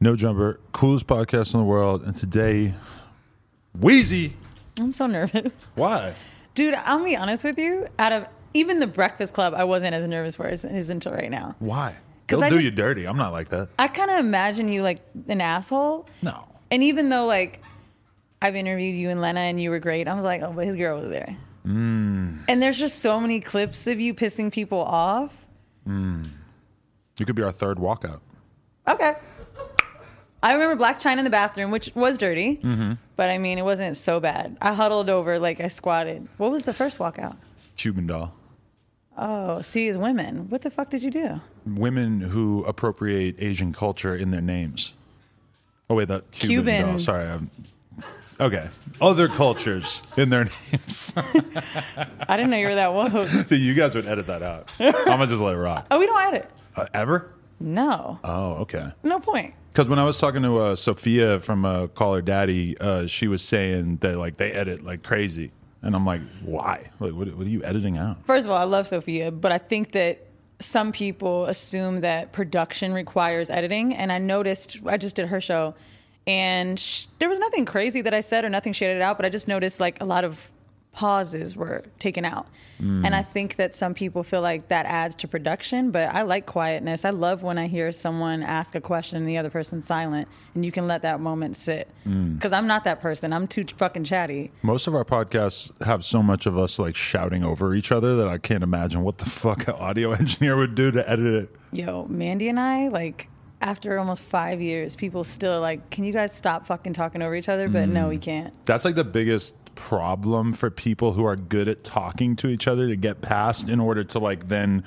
No Jumper, coolest podcast in the world. And today, Weezy. I'm so nervous. Why? Dude, I'll be honest with you. Out of even the Breakfast Club, I wasn't as nervous for as, as until right now. Why? They'll I do just- you dirty. I'm not like that. I kind of imagine you like an asshole. No. And even though like I've interviewed you and Lena and you were great, I was like, oh, but his girl was there. Mm. And there's just so many clips of you pissing people off. You could be our third walkout. Okay. I remember Blac Chyna in the bathroom, which was dirty, Mm-hmm. but I mean, it wasn't so bad. I huddled over, like I squatted. What was the first walkout? Cuban doll. Oh, see, as women, what the fuck did you do? Women who appropriate Asian culture in their names. Oh, wait, the Cuban, Cuban. doll. Sorry. I'm, okay. Other cultures in their names. I didn't know you were that woke. so you guys would edit that out. I'm to just let it rock. Oh, we don't edit. Uh, ever? No, Oh, okay. no point. Because when I was talking to uh, Sofia from uh, Call Her Daddy, uh, she was saying that like they edit like crazy, and I'm like, why? Like, what, what are you editing out? First of all, I love Sofia, but I think that some people assume that production requires editing. And I noticed, I just did her show, and sh- there was nothing crazy that I said or nothing she edited out, but I just noticed like a lot of pauses were taken out. Mm. And I think that some people feel like that adds to production, but I like quietness. I love when I hear someone ask a question and the other person's silent and you can let that moment sit. Mm. Because I'm not that person, I'm too fucking chatty. Most of our podcasts have so much of us like shouting over each other that I can't imagine what the fuck an audio engineer would do to edit it. Yo, Mandy and I, like, after almost five years, people still like, can you guys stop fucking talking over each other? But no, mm. we can't. That's like the biggest problem for people who are good at talking to each other to get past in order to like then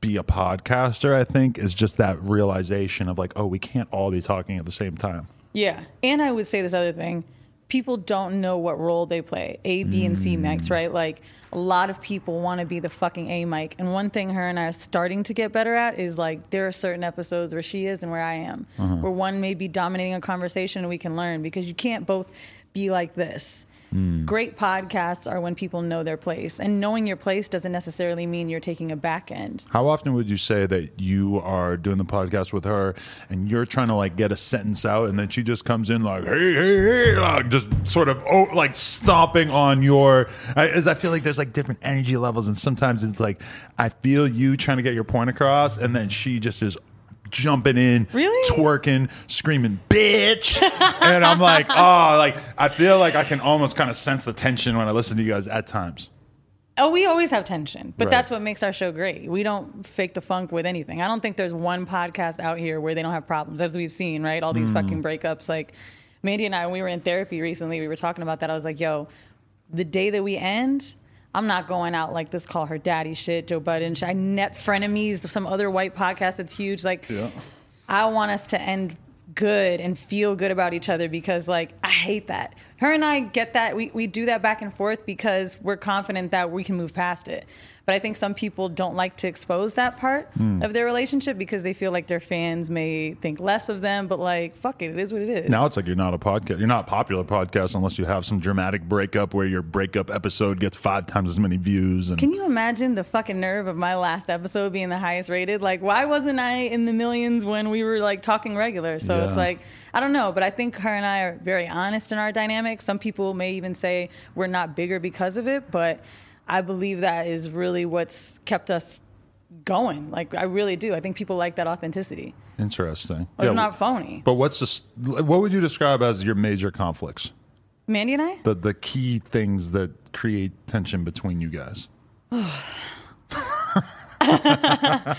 be a podcaster, I think, is just that realization of like, oh, we can't all be talking at the same time. Yeah. And I would say this other thing people don't know what role they play A, B, and C mm. mics, right? Like, a lot of people want to be the fucking A mic. And one thing her and I are starting to get better at is like, there are certain episodes where she is and where I am, uh-huh. where one may be dominating a conversation and we can learn because you can't both be like this. Mm. Great podcasts are when people know their place. And knowing your place doesn't necessarily mean you're taking a back end. How often would you say that you are doing the podcast with her and you're trying to like get a sentence out and then she just comes in like, hey, hey, hey, like just sort of oh, like stomping on your. I, as I feel like there's like different energy levels and sometimes it's like I feel you trying to get your point across and then she just is jumping in, Really? twerking, screaming, bitch. and I'm like, oh, like I feel like I can almost kind of sense the tension when I listen to you guys at times. Oh, we always have tension, but Right. that's what makes our show great. We don't fake the funk with anything. I don't think there's one podcast out here where they don't have problems, as we've seen, right? All these hmm. fucking breakups. Like Mandy and I, when we were in therapy recently, we were talking about that. I was like, yo, the day that we end, I'm not going out like this, call her daddy shit, Joe Budden. shit. I net frenemies, some other white podcast that's huge. Like, Yeah. I want us to end good and feel good about each other because like I hate that. Her and I get that. We we do that back and forth because we're confident that we can move past it. But I think some people don't like to expose that part Hmm. of their relationship because they feel like their fans may think less of them, but like fuck it, it is what it is. Now it's like you're not a podcast. You're not a popular podcast unless you have some dramatic breakup where your breakup episode gets five times as many views. And Can you imagine the fucking nerve of my last episode being the highest rated? Like, why wasn't I in the millions when we were like talking regular? So it's like, I don't know, but I think her and I are very honest in our dynamic. Some people may even say we're not bigger because of it, but I believe that is really what's kept us going. Like, I really do. I think people like that authenticity. interesting. It's Yeah, not phony. But what's this? What would you describe as your major conflicts? Mandy and I? The the key things that create tension between you guys.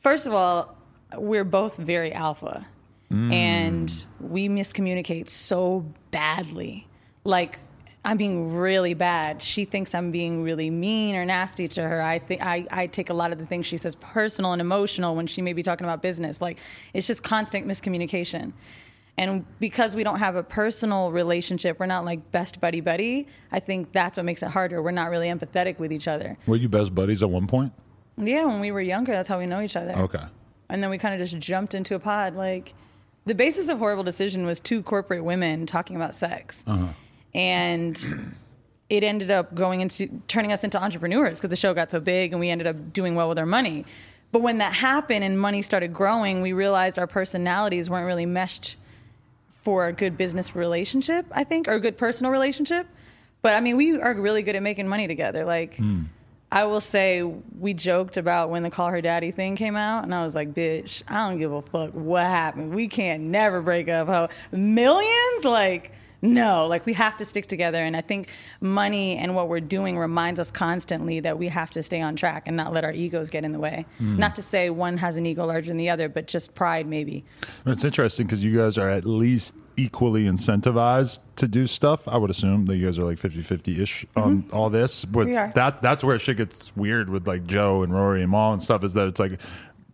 First of all, we're both very alpha and mm. we miscommunicate so badly. Like, I'm being really bad. She thinks I'm being really mean or nasty to her. I think I, I take a lot of the things she says personal and emotional when she may be talking about business. Like, it's just constant miscommunication. And because we don't have a personal relationship, we're not like best buddy buddy. I think that's what makes it harder. We're not really empathetic with each other. Were you best buddies at one point? Yeah, when we were younger, that's how we know each other Okay. and then we kind of just jumped into a pod. Like the basis of horrible decision was two corporate women talking about sex, uh-huh. and it ended up going into turning us into entrepreneurs because the show got so big and we ended up doing well with our money. But when that happened and money started growing, we realized our personalities weren't really meshed for a good business relationship, I think, or a good personal relationship. But I mean, we are really good at making money together. Like, hmm. I will say, we joked about when the Call Her Daddy thing came out, and I was like, bitch, I don't give a fuck what happened. We can't never break up. How millions? Like, no, like we have to stick together. And I think money and what we're doing reminds us constantly that we have to stay on track and not let our egos get in the way. Hmm. Not to say one has an ego larger than the other, but just pride, maybe. It's interesting because you guys are at least equally incentivized to do stuff. I would assume that you guys are like 50 50 ish on all this. But Mm-hmm. That that's where shit gets weird with like Joe and Rory and Mal and stuff is that it's like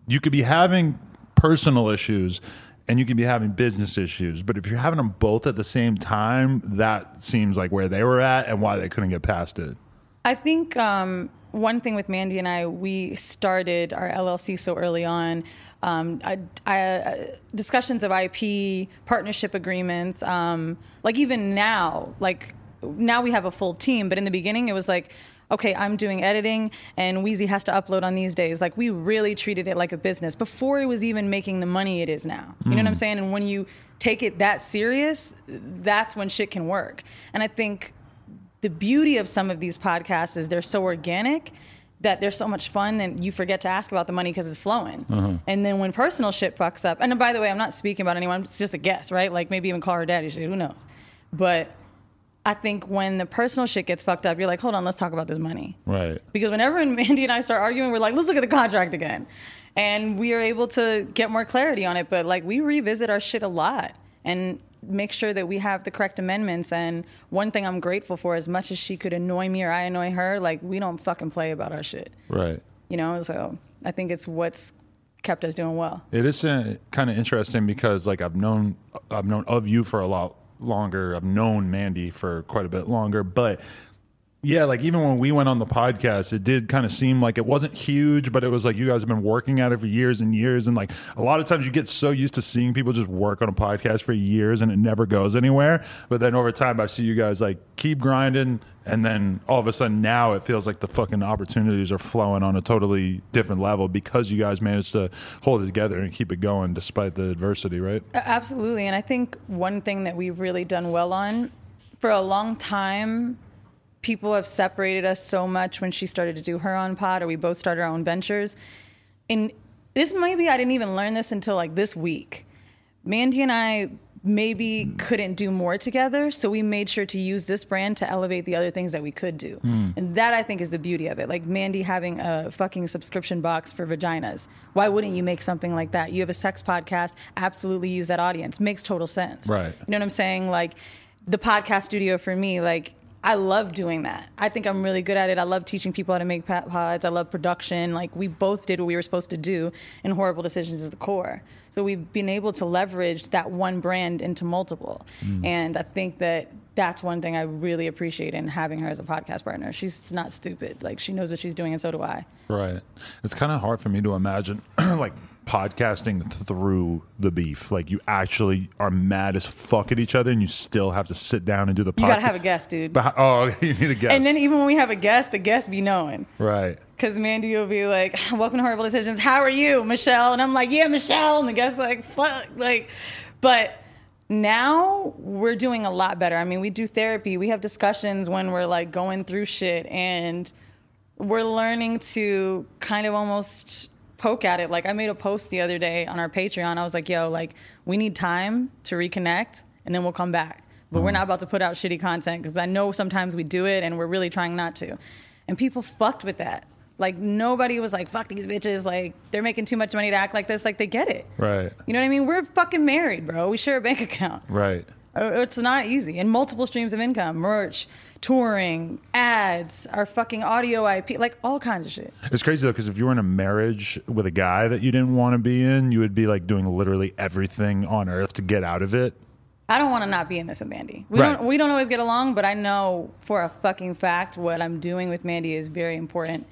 you could be having personal issues and you can be having business issues. But if you're having them both at the same time, that seems like where they were at and why they couldn't get past it. I think um, one thing with Mandy and I, we started our LLC so early on. Um, I, I, uh, discussions of IP, partnership agreements, um, like even now, like now we have a full team, but in the beginning it was like, okay, I'm doing editing and Weezy has to upload on these days. Like we really treated it like a business before it was even making the money it is now. You know what I'm saying? And when you take it that serious, that's when shit can work. And I think the beauty of some of these podcasts is they're so organic that they're so much fun that you forget to ask about the money because it's flowing. Mm-hmm. And then when personal shit fucks up, and uh, by the way, I'm not speaking about anyone, it's just a guess, right? Like maybe even call her daddy shit, who knows? But I think when the personal shit gets fucked up, you're like, hold on, let's talk about this money. Right. Because whenever Mandy and I start arguing, we're like, let's look at the contract again. And we are able to get more clarity on it. But like, we revisit our shit a lot and make sure that we have the correct amendments. And one thing I'm grateful for, as much as she could annoy me or I annoy her, like, we don't fucking play about our shit. Right. You know? So I think it's what's kept us doing well. It is uh, kind of interesting because like I've known I've known of you for a lot longer. I've known Mandy for quite a bit longer, but yeah, like even when we went on the podcast, it did kind of seem like it wasn't huge, but it was like you guys have been working at it for years and years. And like a lot of times you get so used to seeing people just work on a podcast for years and it never goes anywhere. But then over time, I see you guys like keep grinding. And then all of a sudden now it feels like the fucking opportunities are flowing on a totally different level because you guys managed to hold it together and keep it going despite the adversity, right? Absolutely. And I think one thing that we've really done well on for a long time, people have separated us so much when she started to do her own pod or we both started our own ventures. And this maybe I didn't even learn this until like this week. Mandy and I maybe couldn't do more together, so we made sure to use this brand to elevate the other things that we could do. Hmm. And that I think is the beauty of it. Like Mandy having a fucking subscription box for vaginas. Why wouldn't you make something like that? You have a sex podcast, absolutely use that audience. Makes total sense. Right. You know what I'm saying? Like the podcast studio for me, like I love doing that. I think I'm really good at it. I love teaching people how to make pods. I love production. Like we both did what we were supposed to do, and horrible decisions is the core. So we've been able to leverage that one brand into multiple, mm. and I think that that's one thing I really appreciate in having her as a podcast partner. She's not stupid. Like she knows what she's doing, and so do I. Right. It's kind of hard for me to imagine like podcasting through the beef. Like you actually are mad as fuck at each other and you still have to sit down and do the podcast. You gotta have a guest, dude. But, oh, you need a guest. And then even when we have a guest, the guest be knowing. right. Because Mandy will be like, "Welcome to Horrible Decisions. How are you, Michelle?" And I'm like, "Yeah, Michelle." And the guest's like, "Fuck." Like, but now we're doing a lot better. I mean, we do therapy. We have discussions when we're like going through shit, and we're learning to kind of almost poke at it. Like, I made a post the other day on our Patreon. I was like, "Yo, like, we need time to reconnect, and then we'll come back." But we're not about to put out shitty content because I know sometimes we do it, and we're really trying not to. And people fucked with that. Like nobody was like, "Fuck these bitches!" Like they're making too much money to act like this. Like they get it. Right. You know what I mean? We're fucking married, bro. We share a bank account. Right. Uh, It's not easy. And multiple streams of income, merch, touring, ads, our fucking audio IP, like all kinds of shit. It's crazy though because if you were in a marriage with a guy that you didn't want to be in, you would be like doing literally everything on earth to get out of it. I don't want to not be in this with Mandy. We Right. don't we don't always get along, but I know for a fucking fact what I'm doing with Mandy is very important.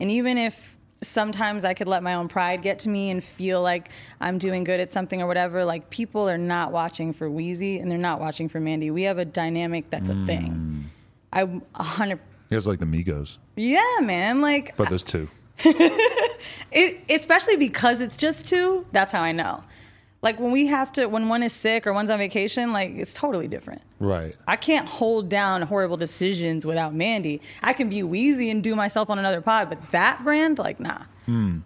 And even if sometimes I could let my own pride get to me and feel like I'm doing good at something or whatever, like people are not watching for Weezy and they're not watching for Mandy. We have a dynamic that's a thing. Mm. I'm a hundred You guys like the Migos, Yeah, man. Like but there's two. it especially because it's just two. That's how I know. Like when we have to, when one is sick or one's on vacation, like it's totally different. Right. I can't hold down horrible decisions without Mandy. I can be weezy and do myself on another pod, but that brand, like, nah. Hmm.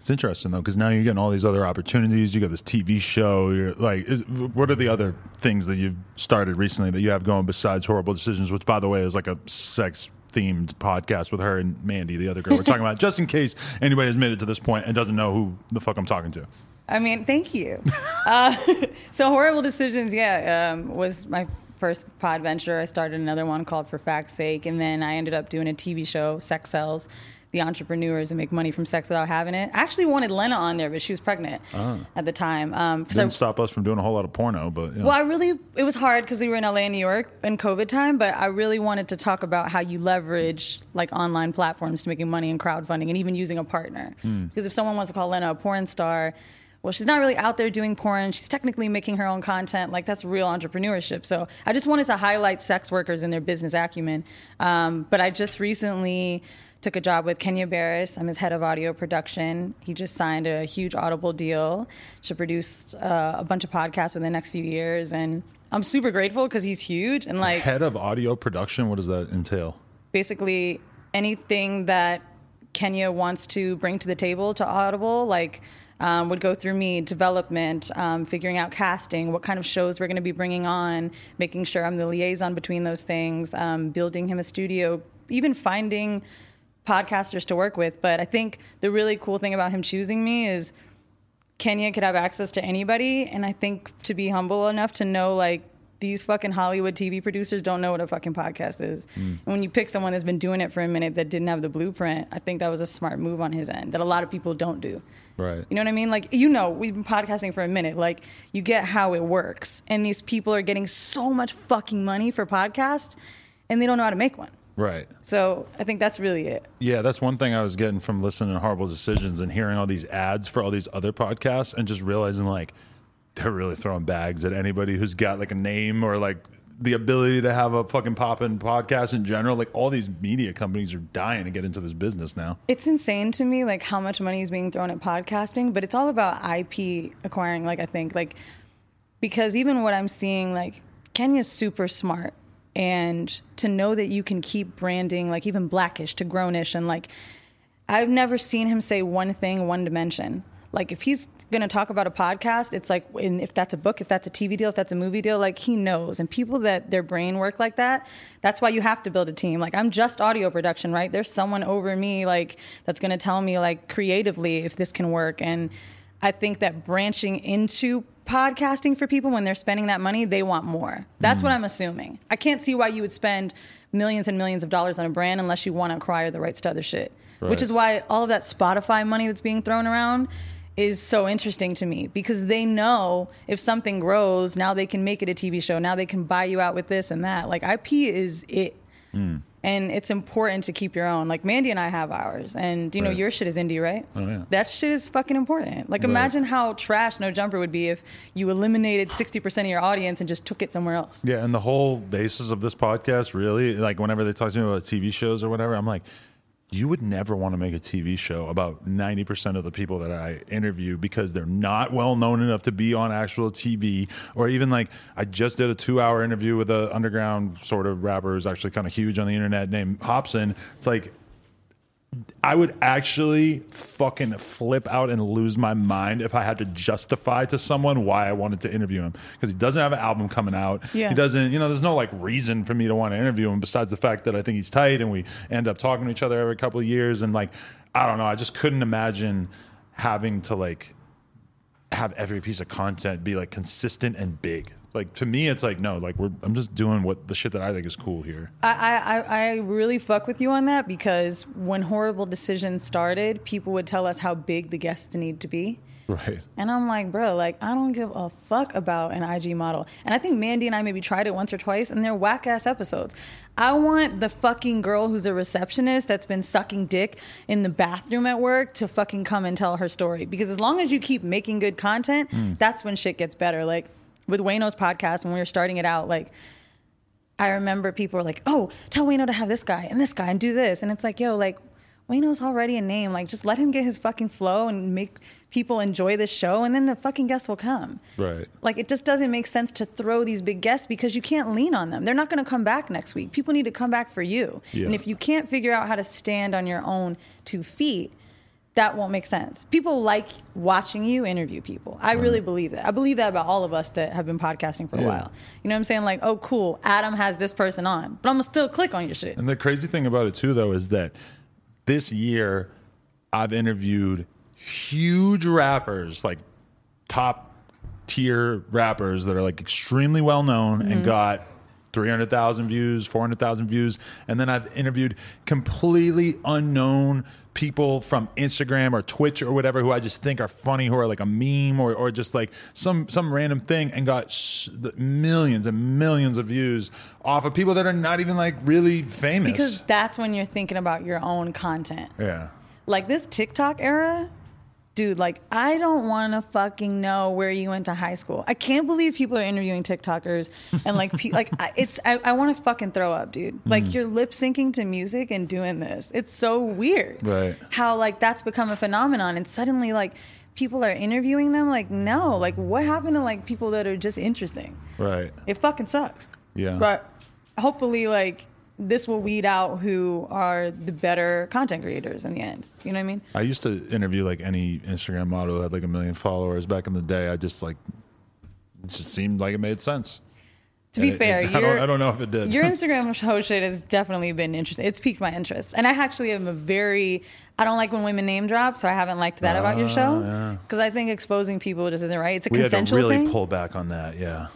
It's interesting though, because now you're getting all these other opportunities. You got this TV show. You're like, is, what are the other things that you've started recently that you have going besides Horrible Decisions? Which, by the way, is like a sex themed podcast with her and Mandy, the other girl we're talking about. Just in case anybody has made it to this point and doesn't know who the fuck I'm talking to. I mean, thank you. uh, so horrible decisions, yeah, um, was my first pod venture. I started another one called For Fact's Sake, and then I ended up doing a TV show, Sex Sells, the entrepreneurs that make money from sex without having it. I actually wanted Lena on there, but she was pregnant at the time. Um, 'cause I- Didn't stop us from doing a whole lot of porno, but you know. well, I really, it was hard because we were in LA and New York in COVID time, but I really wanted to talk about how you leverage like online platforms to making money in crowdfunding and even using a partner. Because if someone wants to call Lena a porn star, well, she's not really out there doing porn. She's technically making her own content. Like that's real entrepreneurship. So I just wanted to highlight sex workers and their business acumen. Um, but I just recently took a job with Kenya Barris. I'm his head of audio production. He just signed a huge Audible deal to produce uh, a bunch of podcasts within the next few years, and I'm super grateful because he's huge and like Head of audio production. What does that entail? basically anything that Kenya wants to bring to the table to Audible, like. Um, would go through me development, um, figuring out casting, what kind of shows we're going to be bringing on, making sure I'm the liaison between those things, um, building him a studio, even finding podcasters to work with. But I think the really cool thing about him choosing me is Kenya could have access to anybody, and I think to be humble enough to know like these fucking Hollywood TV producers don't know what a fucking podcast is. Mm. And when you pick someone that's been doing it for a minute that didn't have the blueprint, I think that was a smart move on his end that a lot of people don't do. Right. You know what I mean? Like, you know, we've been podcasting for a minute. Like, you get how it works. And these people are getting so much fucking money for podcasts and they don't know how to make one. Right. So I think that's really it. Yeah, that's one thing I was getting from listening to Horrible Decisions and hearing all these ads for all these other podcasts and just realizing like they're really throwing bags at anybody who's got like a name or like the ability to have a fucking poppin' podcast in general. Like all these media companies are dying to get into this business now. It's insane to me, like how much money is being thrown at podcasting, but it's all about IP acquiring. Like I think, like because even what I'm seeing, like Kenya's super smart, and to know that you can keep branding, like even Blackish to Grownish, and like I've never seen him say one thing, one dimension. Like if he's going to talk about a podcast, it's like if that's a book, if that's a TV deal, if that's a movie deal, like he knows. And people that their brain work like that, that's why you have to build a team. Like I'm just audio production, right? There's someone over me like that's going to tell me like creatively if this can work. And I think that branching into podcasting for people when they're spending that money, they want more. That's what mm-hmm. I'm assuming. I can't see why you would spend millions and millions of dollars on a brand unless you want to acquire the rights to other shit. Right. Which is why all of that Spotify money that's being thrown around is so interesting to me because they know if something grows, now they can make it a TV show. Now they can buy you out with this and that. Like IP is it. Mm. And it's important to keep your own. Like Mandy and I have ours, and you know Right. your shit is indie, right? Oh, yeah. That shit is fucking important. Like Right. imagine how trash No Jumper would be if you eliminated sixty percent of your audience and just took it somewhere else. Yeah, and the whole basis of this podcast really, like whenever they talk to me about TV shows or whatever, I'm like, you would never want to make a TV show about 90% of the people that I interview because they're not well known enough to be on actual TV. Or even like, I just did a two hour interview with an underground sort of rapper who's actually kind of huge on the internet named Hopsin. It's like, I would actually fucking flip out and lose my mind if I had to justify to someone why I wanted to interview him because he doesn't have an album coming out. Yeah. He doesn't, you know, there's no like reason for me to want to interview him besides the fact that I think he's tight and we end up talking to each other every couple of years and like I don't know, I just couldn't imagine having to like have every piece of content be like consistent and big. Like to me, it's like no, like we're I'm just doing what the shit that I think is cool here. I, I, I really fuck with you on that because when Horrible Decisions started, people would tell us how big the guests need to be. Right. And I'm like, bro, like I don't give a fuck about an IG model. And I think Mandy and I maybe tried it once or twice, and they're whack ass episodes. I want the fucking girl who's a receptionist that's been sucking dick in the bathroom at work to fucking come and tell her story. Because as long as you keep making good content, mm. that's when shit gets better. Like with Wayno's podcast, when we were starting it out, like I remember people were like, "Oh, tell Wayno to have this guy and this guy and do this," and it's like, yo, like Wayno's already a name. Like, just let him get his fucking flow and make people enjoy this show, and then the fucking guests will come. Right. Like, it just doesn't make sense to throw these big guests because you can't lean on them. They're not going to come back next week. People need to come back for you. Yeah. And if you can't figure out how to stand on your own two feet, that won't make sense. People like watching you interview people. I really believe that. I believe that about all of us that have been podcasting for a while. You know what I'm saying? Like, oh, cool, Adam has this person on, but I'm gonna still click on your shit. And the crazy thing about it too, though, is that this year I've interviewed huge rappers, like top tier rappers that are like extremely well known Mm-hmm. and got 300,000 views, 400,000 views. And then I've interviewed completely unknown people from Instagram or Twitch or whatever who I just think are funny, who are like a meme or, or just like some, some random thing and got sh- millions and millions of views off of people that are not even like really famous. Because that's when you're thinking about your own content. yeah. Like this TikTok era, dude, like I don't want to fucking know where you went to high school. I can't believe people are interviewing TikTokers and like pe- like I, it's I, I want to fucking throw up, dude. Like Mm. you're lip syncing to music and doing this. It's so weird. Right. How like that's become a phenomenon and suddenly like people are interviewing them like no, like what happened to like people that are just interesting? Right. It fucking sucks. Yeah. But hopefully, like this will weed out who are the better content creators in the end. You know what I mean? I used to interview like any Instagram model that had like a million followers back in the day. I just like it just seemed like it made sense. To be And fair, it- I, don't, I don't know if it did. your Instagram show shit has definitely been interesting. It's piqued my interest, and I actually am a very I don't like when women name drop, so I haven't liked that about your ah, show yeah. because I think exposing people just isn't right. It's a we had to really thing. pull back on that. Yeah.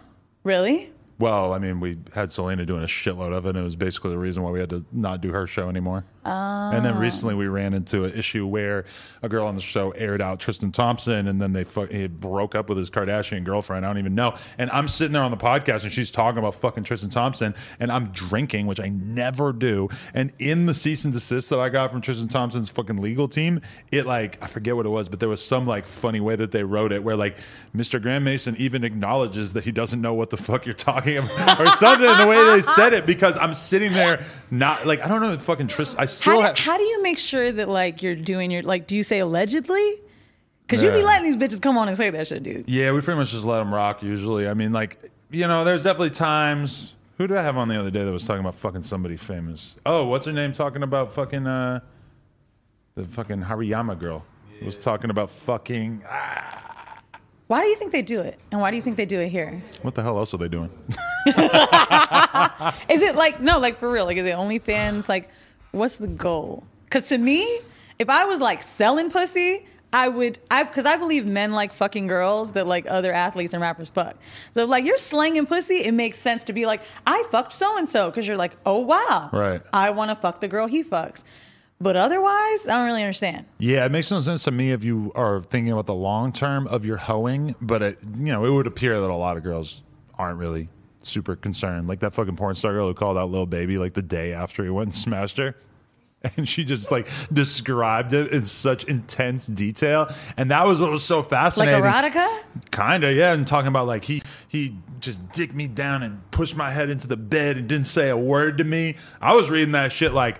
really? Well, I mean, we had Celina doing a shitload of it, and it was basically the reason why we had to not do her show anymore. And then recently we ran into an issue where a girl on the show aired out Tristan Thompson, and then they fu- he broke up with his Kardashian girlfriend. I don't even know. And I'm sitting there on the podcast, and she's talking about fucking Tristan Thompson, and I'm drinking, which I never do. And in the cease and desist that I got from Tristan Thompson's fucking legal team, it like I forget what it was, but there was some like funny way that they wrote it, where like Mr. Graham Mason even acknowledges that he doesn't know what the fuck you're talking about, or something. the way they said it, because I'm sitting there not like I don't know the fucking Tristan. I still How, have. how do you make sure that like you're doing your like? Do you say allegedly? Because you'd be Yeah. letting these bitches come on and say that shit, dude. Yeah, we pretty much just let them rock usually. I mean, like, you know, there's definitely times. Who did I have on the other day that was talking about fucking somebody famous? Oh, what's her name talking about fucking, uh, the fucking Hariyama girl was talking about fucking. Ah, Why do you think they do it? And why do you think they do it here? what the hell else are they doing? Is it like no, like for real? Like is it OnlyFans? Like, what's the goal? Because to me, if I was like selling pussy, I would I because I believe men like fucking girls that like other athletes and rappers fuck. So like you're slanging pussy, it makes sense to be like I fucked so and so because you're like oh wow Right. I want to fuck the girl he fucks. But otherwise, I don't really understand. Yeah, it makes no sense to me if you are thinking about the long term of your hoeing, but it, you know, it would appear that a lot of girls aren't really super concerned. Like that fucking porn star girl who called out little Baby like the day after he went and smashed her. And she just like described it in such intense detail. And that was what was so fascinating. Like erotica? Kinda, yeah, and talking about like he he just dicked me down and pushed my head into the bed and didn't say a word to me. I was reading that shit like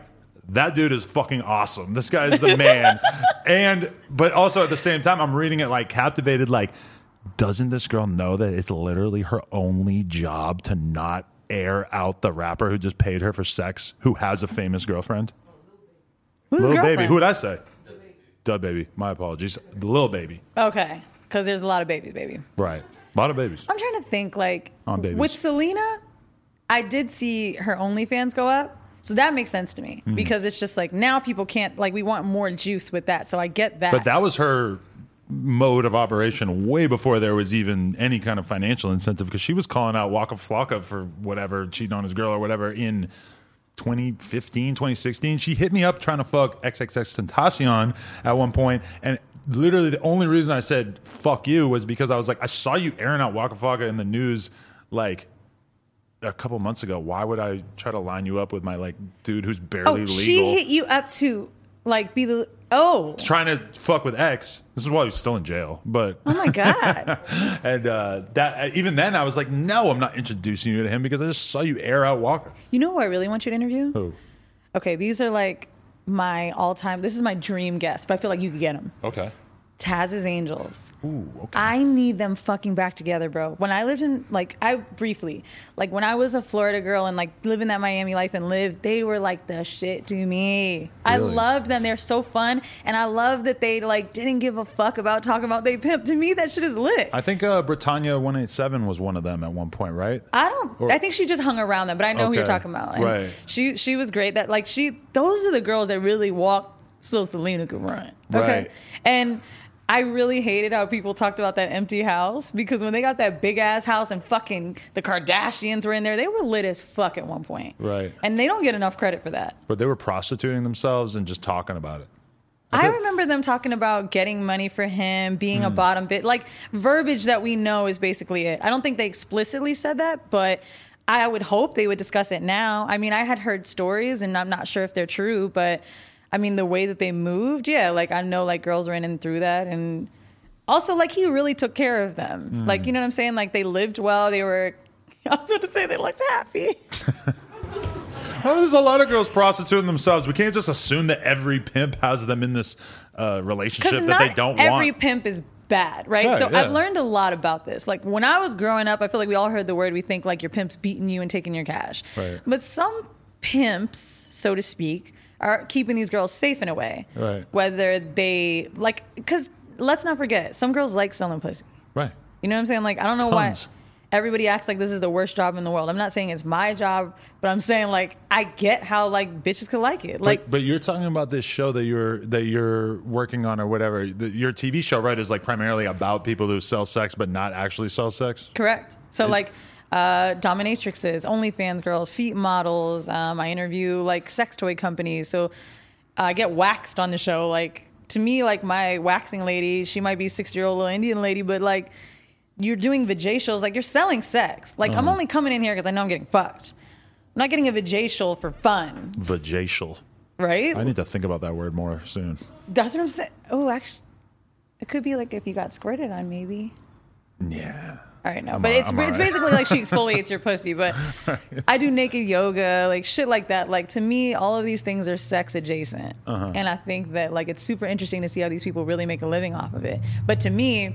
that dude is fucking awesome. This guy is the man. and but also at the same time, I'm reading it like captivated. Like, doesn't this girl know that it's literally her only job to not air out the rapper who just paid her for sex, who has a famous girlfriend? Who's Little baby. Who would I say? DaBaby. My apologies. The little baby. Okay, because there's a lot of babies, baby. Right. A lot of babies. I'm trying to think like On babies. with Celina, I did see her OnlyFans go up. So that makes sense to me Mm-hmm. because it's just like now people can't like we want more juice with that. So I get that. But that was her mode of operation way before there was even any kind of financial incentive because she was calling out Waka Flocka for whatever, cheating on his girl or whatever in 2015, 2016. She hit me up trying to fuck XXXTentacion at one point, and literally the only reason I said fuck you was because I was like, I saw you airing out Waka Flocka in the news like a couple months ago. Why would I try to line you up with my like dude who's oh, barely legal? she hit you up to like be the oh trying to fuck with X. This is why he was still in jail, but oh my god. and uh, that even then I was like, no, I'm not introducing you to him because I just saw you air out Waka. you know who I really want you to interview? Who? Okay, these are like my all time. This is my dream guest, but I feel like you could get him. Okay. Taz's Angels. Ooh, okay. I need them fucking back together, bro. When I lived in like I briefly, like when I was a Florida girl and like living that Miami life and lived, they were like the shit to me. I loved them. They're so fun, and I love that they like didn't give a fuck about talking about they pimp. To me, that shit is lit. I think uh, Brittanya 187 was one of them at one point, right? I don't. Or- I think she just hung around them, but I know who you're talking about. And Right. She she was great. That like she. Those are the girls that really walk so Celina could run. Okay. Right. And I really hated how people talked about that empty house because when they got that big ass house and fucking the Kardashians were in there, they were lit as fuck at one point. Right. And they don't get enough credit for that. But they were prostituting themselves and just talking about it. I remember them talking about getting money for him, being a Hmm. bottom bit, like verbiage that we know is basically it. I don't think they explicitly said that, but I would hope they would discuss it now. I mean, I had heard stories and I'm not sure if they're true, but I mean, the way that they moved, yeah, like I know like girls ran in through that and also like he really took care of them. Hmm. Like, you know what I'm saying? Like they lived well, they were I was going to say they looked happy. Well, there's a lot of girls prostituting themselves. We can't just assume that every pimp has them in this uh, relationship that they don't every want. Every pimp is bad, right? Right, so yeah. I've learned a lot about this. Like when I was growing up, I feel like we all heard the word. We think like your pimp's beating you and taking your cash. Right. But some pimps, so to speak, are keeping these girls safe in a way. Right. Whether they like, because let's not forget, some girls like selling pussy. right. You know what I'm saying? Like I don't know Tons. why everybody acts like this is the worst job in the world. I'm not saying it's my job, but I'm saying like I get how like bitches could like it. Like But, but you're talking about this show that you're that you're working on or whatever. The, your TV show, right, is like primarily about people who sell sex but not actually sell sex. Correct. So like uh, dominatrixes, OnlyFans girls, feet models. Um, I interview like sex toy companies. So I get waxed on the show. Like to me, like my waxing lady, she might be sixty year old little Indian lady, but like you're doing vajacials, like you're selling sex. Like I'm only coming in here because I know I'm getting fucked. I'm not getting a vajacial for fun, Vajacial. right? I need to think about that word more soon. That's what I'm saying. Oh, actually, it could be like if you got squirted on, maybe. Yeah. All right, no, I'm but all- it's I'm it's right. basically like she exfoliates your pussy. But I do naked yoga, like shit like that. Like to me, all of these things are sex adjacent, Uh-huh. and I think that like it's super interesting to see how these people really make a living off of it. But to me.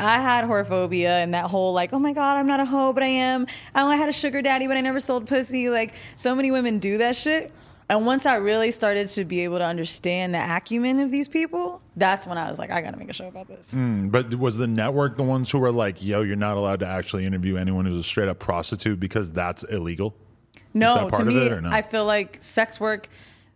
I had whorephobia and that whole like, oh my god, I'm not a hoe, but I am. I only had a sugar daddy, but I never sold pussy. Like so many women do that shit. And once I really started to be able to understand the acumen of these people, that's when I was like, I gotta make a show about this. Mm, But was the network the ones who were like, "Yo, you're not allowed to actually interview anyone who's a straight up prostitute because that's illegal"? No, to me, no? I feel like sex work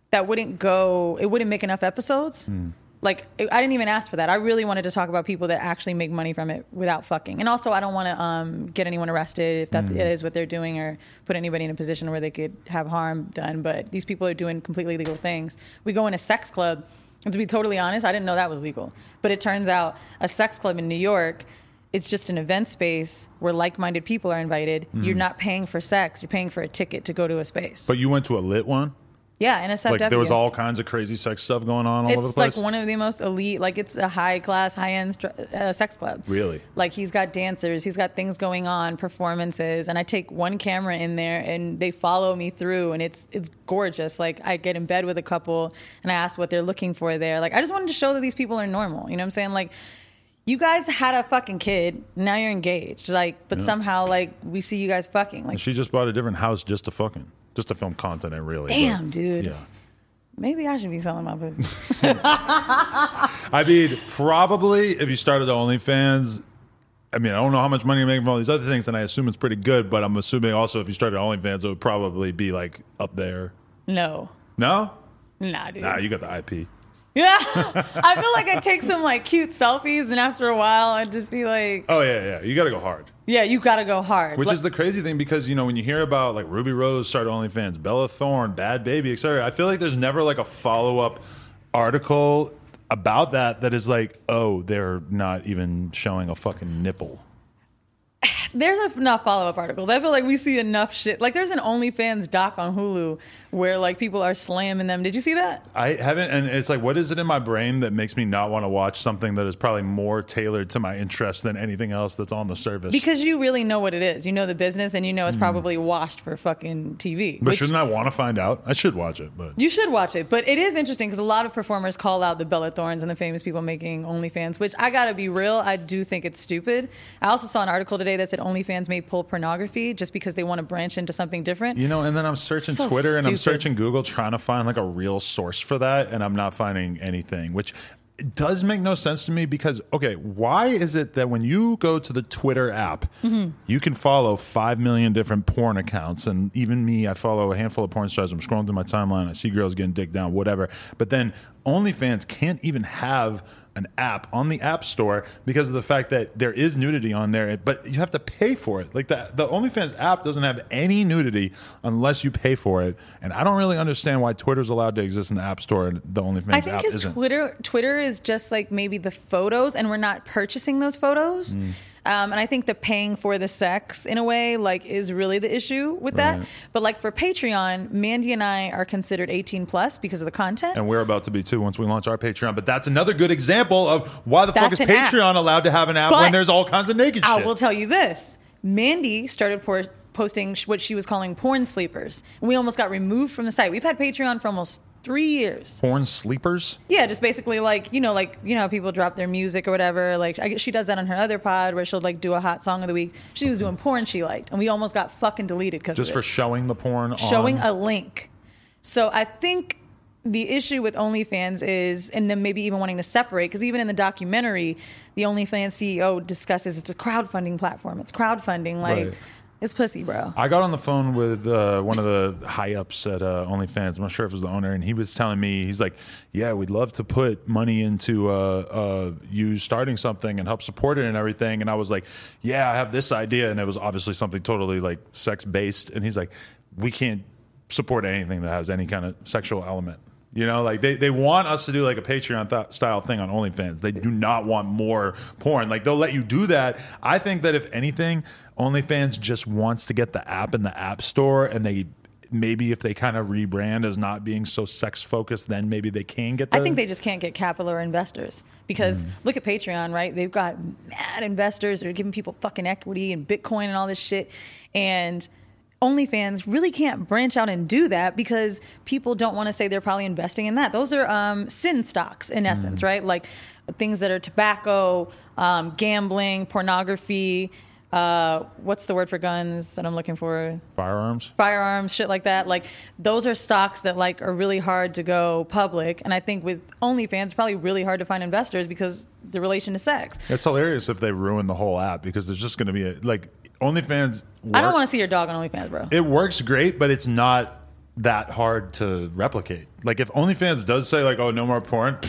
that wouldn't go. It wouldn't make enough episodes. Hmm. Like I didn't even ask for that. I really wanted to talk about people that actually make money from it without fucking. And also, I don't want to um, get anyone arrested if that's Hmm. it is what they're doing, or put anybody in a position where they could have harm done. But these people are doing completely legal things. We go in a sex club, and to be totally honest, I didn't know that was legal. But it turns out a sex club in New York. It's just an event space where like-minded people are invited. Hmm. You're not paying for sex; you're paying for a ticket to go to a space. But you went to a lit one. Yeah, in a SFW. Like there was all kinds of crazy sex stuff going on all over the It's place. like one of the most elite, like it's a high class, high end uh, sex club. Really? Like he's got dancers, he's got things going on, performances, and I take one camera in there and they follow me through, and it's it's gorgeous. Like I get in bed with a couple and I ask what they're looking for there. Like I just wanted to show that these people are normal. You know what I'm saying? Like. You guys had a fucking kid. Now you're engaged. Like, but somehow, like, we see you guys fucking. Like, she just bought a different house just to fucking just to film content and really. Damn, but- dude. Yeah. maybe I should be selling my pussy. I mean, probably if you started OnlyFans, I mean, I don't know how much money you're making from all these other things, and I assume it's pretty good. But I'm assuming also if you started OnlyFans, it would probably be like up there. no, No, nah, dude. nah, you got the IP. Yeah, I feel like I take some like cute selfies, and after a while, I'd just be like, Oh yeah, yeah, you got to go hard. "Yeah, you got to go hard." Which Like- is the crazy thing because you know when you hear about like Ruby Rose started OnlyFans, Bella Thorne, Bhad Bhabie, etc. I feel like there's never like a follow up article about that that is like, oh, they're not even showing a fucking nipple. There's enough follow up articles. I feel like we see enough shit. Like there's an OnlyFans doc on Hulu where like people are slamming them. Did you see that? I haven't, and it's like, what is it in my brain that makes me not want to watch something that is probably more tailored to my interest than anything else that's on the service? Because you really know what it is. You know the business, and you know it's probably washed for fucking TV. Hmm. but which- shouldn't I want to find out? I should watch it, but You should watch it, but it is interesting because a lot of performers call out the Bella Thornes and the famous people making OnlyFans, which I gotta be real, I do think it's stupid. I also saw an article today that said OnlyFans may pull pornography just because they want to branch into something different. You know, and then I'm searching So Twitter and I'm searching Google trying to find like a real source for that, and I'm not finding anything, which does make no sense to me because, okay, why is it that when you go to the Twitter app, Mm-hmm. you can follow 5 million different porn accounts? And even me, I follow a handful of porn stars. I'm scrolling through my timeline, I see girls getting dick down, whatever. But then OnlyFans can't even have an app on the app store because of the fact that there is nudity on there, but you have to pay for it. Like the the OnlyFans app doesn't have any nudity unless you pay for it, and I don't really understand why Twitter's allowed to exist in the app store and the OnlyFans I think app because isn't. Twitter Twitter is just like maybe the photos, and we're not purchasing those photos. Mm. Um, and I think the paying for the sex in a way like is really the issue with that. Right. But like for Patreon, Mandy and I are considered 18 plus because of the content. and we're about to be too once we launch our Patreon. But that's another good example of why the fuck is an app. Patreon allowed to have an app But when there's all kinds of naked I shit. I will tell you this: Mandy started por- posting sh- what she was calling porn sleepers, and we almost got removed from the site. We've had Patreon for almost three years. Porn sleepers. Yeah, just basically like you know, like you know, how people drop their music or whatever. Like I, guess she does that on her other pod where she'll like do a hot song of the week. She was doing porn she liked, and we almost got fucking deleted because Just for showing the porn. showing on. a link. So I think the issue with OnlyFans is, and then maybe even wanting to separate, because even in the documentary, the OnlyFans CEO discusses it's a crowdfunding platform. It's crowdfunding, like Right. It's pussy, bro. I got on the phone with uh, one of the high ups at uh, OnlyFans. I'm not sure if it was the owner, and he was telling me he's like, "Yeah, we'd love to put money into uh, uh, you starting something and help support it and everything." And I was like, "Yeah, I have this idea," and it was obviously something totally like sex based. And he's like, "We can't support anything that has any kind of sexual element." You know, like they, they want us to do like a Patreon th- style thing on OnlyFans. They do not want more porn. Like they'll let you do that. I think that if anything, OnlyFans just wants to get the app in the app store and they maybe if they kind of rebrand as not being so sex focused, then maybe they can get the I think they just can't get capital or investors because mm. look at Patreon, right? They've got mad investors that are giving people fucking equity and Bitcoin and all this shit. And OnlyFans really can't branch out and do that because people don't want to say they're probably investing in that. Those are um, sin stocks in essence, right? Like things that are tobacco, um, gambling, pornography. Uh, what's the word for guns that I'm looking for? firearms. firearms, shit like that. Like those are stocks that like are really hard to go public. And I think with OnlyFans, it's probably really hard to find investors because the relation to sex. It's hilarious if they ruin the whole app because there's just going to be a like OnlyFans. I don't want to see your dog on OnlyFans, bro. It works great, but it's not that hard to replicate. Like if OnlyFans does say like, "Oh, no more porn,"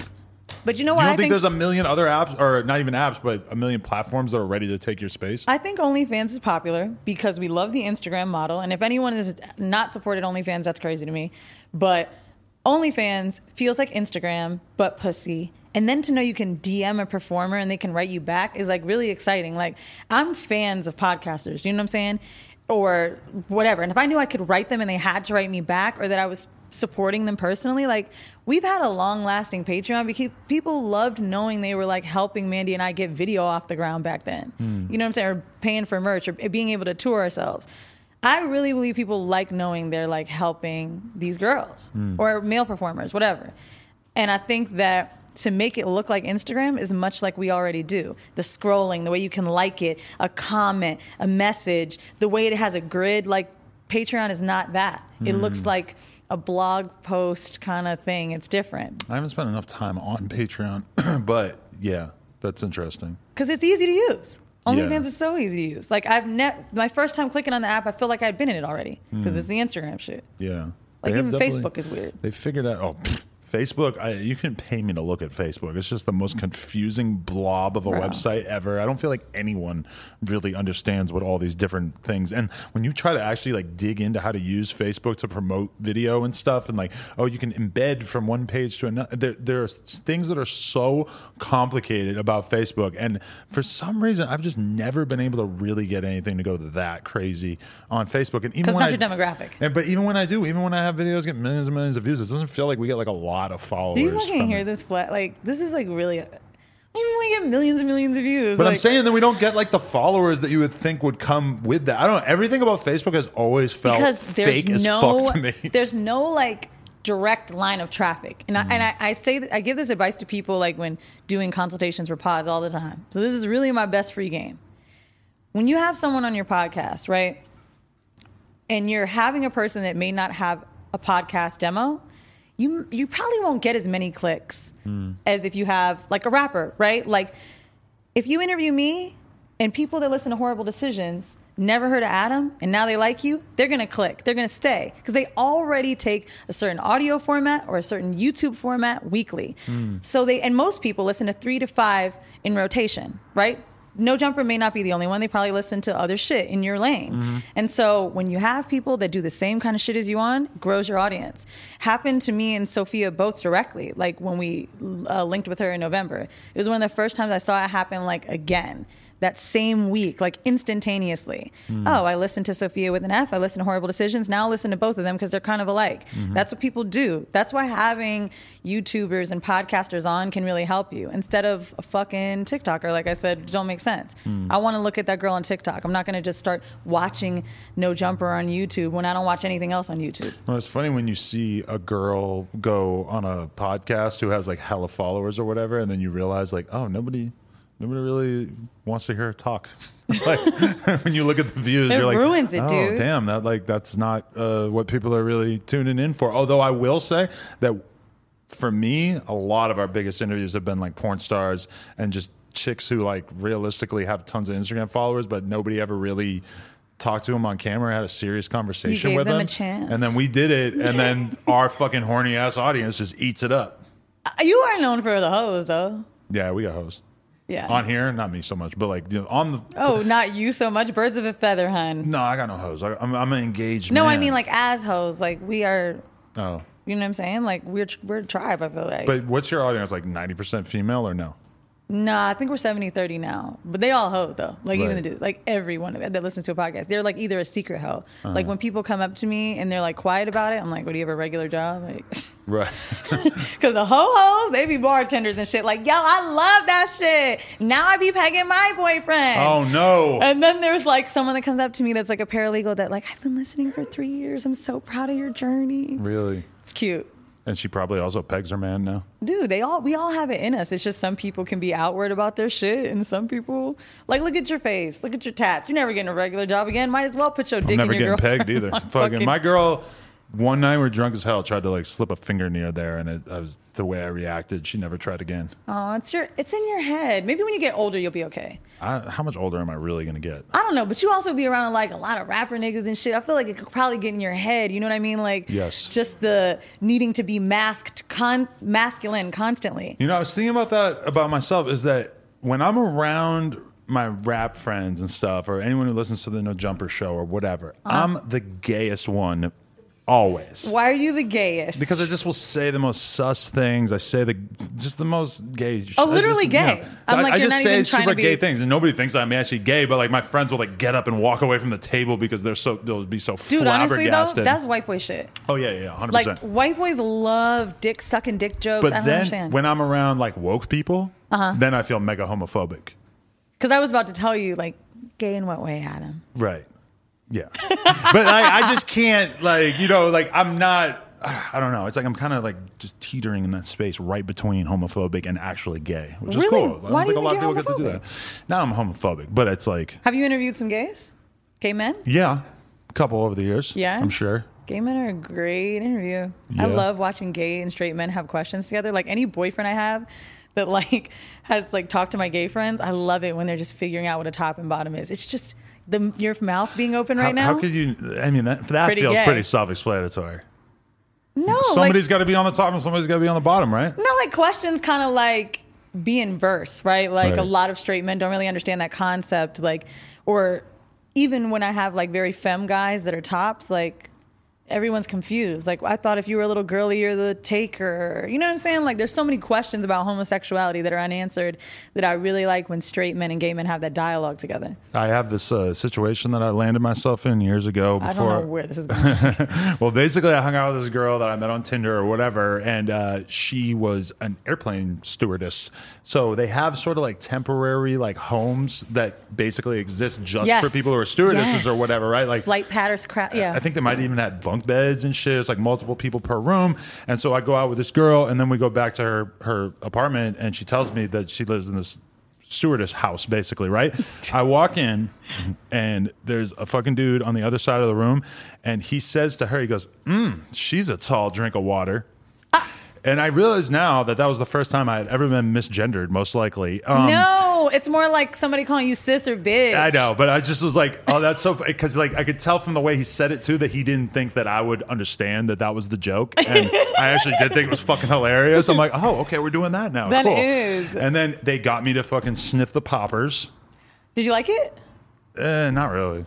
But you know don't what? I think, think there's a million other apps, or not even apps, but a million platforms that are ready to take your space? I think OnlyFans is popular because we love the Instagram model. And if anyone has not supported OnlyFans, that's crazy to me. But OnlyFans feels like Instagram, but pussy. And then to know you can DM a performer and they can write you back is like really exciting. Like, I'm fans of podcasters, you know what I'm saying? Or whatever. And if I knew I could write them and they had to write me back or that I was supporting them personally, like, we've had a long lasting Patreon because people loved knowing they were like helping Mandy and I get video off the ground back then. Hmm. You know what I'm saying? Or paying for merch or being able to tour ourselves. I really believe people like knowing they're like helping these girls hmm. or male performers, whatever. And I think that to make it look like Instagram is much like we already do. The scrolling, the way you can like it, a comment, a message, the way it has a grid, like Patreon is not that. It looks hmm. like a blog post kind of thing. It's different I haven't spent enough time on Patreon, but yeah, that's interesting. because it's easy to use. OnlyFans Yeah. is so easy to use. Like I've ne- my first time clicking on the app, I feel like I'd been in it already because hmm. it's the Instagram shit. Yeah, Like even Facebook is weird. They figured out. Oh, pfft, Facebook, I, you can pay me to look at Facebook. It's just the most confusing blob of a Bro. website ever. I don't feel like anyone really understands what all these different things. And when you try to actually like dig into how to use Facebook to promote video and stuff, and like, oh, you can embed from one page to another. There, there are things that are so complicated about Facebook, and for some reason, I've just never been able to really get anything to go that crazy on Facebook. And even not I, your demographic. and, but even when I do, even when I have videos get millions and millions of views, it doesn't feel like we get like a lot of followers. Do you fucking hear it. this flat? Like this is like really. I mean, we get millions and millions of views. But I'm saying that we don't get like the followers that you would think would come with that. I don't know. Everything about Facebook has always felt because there's fake as no fuck to me. there's no like direct line of traffic and I, Mm. and I, I say I give this advice to people like when doing consultations for pods all the time so this is really my best free game when you have someone on your podcast right and you're having a person that may not have a podcast demo you you probably won't get as many clicks Mm. as if you have like a rapper right? Like if you interview me and people that listen to horrible decisions never heard of adam and now they like you they're going to click. They're going to stay. Because they already take a certain audio format or a certain youtube format weekly. So they and most people listen to three to five in rotation right no jumper may not be the only one. They probably listen to other shit in your lane. And so when you have people that do the same kind of shit as you on grows your audience. Happened to me and sofia both directly like when we uh, linked with her in november. It was one of the first times i saw it happen like again that same week, like instantaneously. Hmm. Oh, I listened to Sofia with an F. I listened to Horrible Decisions. Now I listen to both of them because they're kind of alike. Mm-hmm. That's what people do. That's why having YouTubers and podcasters on can really help you instead of a fucking TikToker. Like I said, don't make sense. Hmm. I want to look at that girl on TikTok. I'm not going to just start watching No Jumper on YouTube when I don't watch anything else on YouTube. Well, it's funny when you see a girl go on a podcast who has like hella followers or whatever, and then you realize like, oh, nobody, nobody really wants to hear her talk. like when you look at the views, It you're like, ruins it, oh, dude." damn, that like that's not uh, what people are really tuning in for. Although I will say that for me, a lot of our biggest interviews have been like porn stars and just chicks who like realistically have tons of Instagram followers, but nobody ever really talked to them on camera, had a serious conversation with them them. chance. And then we did it, and then our fucking horny ass audience just eats it up. Uh, You are known for the hoes, though. Yeah, we got hoes. Yeah. On here, not me so much, but like you know, on the. oh, not you so much. Birds of a feather, hun. No, I got no hoes. I, I'm, I'm an engaged. No, I mean like as hoes. Like we are. Oh, You know what I'm saying? Like we're we're a tribe. I feel like. but what's your audience like? Ninety percent female or no? Nah, I think we're 70 30 now. But they all hoes though. Like even the dudes, like everyone that listens to a podcast, they're like either a secret hoe. Uh-huh. Like when people come up to me and they're like quiet about it, I'm like, "What do you have a regular job?" Like, Right. because the ho hos they be bartenders and shit. Like, yo, I love that shit. Now I be pegging my boyfriend. oh no. And then there's like someone that comes up to me that's like a paralegal that like I've been listening for three years. I'm so proud of your journey. really? It's cute. And she probably also pegs her man now. dude they all we all have it in us it's just some people can be outward about their shit and some people like look at your face look at your tats you're never getting a regular job again might as well put your dick I'm never in your getting girlfriend pegged either. on fucking, my girl. One night we were drunk as hell. Tried to like slip a finger near there, and it I was the way I reacted. She never tried again. oh it's your it's in your head maybe when you get older you'll be okay I, how much older am I really gonna get? I don't know, but you also be around like a lot of rapper niggas and shit. I feel like it could probably get in your head. You know what I mean? Like, Yes. just the needing to be masked, con- masculine constantly. You know, I was thinking about that about myself. Is that when I'm around my rap friends and stuff, or anyone who listens to the No Jumper show or whatever, Uh-huh. I'm the gayest one always. Why are you the gayest? Because I just will say the most sus things. I say the just the most gay. Oh, I literally just, gay. I'm I, like, I you're just not say even trying super to be- gay things, and nobody thinks I'm actually gay. But like my friends will like get up and walk away from the table because they're so they'll be so dude, honestly though, flabbergasted. that's white boy shit. oh yeah, yeah, hundred Like percent. white boys love dick sucking dick jokes. But I don't then understand. when I'm around like woke people, Uh-huh. then I feel mega homophobic. Because I was about to tell you, like, gay in what way, Adam? Right. Yeah. but I, I just can't like you know like I'm not. I don't know. It's like I'm kind of like just teetering in that space right between homophobic and actually gay, which is Really? cool. I don't Why do think you a lot of people get to do that. Now I'm homophobic, but it's like Have you interviewed some gays? Gay men? yeah, a couple over the years. Yeah? I'm sure. Gay men are a great interview. I love watching gay and straight men have questions together. Like any boyfriend I have that like has like talked to my gay friends, I love it when they're just figuring out what a top and bottom is. It's just the your mouth being open right how, now. how could you? I mean, that, that Pretty feels gay. pretty self-explanatory. No, Somebody's like, got to be on the top and somebody's got to be on the bottom, right? no, like questions kind of like be in verse, right? Like Right. a lot of straight men don't really understand that concept. Like, or even when I have like very femme guys that are tops, like everyone's confused. Like, I thought if you were a little girly, you're the taker. You know what I'm saying? Like, there's so many questions about homosexuality that are unanswered that I really like when straight men and gay men have that dialogue together. I have this uh, situation that I landed myself in years ago I don't know where this is going. well, basically, I hung out with this girl that I met on Tinder or whatever, and uh, she was an airplane stewardess. So they have sort of like temporary like homes that basically exist just Yes. for people who are stewardesses Yes. or whatever, right? Like Flight patterns, crap. Yeah. I think they might even have bunk beds and shit. It's like multiple people per room. And so I go out with this girl, and then we go back to her her apartment, and she tells me that she lives in this stewardess house, basically, right? I walk in, and there's a fucking dude on the other side of the room, and he says to her, he goes, mm, "She's a tall drink of water." And I realize now that that was the first time I had ever been misgendered, most likely. Um, no, it's more like somebody calling you sis or bitch. I know, but I just was like, oh, that's so because like I could tell from the way he said it too that he didn't think that I would understand that that was the joke, and I actually did think it was fucking hilarious. I'm like, oh, okay, we're doing that now. That cool. is. And then they got me to fucking sniff the poppers. Did you like it? Eh, not really.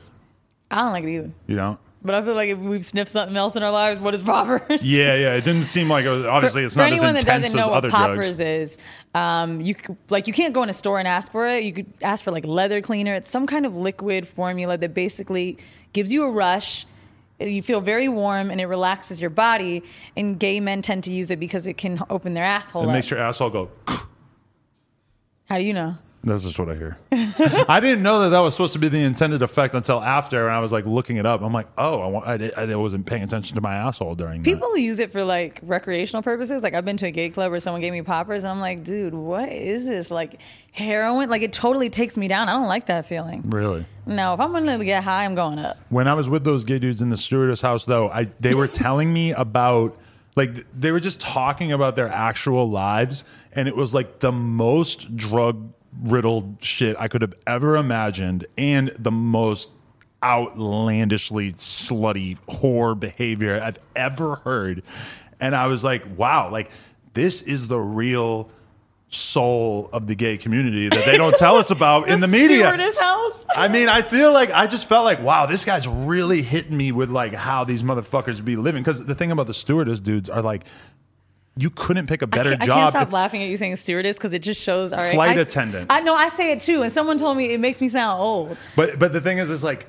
I don't like it either. You know. But I feel like if we've sniffed something else in our lives, what is poppers? Yeah, yeah. It didn't seem like it was, obviously it's for not as anyone that intense doesn't as know what other poppers drugs. is, um, you c- like you can't go in a store and ask for it. You could ask for like leather cleaner. It's some kind of liquid formula that basically gives you a rush. You feel very warm and it relaxes your body. And gay men tend to use it because it can open their asshole It up. makes your asshole go. How do you know? That's just what I hear. I didn't know that that was supposed to be the intended effect until after, and I was like looking it up. I'm like, oh, I, wa- I, did, I wasn't paying attention to my asshole during that. People use it for like recreational purposes. Like I've been to a gay club where someone gave me poppers, and I'm like, dude, what is this? Like heroin? Like it totally takes me down. I don't like that feeling. Really? No, if I'm gonna get high, I'm going up. When I was with those gay dudes in the stewardess house, though, I they were telling me about like they were just talking about their actual lives, and it was like the most drug riddled shit I could have ever imagined, and the most outlandishly slutty whore behavior I've ever heard. And I was like, wow, like this is the real soul of the gay community that they don't tell us about in the media. House. I mean, I feel like I just felt like, wow, this guy's really hitting me with like how these motherfuckers be living. Because the thing about the stewardess dudes are like, you couldn't pick a better I can't, I job. can't stop if- laughing at you saying stewardess because it just shows. All right, Flight I- attendant. I know. I say it too, and someone told me it makes me sound old. but but the thing is, is like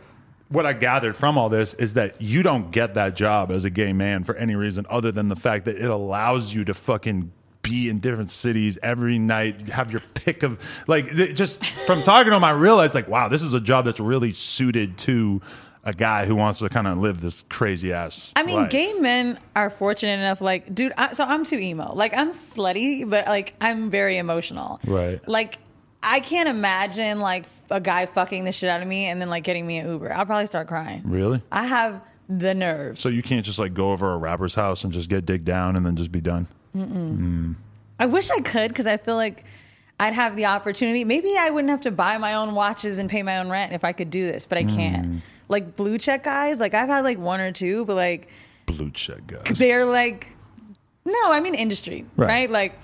what I gathered from all this is that you don't get that job as a gay man for any reason other than the fact that it allows you to fucking be in different cities every night, have your pick of like just from talking to him, I realized like, wow, this is a job that's really suited to a guy who wants to kind of live this crazy ass. I mean, life. gay men are fortunate enough. Like, dude, I, so I'm too emo. Like, I'm slutty, but like, I'm very emotional. Right. Like, I can't imagine like a guy fucking the shit out of me and then like getting me an Uber. I'll probably start crying. Really? I have the nerve. So you can't just like go over a rapper's house and just get digged down and then just be done. Mm. I wish I could because I feel like I'd have the opportunity. Maybe I wouldn't have to buy my own watches and pay my own rent if I could do this, but I can't. Mm. Like blue check guys, like I've had like one or two, but like Blue check guys. they're like no i mean industry Right. right, like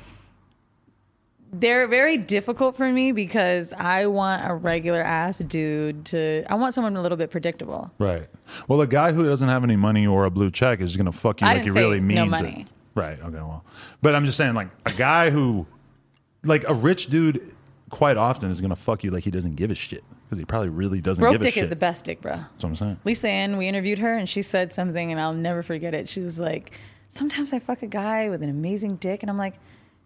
they're very difficult for me because i want a regular ass dude to i want someone a little bit predictable Right. Well, a guy who doesn't have any money or a blue check is going to fuck you I like he really no means money. it. Right. Okay. Well, but I'm just saying, like a guy who, like a rich dude, quite often is going to fuck you like he doesn't give a shit because he probably really doesn't broke give a dick shit. is the best dick bro That's what I'm saying. lisa ann we interviewed her and she said something and i'll never forget it she was like sometimes i fuck a guy with an amazing dick and i'm like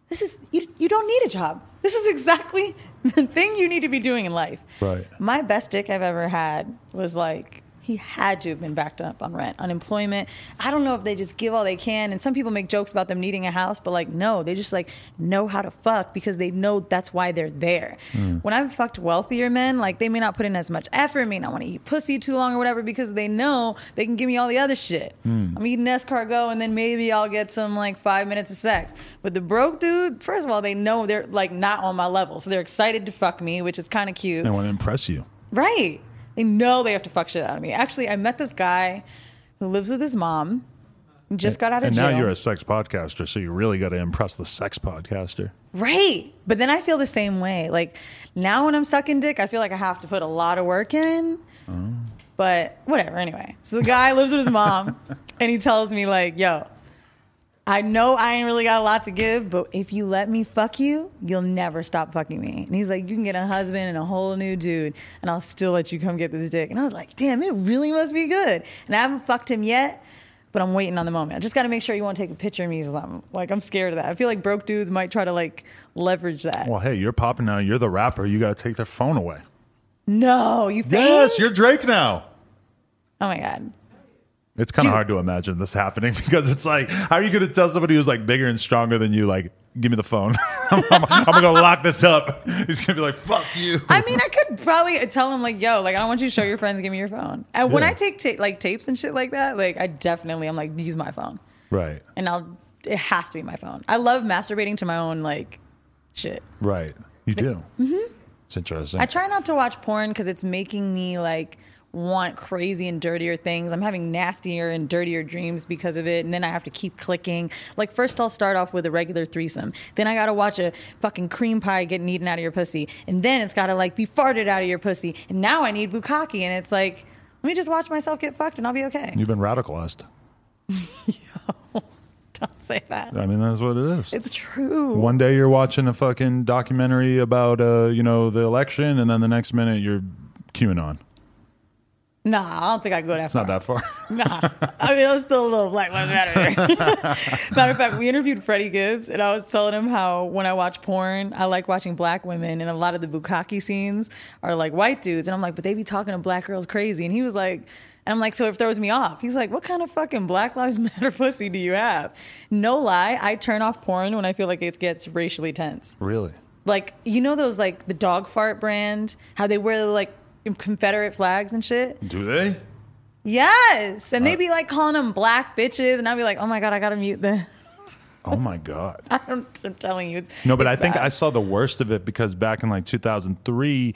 this is you, you don't need a job this is exactly the thing you need to be doing in life Right. My best dick I've ever had was like he had to have been backed up on rent, unemployment. I don't know if they just give all they can. And some people make jokes about them needing a house, but like no, they just like know how to fuck because they know that's why they're there. Mm. When I've fucked wealthier men, like they may not put in as much effort, may not want to eat pussy too long or whatever because they know they can give me all the other shit. Mm. I'm eating escargot and then maybe I'll get some like five minutes of sex. But the broke dude, first of all, they know they're like not on my level, so they're excited to fuck me, which is kind of cute. They want to impress you. Right. They know they have to fuck shit out of me. Actually, I met this guy who lives with his mom. Just got out of and jail. now you're a sex podcaster, so you really got to impress the sex podcaster. Right. But then I feel the same way. Like now when I'm sucking dick, I feel like I have to put a lot of work in. Oh. But whatever, anyway. So the guy lives with his mom and he tells me like, yo, I know I ain't really got a lot to give, but if you let me fuck you, you'll never stop fucking me. And he's like, you can get a husband and a whole new dude, and I'll still let you come get this dick. And I was like, damn, it really must be good. And I haven't fucked him yet, but I'm waiting on the moment. I just got to make sure you won't take a picture of me or something. Like I'm scared of that. I feel like broke dudes might try to like leverage that. Well, hey, you're popping now. You're the rapper. You got to take their phone away. No, you think? Yes, you're Drake now. Oh my god. It's kind of hard to imagine this happening because it's like, how are you going to tell somebody who's like bigger and stronger than you, like, give me the phone? I'm, I'm, I'm going to lock this up. He's going to be like, fuck you. I mean, I could probably tell him like, "Yo, like, I don't want you to show your friends. Give me your phone." And when Yeah. I take ta- like tapes and shit like that, like, I definitely I'm like, use my phone, right, and I'll. It has to be my phone. I love masturbating to my own like shit. right. You do. Mm-hmm. It's interesting. I try not to watch porn because it's making me like want crazy and dirtier things. I'm having nastier and dirtier dreams because of it, and then I have to keep clicking. Like first, I'll start off with a regular threesome, then I gotta watch a fucking cream pie getting eaten out of your pussy, and then it's gotta like be farted out of your pussy, and now I need bukkake, and it's like. Let me just watch myself get fucked and I'll be okay. You've been radicalized. Don't say that. I mean, that's what it is. It's true. One day you're watching a fucking documentary about, uh, you know, the election, and then the next minute you're QAnon. Nah, I don't think I go that It's far. not that far. Nah, I mean, I was still a little Black Lives Matter. Matter of fact, we interviewed Freddie Gibbs, and I was telling him how when I watch porn, I like watching black women, and a lot of the bukkake scenes are like white dudes, and I'm like, but they be talking to black girls crazy, and he was like. And I'm like, so it throws me off. He's like, what kind of fucking Black Lives Matter pussy do you have? No lie, I turn off porn when I feel like it gets racially tense. really? Like, you know those like the dog fart brand, how they wear like Confederate flags and shit? Do they? Yes. And they Uh, be like calling them black bitches. And I'd be like, oh my God, I got to mute this. Oh my God. I'm, I'm telling you. It's, No, but I think bad. I saw the worst of it because back in like 2003,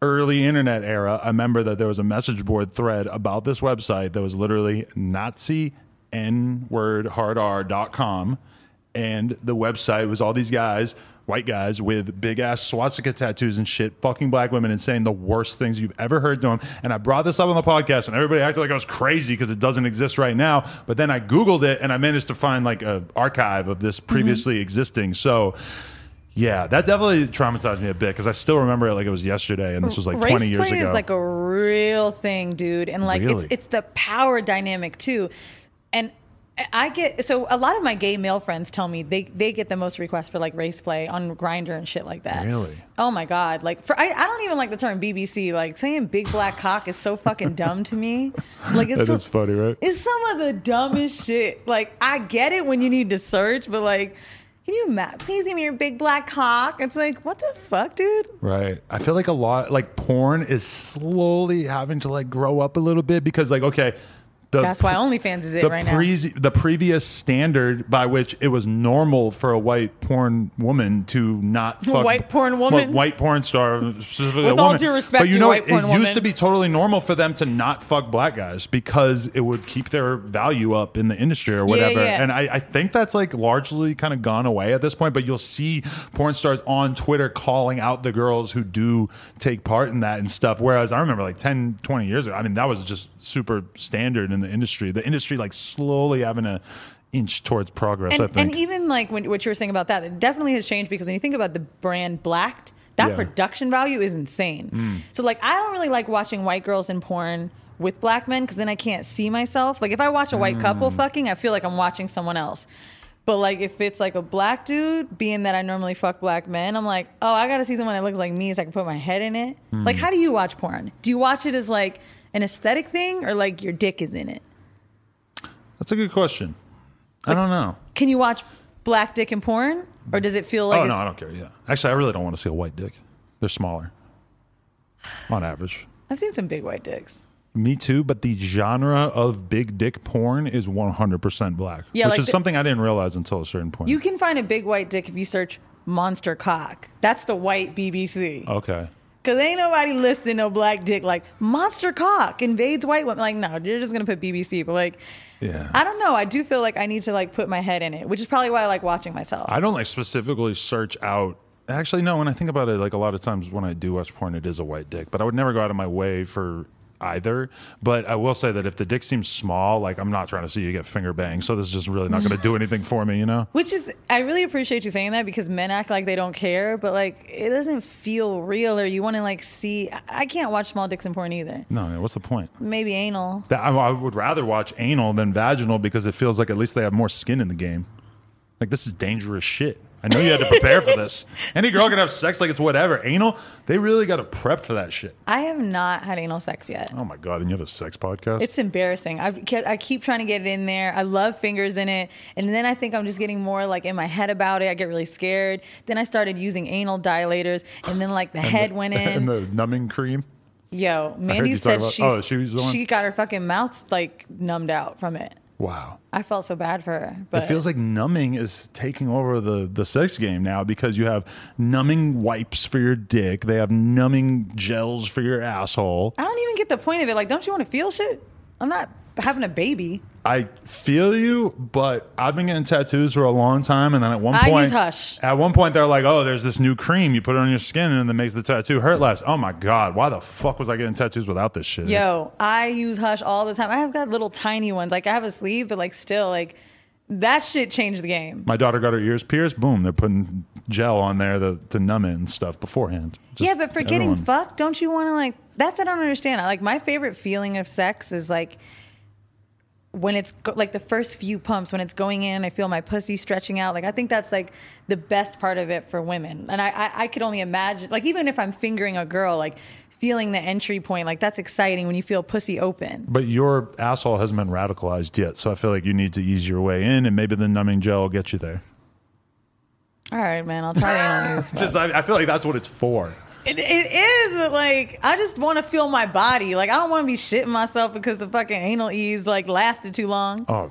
early internet era, I remember that there was a message board thread about this website that was literally Nazi N word hard R.com. And the website was all these guys, white guys with big ass swastika tattoos and shit, fucking black women and saying the worst things you've ever heard to them. And I brought this up on the podcast and everybody acted like I was crazy because it doesn't exist right now. But then I Googled it and I managed to find like an archive of this mm-hmm. previously existing. So yeah, that definitely traumatized me a bit because I still remember it like it was yesterday, and this was like Race 20 years ago. is like a real thing, dude. And like, Really? it's, it's the power dynamic too. And I get so a lot of my gay male friends tell me they they get the most requests for like race play on Grindr and shit like that. Really? Oh my god! Like for I, I don't even like the term BBC. Like saying big black cock is so fucking dumb to me. Like it's that so, is funny, right? it's some of the dumbest shit. Like I get it when you need to search, but like, can you ma- please give me your big black cock? It's like what the fuck, dude. Right. I feel like a lot, like porn is slowly having to like grow up a little bit because, like, okay, the That's why OnlyFans is it the right now. pre- the previous standard by which it was normal for a white porn woman to not fuck White porn woman? well, white porn star specifically With a all woman. due respect, but you know white it, porn used woman. to be totally normal for them to not fuck black guys because it would keep their value up in the industry or whatever yeah. and I, I think that's like largely kind of gone away at this point but you'll see porn stars on twitter calling out the girls who do take part in that and stuff whereas i remember like 10 20 years ago i mean that was just super standard in the industry the industry like slowly having a inch towards progress i and, think and even like when, what you were saying about that, it definitely has changed because when you think about the brand Blacked, that Yeah. production value is insane. Mm. So like, I don't really like watching white girls in porn with black men because then I can't see myself. Like if I watch a white mm. couple fucking, I feel like I'm watching someone else. But like if it's like a black dude, being that I normally fuck black men, I'm like, oh, I gotta see someone that looks like me so I can put my head in it. Mm. Like, how do you watch porn? Do you watch it as like an aesthetic thing or like your dick is in it? that's a good question i don't know Can you watch black dick in porn, or does it feel like oh no i don't care yeah actually i really don't want to see a white dick they're smaller on average I've seen some big white dicks. Me too, but the genre of big dick porn is 100% black, Yeah, which like is the- something I didn't realize until a certain point. You can find a big white dick if you search monster cock. That's the white BBC. okay. Cause ain't nobody listing no black dick like monster cock invades white women. Like, no, you're just gonna put BBC. But like, Yeah. I don't know. I do feel like I need to like put my head in it, which is probably why I like watching myself. I don't like specifically search out. Actually, no. When I think about it, like a lot of times when I do watch porn, it is a white dick. But I would never go out of my way for either. But I will say that if the dick seems small, like I'm not trying to see you get finger banged. So this is just really not going to do anything for me, you know? Which is, I really appreciate you saying that because men act like they don't care, but like it doesn't feel real, or you want to like see. I- can't watch small dicks in porn either. No, no, what's the point? Maybe anal. That, I, I would rather watch anal than vaginal because it feels like at least they have more skin in the game. Like this is dangerous shit. I know you had to prepare for this. Any girl can have sex like it's whatever. Anal, they really got to prep for that shit. I have not had anal sex yet. Oh my god! And you have a sex podcast? It's embarrassing. I've, ke- I keep trying to get it in there. I love fingers in it. And then I think I'm just getting more like in my head about it. I get really scared. Then I started using anal dilators. And then like the head went in. and the numbing cream. Yo, Mandii said about- she's, oh, she the she got her fucking mouth like numbed out from it. Wow. I felt so bad for her. But It feels like numbing is taking over the, the sex game now because you have numbing wipes for your dick. They have numbing gels for your asshole. I don't even get the point of it. Like, don't you want to feel shit? I'm not having a baby. I feel you, but I've been getting tattoos for a long time, and then at one I point, use Hush. At one point, they're like, "Oh, there's this new cream you put it on your skin, and it makes the tattoo hurt less." Oh my god, why the fuck was I getting tattoos without this shit? Yo, I use Hush all the time. I have got little tiny ones. Like, I have a sleeve, but like, still, like, that shit changed the game. My daughter got her ears pierced. Boom, they're putting gel on there to, to numb it and stuff beforehand. Just yeah, but for getting fucked, don't you want to like? That's what I don't understand. Like my favorite feeling of sex is like when it's go- like the first few pumps when it's going in. I feel my pussy stretching out. Like I think that's like the best part of it for women. And I, I, I could only imagine. Like even if I'm fingering a girl, like feeling the entry point, like that's exciting when you feel pussy open. But your asshole hasn't been radicalized yet, so I feel like you need to ease your way in, and maybe the numbing gel will get you there. All right, man. I'll try to anal news. Just, I, I feel like that's what it's for. It, it is, but like, I just want to feel my body. Like, I don't want to be shitting myself because the fucking anal ease like lasted too long. Oh,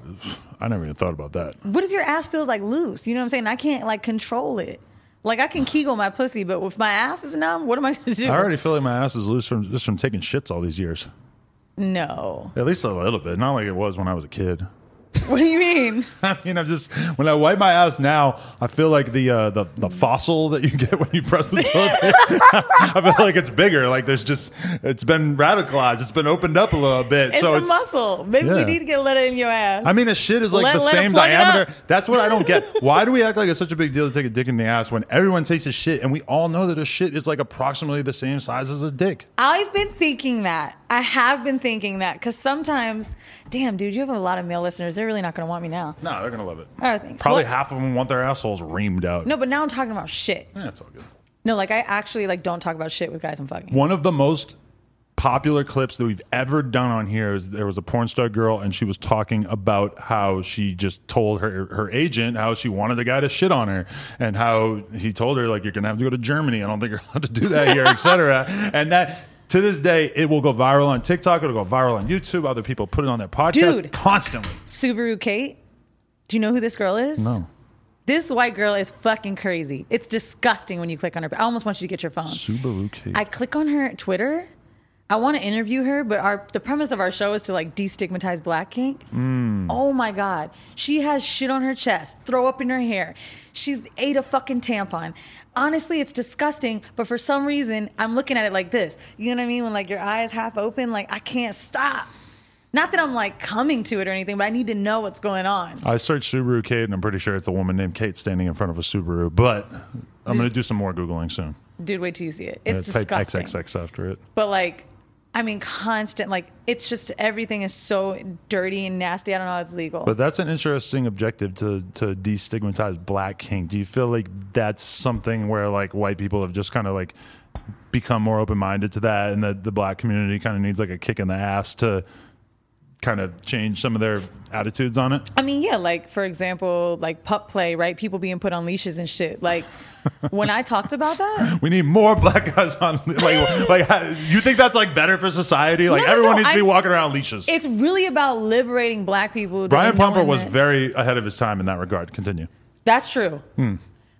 I never even thought about that. What if your ass feels like loose? You know what I'm saying? I can't like control it. Like I can kegel my pussy, but if my ass is numb, what am I gonna do? I already feel like my ass is loose from just from taking shits all these years. No. At least a little bit, not like it was when I was a kid. What do you mean? I mean, I'm just when I wipe my ass now, I feel like the uh, the the fossil that you get when you press the toilet. I feel like it's bigger. Like there's just it's been radicalized. It's been opened up a little bit. It's so a it's muscle. Maybe we Yeah. need to get let it in your ass. I mean, a shit is like Let- the let same diameter. That's what I don't get. Why do we act like it's such a big deal to take a dick in the ass when everyone takes a shit and we all know that a shit is like approximately the same size as a dick? I've been thinking that. I have been thinking that because sometimes, damn, dude, you have a lot of male listeners. They're really not going to want me now. No, they're gonna love it. Oh, thanks. Probably Well- half of them want their assholes reamed out. No, but now I'm talking about shit. Yeah, it's all good. No, like I actually like don't talk about shit with guys I'm fucking. One of the most popular clips that we've ever done on here is there was a porn star girl and she was talking about how she just told her her agent how she wanted the guy to shit on her and how he told her like you're gonna have to go to Germany. I don't think you're allowed to do that here, etc. And that to this day it will go viral on TikTok. It'll go viral on YouTube. Other people put it on their podcast Dude. constantly. Subaru Kate. Do you know who this girl is? No, This white girl is fucking crazy. It's disgusting when you click on her. I almost want you to get your phone. Subaru Kate. I click on her Twitter. I want to interview her, but our the premise of our show is to like destigmatize black kink. Mm. Oh my god, she has shit on her chest, throw up in her hair. She's ate a fucking tampon. Honestly, it's disgusting, but for some reason, I'm looking at it like this. You know what I mean? When like your eyes half open, like I can't stop. Not that I'm like coming to it or anything, but I need to know what's going on. I searched Subaru Kate and I'm pretty sure it's a woman named Kate standing in front of a Subaru. But I'm gonna do some more googling soon. Dude, wait till you see it. It's type disgusting. XXX after it. but like i mean constant like it's just everything is so dirty and nasty i don't know how it's legal But that's an interesting objective to to destigmatize black kink. Do you feel like that's something where like white people have just kind of like become more open minded to that, and that the black community kind of needs like a kick in the ass to kind of change some of their attitudes on it? i mean yeah like for example like pup play right people being put on leashes and shit like when i talked about that We need more black guys on like like you think that's like better for society? Like No, everyone no, needs to be walking around leashes. it's really about liberating black people Brian Pumper was that- very ahead of his time in that regard. Continue. that's true hmm.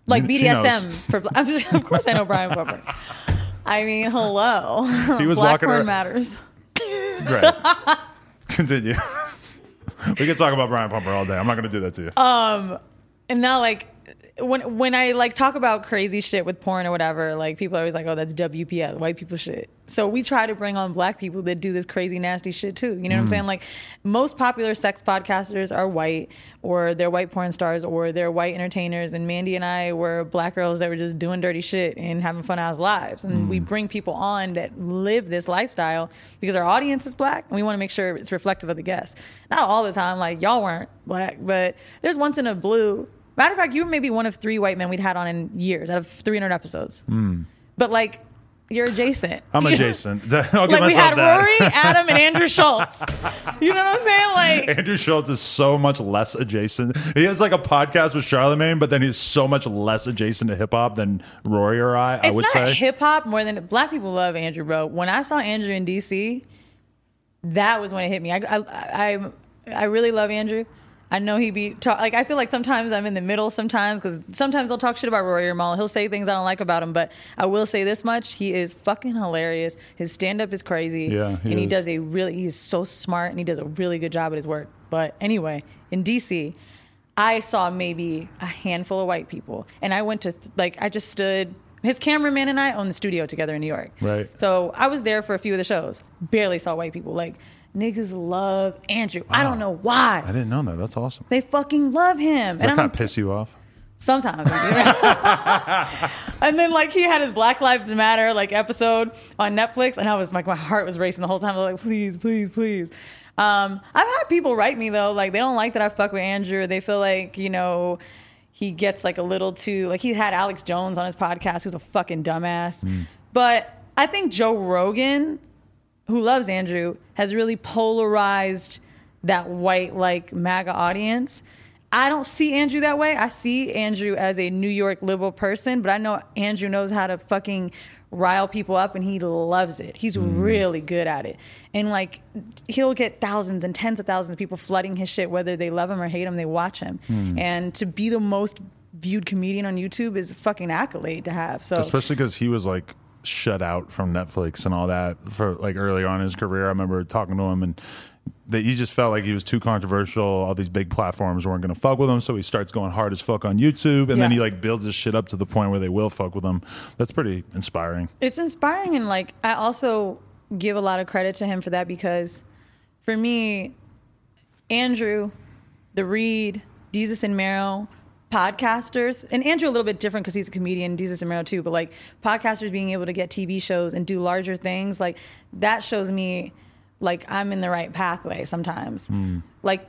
like She bdsm for of course i know brian pumper I mean, hello. He was Black walking around- matters. Great. Continue. we could talk about Brian Pumper all day. I'm not going to do that to you. Um, And now, like, when when I like talk about crazy shit with porn or whatever, like people are always like, "Oh, that's WPS, white people shit." So we try to bring on black people that do this crazy, nasty shit too. You know what I'm mm. saying? Like, most popular sex podcasters are white, or they're white porn stars, or they're white entertainers. And Mandii and I were black girls that were just doing dirty shit and having fun ass lives. And we mm. bring people on that live this lifestyle because our audience is black, and we want to make sure it's reflective of the guests. Not all the time, like y'all weren't black, but there's once in a blue. Matter of fact, you were maybe one of three white men we'd had on in years out of 300 episodes. Hmm. But like, you're adjacent. I'm adjacent. Like we had that. Rory, Adam, and Andrew Schulz. You know what I'm saying? Like, Andrew Schulz is so much less adjacent. He has like a podcast with Charlemagne, but then he's so much less adjacent to hip hop than Rory or I. I would not say. hip hop more than black people love Andrew, bro. When I saw Andrew in DC, that was when it hit me. I I I, I really love Andrew. I know he be talk, like I feel like sometimes I'm in the middle sometimes because sometimes they'll talk shit about Rory or Mal. He'll say things I don't like about him, but I will say this much: he is fucking hilarious. His stand up is crazy, Yeah, he and he is. does a really he's so smart and he does a really good job at his work. But anyway, in DC, I saw maybe a handful of white people, and I went to like I just stood. His cameraman and I own the studio together in New York. Right. So I was there for a few of the shows. Barely saw white people. Like niggas love Andrew. I don't know why. I didn't know that. That's awesome. They fucking love him. Does and that kind of piss you off? Sometimes. and then like he had his Black Lives Matter like episode on Netflix, and I was like, my heart was racing the whole time. I was like, please, please, please. Um, I've had people write me though, like they don't like that I fuck with Andrew. They feel like you know he gets like a little too like he had Alex Jones on his podcast, who's a fucking dumbass. But I think Joe Rogan, who loves Andrew, has really polarized that white like MAGA audience. I don't see Andrew that way. I see Andrew as a New York liberal person, but I know Andrew knows how to fucking rile people up and he loves it. He's mm. really good at it. And like he'll get thousands and tens of thousands of people flooding his shit whether they love him or hate him, they watch him. Hmm. And to be the most viewed comedian on YouTube is a fucking accolade to have. So Especially because he was like shut out from Netflix and all that for like early on in his career. I remember talking to him and that he just felt like he was too controversial. All these big platforms weren't going to fuck with him, so he starts going hard as fuck on YouTube, and then he like builds his shit up to the point where they will fuck with him. That's pretty inspiring. it's inspiring and like i also give a lot of credit to him for that because for me andrew the reed Desus and Mero, podcasters and andrew a little bit different because he's a comedian Desus and Mero too but like podcasters being able to get tv shows and do larger things like that shows me like i'm in the right pathway sometimes. Hmm. Like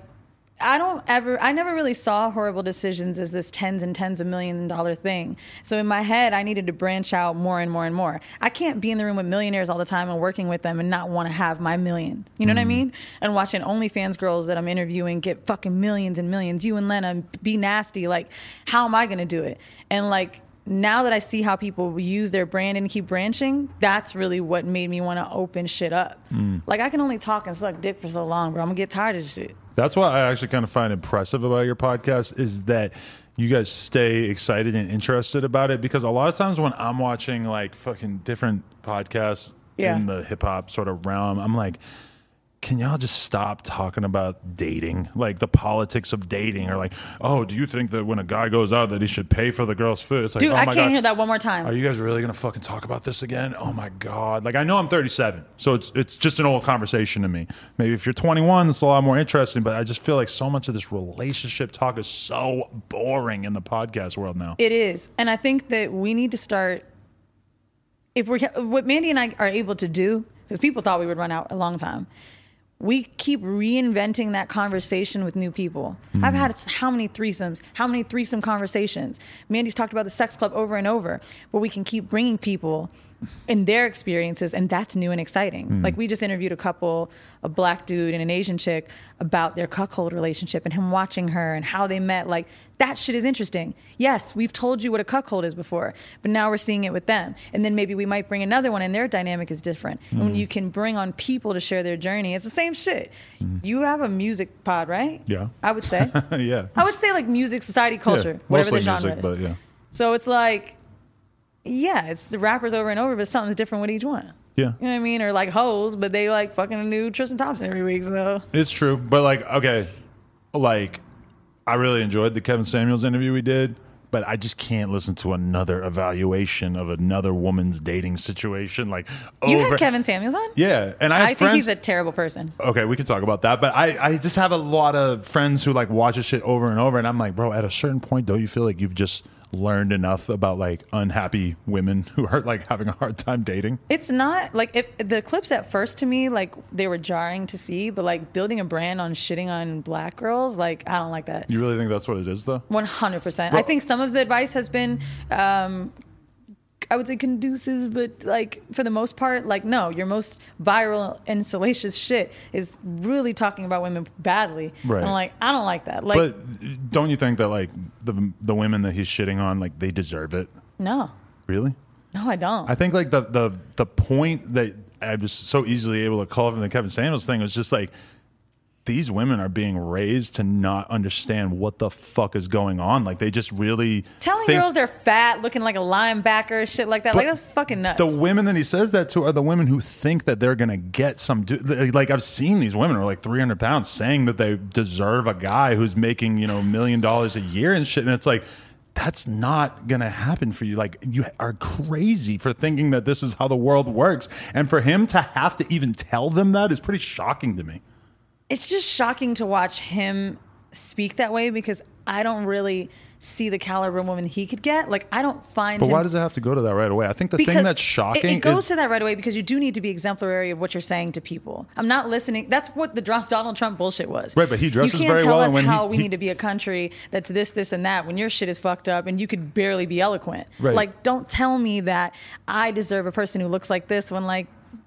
I don't ever, I never really saw horrible decisions as this tens and tens of million dollar thing. So in my head, I needed to branch out more and more and more. I can't be in the room with millionaires all the time and working with them and not want to have my million. You know what I mm. mean? And watching OnlyFans girls that I'm interviewing get fucking millions and millions. You and Lena be nasty. Like, how am I going to do it? And like, now that I see how people use their brand and keep branching, that's really what made me want to open shit up. Mm. Like I can only talk and suck dick for so long, bro. I'm gonna get tired of shit. That's what I actually kind of find impressive about your podcast is that you guys stay excited and interested about it because a lot of times when I'm watching like fucking different podcasts Yeah. in the hip hop sort of realm, I'm like, can y'all just stop talking about dating, like the politics of dating, or like, oh, do you think that when a guy goes out that he should pay for the girl's food? It's like, Dude, oh I can't God. hear that one more time. Are you guys really gonna fucking talk about this again? Oh my god! Like I know I'm 37, so it's it's just an old conversation to me. Maybe if you're 21, it's a lot more interesting. But I just feel like so much of this relationship talk is so boring in the podcast world now. It is. And I think that we need to start if we're what Mandii and I are able to do, because people thought we would run out a long time. We keep reinventing that conversation with new people. I've hmm. had how many threesomes, how many threesome conversations. Mandii's talked about the sex club over and over, but we can keep bringing people and their experiences, and that's new and exciting. Hmm. Like we just interviewed a couple, a black dude and an Asian chick, about their cuckold relationship and him watching her and how they met. Like that shit is interesting. Yes, we've told you what a cuckold is before, but now we're seeing it with them. And then maybe we might bring another one, and their dynamic is different. And when hmm. you can bring on people to share their journey, it's the same shit. Hmm. You have a music pod, right? Yeah. I would say. yeah, I would say like music, society, culture, Yeah, whatever the genre music, is. but yeah. So it's like yeah, it's the rappers over and over, but something's different with each one. Yeah. You know what I mean? Or like hoes, but they like fucking a new Tristan Thompson every week. So It's true, but like, okay, like, I really enjoyed the Kevin Samuels interview we did, but I just can't listen to another evaluation of another woman's dating situation. Like, you over. had Kevin Samuels on. yeah, and I, I think he's a terrible person. Okay, we can talk about that, but I, I just have a lot of friends who like watch this shit over and over, and I'm like, bro, at a certain point, don't you feel like you've just learned enough about like unhappy women who are like having a hard time dating? It's not like if the clips at first to me like they were jarring to see, but like building a brand on shitting on black girls, like I don't like that. You really think that's what it is, though? One hundred percent. I think some of the advice has been, um, I would say conducive, but like for the most part, like no, your most viral and salacious shit is really talking about women badly. Right. And I'm like, I don't like that. Like, but don't you think that like the the women that he's shitting on, like they deserve it? no, Really? no, I don't. I think like the the the point that I was so easily able to call from the Kevin Samuels thing was just like these women are being raised to not understand what the fuck is going on. Like they just really Telling think- girls they're fat, looking like a linebacker, shit like that, like that's fucking nuts. The women that he says that to are the women who think that they're gonna get some. du- Like I've seen these women who are like three hundred pounds saying that they deserve a guy who's making you know a million dollars a year and shit, and it's like. That's not gonna happen for you. Like you are crazy for thinking that this is how the world works, and for him to have to even tell them that is pretty shocking to me. It's just shocking to watch him speak that way because I don't really see the caliber of woman he could get. Like I don't find But him why does it have to go to that right away? I think the thing that's shocking It, goes is to that right away because you do need to be exemplary of what you're saying to people. I'm not listening. That's what the Donald Trump bullshit was. Right, but he dresses You can't very tell well, us when he- how we he- need to be a country that's this, this, and that when your shit is fucked up and you could barely be eloquent. Right. Like, don't tell me that I deserve a person who looks like this when like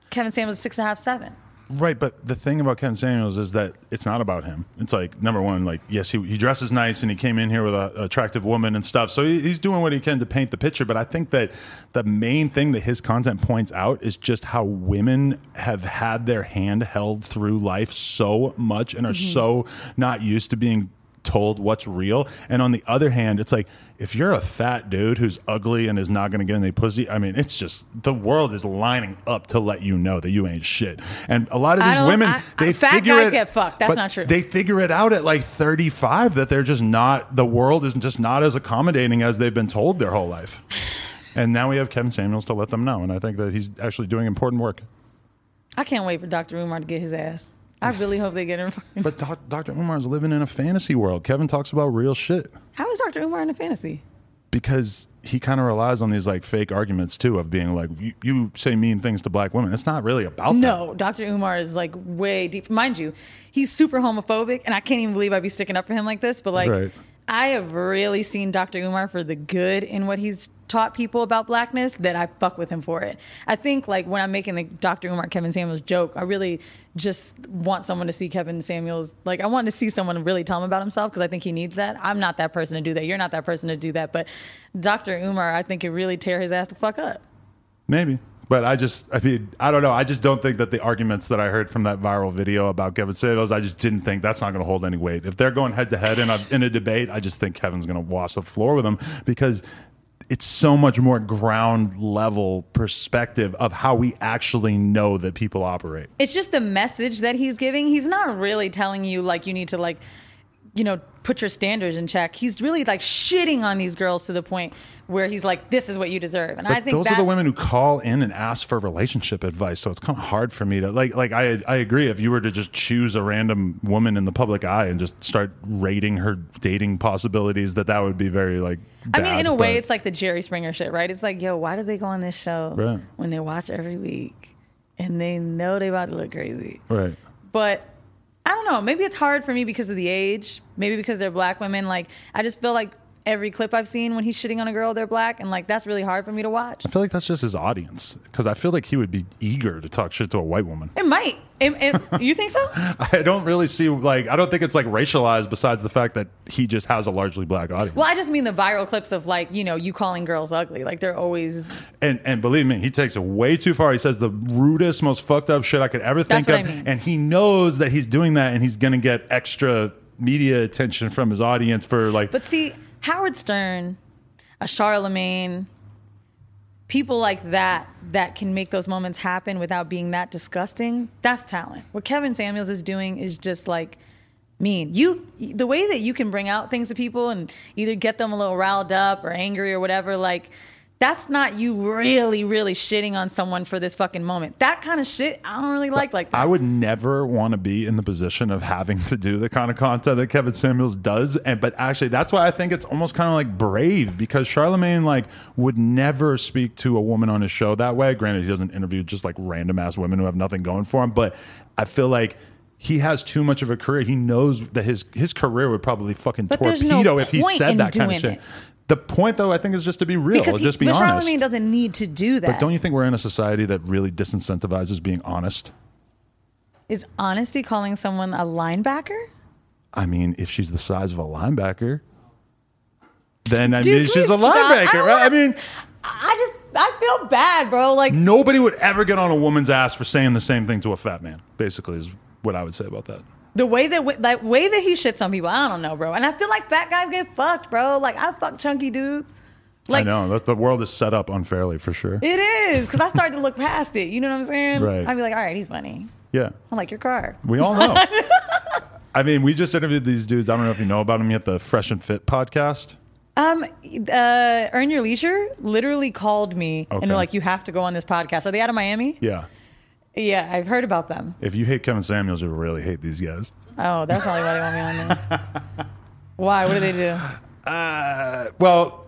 Kevin Samuels is six and a half, seven. Right, but the thing about Ken Samuels is that it's not about him. It's like number one, like yes, he, he dresses nice and he came in here with an attractive woman and stuff, so he, he's doing what he can to paint the picture. But I think that the main thing that his content points out is just how women have had their hand held through life so much and are mm-hmm. so not used to being told what's real. And on the other hand, it's like if you're a fat dude who's ugly and is not going to get any pussy, I mean, it's just the world is lining up to let you know that you ain't shit. And a lot of these women, I- they I- fat figure guys it. get fucked. That's but not true. They figure it out at like 35 that they're just not. The world is just not as accommodating as they've been told their whole life. And now we have Kevin Samuels to let them know, and I think that he's actually doing important work. I can't wait for Dr. Umar to get his ass. I really hope they get him. But doc, Dr. Umar is living in a fantasy world. Kevin talks about real shit. How is Dr. Umar in a fantasy? because he kind of relies on these like fake arguments too of being like you, you say mean things to black women it's not really about that. No, Dr. Umar is like way deep. Mind you, he's super homophobic, and I can't even believe I'd be sticking up for him like this. But like, Right. I have really seen Dr. Umar for the good in what he's taught people about blackness that I fuck with him for it. I think like when I'm making the Dr. Umar Kevin Samuels joke, I really just want someone to see Kevin Samuels. Like I want to see someone really tell him about himself because I think he needs that. I'm not that person to do that. You're not that person to do that. But Dr. Umar, I think, could really tear his ass to fuck up. maybe but i just i mean i don't know. I just don't think that the arguments that i heard from that viral video about kevin samuels i just didn't think that's not going to hold any weight. If they're going head to head in a in a debate i just think kevin's going to wash the floor with him because it's so much more ground level perspective of how we actually know that people operate. It's just the message that he's giving. He's not really telling you like you need to like, you know, put your standards in check. He's really like shitting on these girls to the point where he's like, "This is what you deserve." And But I think those are the women who call in and ask for relationship advice. So it's kind of hard for me to like. Like I, I agree. If you were to just choose a random woman in the public eye and just start rating her dating possibilities, that that would be very like. I mean, in a way, it's like the Jerry Springer shit, right? It's like, yo, why do they go on this show Right. when they watch every week and they know they about to look crazy? right. But I don't know. Maybe it's hard for me because of the age. Maybe because they're black women. Like I just feel like every clip I've seen when he's shitting on a girl, they're black, and like that's really hard for me to watch. I feel like that's just his audience because I feel like he would be eager to talk shit to a white woman. It might. You think so? I don't really see like I don't think it's like racialized. Besides the fact that he just has a largely black audience. Well, I just mean the viral clips of like you know you calling girls ugly. Like they're always. And and believe me, he takes it way too far. He says the rudest, most fucked up shit I could ever think That's of, I mean. and he knows that he's doing that, and he's gonna get extra media attention from his audience for like. But see, Howard Stern, a Charlemagne, people like that that can make those moments happen without being that disgusting, that's talent. What Kevin Samuels is doing is just like mean. You the way that you can bring out things to people and either get them a little riled up or angry or whatever, like that's not you really, really shitting on someone for this fucking moment. That kind of shit, I don't really like like that. I would never want to be in the position of having to do the kind of content that Kevin Samuels does. And but actually, that's why I think it's almost kind of like brave because Charlemagne like would never speak to a woman on his show that way. Granted, he doesn't interview just like random ass women who have nothing going for him, but I feel like. He has too much of a career. He knows that his his career would probably fucking But torpedo no if he said that kind of shit. it. The point, though, I think, is just to be real, because just be but honest. Charlemagne doesn't need to do that. But don't you think we're in a society that really disincentivizes being honest? Is honesty calling someone a linebacker? I mean, if she's the size of a linebacker, then I Dude, mean, she's a stop? linebacker, I right? I mean, I just I feel bad, bro. Like nobody would ever get on a woman's ass for saying the same thing to a fat man. Basically, is what I would say about that. The way that that way that he shits on people, I don't know, bro. And I feel like fat guys get fucked, bro. Like I fuck chunky dudes. Like I know that the world is set up unfairly for sure. it is because I started to look past it. You know what I'm saying? Right. I'd be like, all right, he's funny. yeah, I like your car. we all know. I mean, we just interviewed these dudes. I don't know if you know about them yet. The Fresh and Fit podcast. Um, uh, Earn Your Leisure literally called me and Okay. were like, you have to go on this podcast. Are they out of Miami? Yeah. Yeah, I've heard about them. If you hate Kevin Samuels, you'll really hate these guys. Oh, that's probably why they want me on there. Why? What do they do? Uh, well,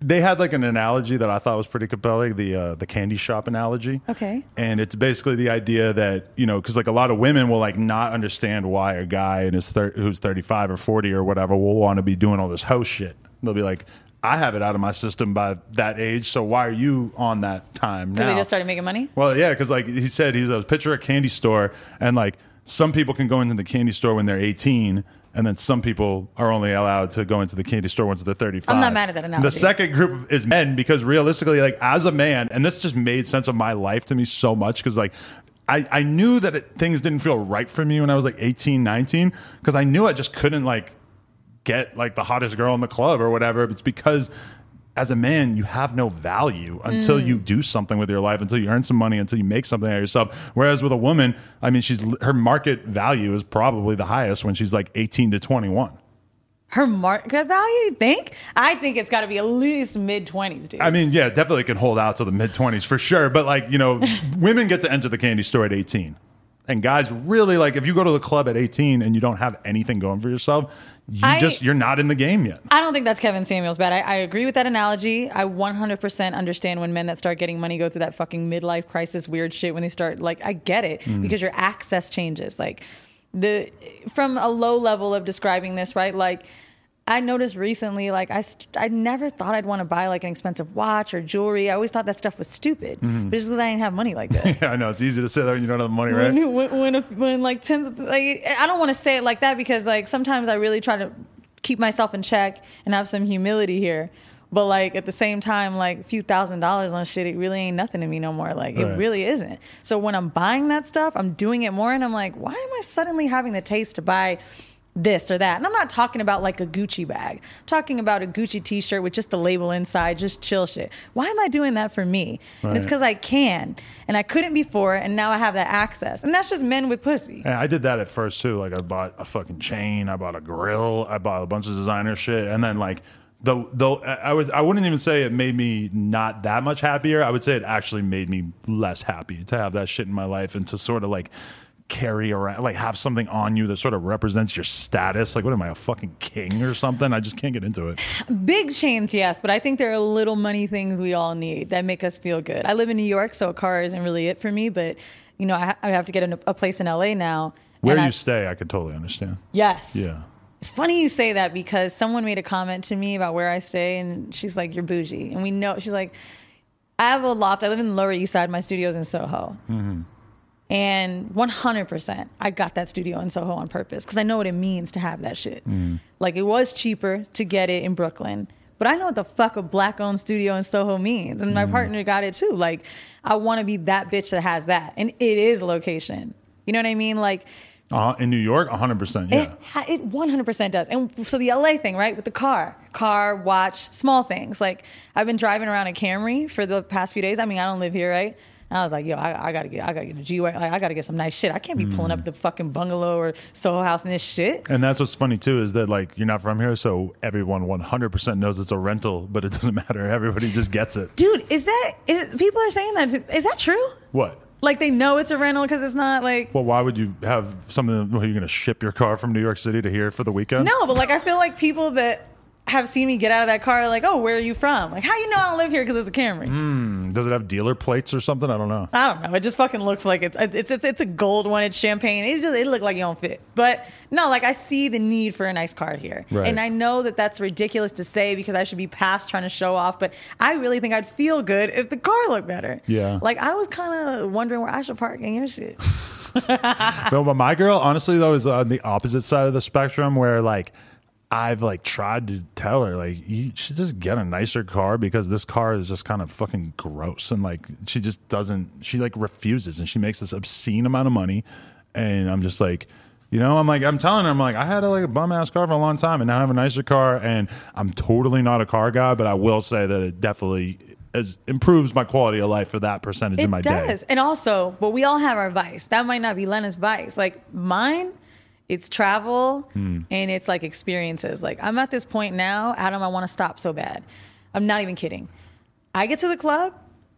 they had like an analogy that I thought was pretty compelling the uh, the candy shop analogy. Okay. And it's basically the idea that you know, because like a lot of women will like not understand why a guy in his thir- who's thirty five or forty or whatever will want to be doing all this host shit. They'll be like, I have it out of my system by that age, so why are you on that time now? they just started making money? Well, yeah, because like he said, he's a picture a candy store, and like some people can go into the candy store when they're 18, and then some people are only allowed to go into the candy store once they're 35. I'm not mad at that analogy. The second group is men because realistically, like as a man, and this just made sense of my life to me so much because like. I, I knew that it, things didn't feel right for me when I was like 18, 19, because I knew I just couldn't like get like the hottest girl in the club or whatever. It's because as a man, you have no value until Mm. you do something with your life, until you earn some money, until you make something out of yourself. Whereas with a woman, I mean, she's her market value is probably the highest when she's like 18 to 21. Her market value, you think? I think it's got to be at least mid 20s, dude. I mean, yeah, definitely can hold out to the mid 20s for sure. But like, you know, women get to enter the candy store at 18. And guys really like if you go to the club at 18 and you don't have anything going for yourself, you I- just you're not in the game yet. I don't think that's Kevin Samuels bad. I, I agree with that analogy. I 100% understand when men that start getting money go through that fucking midlife crisis weird shit when they start like I get it Mm. because your access changes. Like the from a low level of describing this, right? Like I noticed recently, like I, st- I never thought I'd want to buy like an expensive watch or jewelry. I always thought that stuff was stupid, Mm-hmm. but just because I didn't have money like that. Yeah, I know it's easy to say that when you don't have the money, right? When, when, when, when like tens of, like I don't want to say it like that because like sometimes I really try to keep myself in check and have some humility here. But like at the same time, like a few thousand dollars on shit, it really ain't nothing to me no more. Like Right. it really isn't. So when I'm buying that stuff, I'm doing it more, and I'm like, why am I suddenly having the taste to buy this or that? And I'm not talking about like a Gucci bag. I'm talking about a Gucci T-shirt with just the label inside, just chill shit. Why am I doing that for me? And it's because I can, and I couldn't before, and now I have that access. And that's just men with pussy. And I did that at first too. Like I bought a fucking chain, I bought a grill, I bought a bunch of designer shit, and then like the the I was I wouldn't even say it made me not that much happier. I would say it actually made me less happy to have that shit in my life and to sort of like carry around like have something on you that sort of represents your status. Like what am I a fucking king or something? I just can't get into it. Big chains, yes, but I think there are little money things we all need that make us feel good. I live in New York, so a car isn't really it for me, but you know, I, ha- I have to get a, a place in LA now. Where you I- stay, I could totally understand. Yes. Yeah. It's funny you say that because someone made a comment to me about where I stay, and she's like, "You're bougie," and we know. She's like, "I have a loft. I live in the Lower East Side. My studio's in Soho." Mm-hmm. And 100%, I got that studio in Soho on purpose because I know what it means to have that shit. Like, it was cheaper to get it in Brooklyn, but I know what the fuck a black owned studio in Soho means. And my partner got it too. Like, I want to be that bitch that has that. And it is location. You know what I mean? Like, Uh, in New York, 100%. Yeah. It, it 100% does. And so the LA thing, right, with the car, car, watch, small things. Like I've been driving around a Camry for the past few days. I mean, I don't live here, right? And I was like, yo, I, I gotta get, I gotta get a G wagon. Like, I gotta get some nice shit. I can't be pulling Mm. up the fucking bungalow or Soho House and this shit. And that's what's funny too is that like you're not from here, so everyone 100% knows it's a rental, but it doesn't matter. Everybody just gets it. Dude, is that is, people are saying that? Is that true? What? Like they know it's a rental because it's not like Well, why would you have something? Well, you're going to ship your car from New York City to here for the weekend? no, but like I feel like people that have seen me get out of that car like, oh, where are you from? Like, how you know I don't live here because it's a Camry? Mm. Does it have dealer plates or something? I don't know. I don't know. It just fucking looks like it's it's it's, it's a gold one. It's champagne. It just it look like you don't fit. But no, like I see the need for a nice car here, Right. and I know that that's ridiculous to say because I should be past trying to show off. But I really think I'd feel good if the car looked better. Yeah. Like I was kind of wondering where I should park in your shit. no, but my girl, honestly, though, is on the opposite side of the spectrum where like I've like tried to tell her like you should just get a nicer car because this car is just kind of fucking gross and like she just doesn't she like refuses and she makes this obscene amount of money and I'm just like you know, I'm like, I'm telling her, I'm like, I had a, like a bum ass car for a long time, and now I have a nicer car, and I'm totally not a car guy, but I will say that it definitely is, improves my quality of life for that percentage It of my does. day. And also, but we all have our vice. That might not be Lena's vice. Like mine, it's travel Hmm. and it's like experiences. Like I'm at this point now, Adam, I want to stop so bad. I'm not even kidding. I get to the club,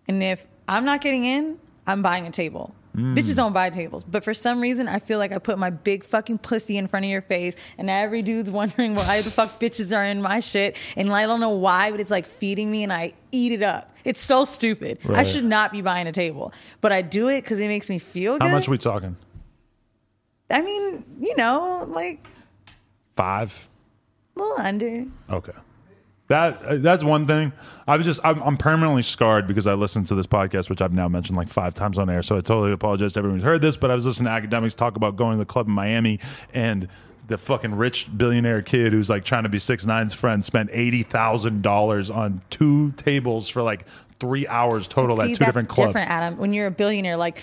and if I'm not getting in, I'm buying a table. Hmm. Bitches don't buy tables, but for some reason, I feel like I put my big fucking pussy in front of your face, and every dude's wondering why the fuck bitches are in my shit, and I don't know why, but it's like feeding me, and I eat it up. It's so stupid. I should not be buying a table, but I do it because it makes me feel good. How much we talking? I mean, you know, like Five? a little under. Okay. That uh, that's one thing. I was just I'm, I'm permanently scarred because I listened to this podcast, which I've now mentioned like five times on air. So I totally apologize to everyone who's heard this. But I was listening to academics talk about going to the club in Miami and the fucking rich billionaire kid who's like trying to be six nine's friend spent eighty thousand dollars on two tables for like three hours total See, at two different clubs. different, Adam. When you're a billionaire, like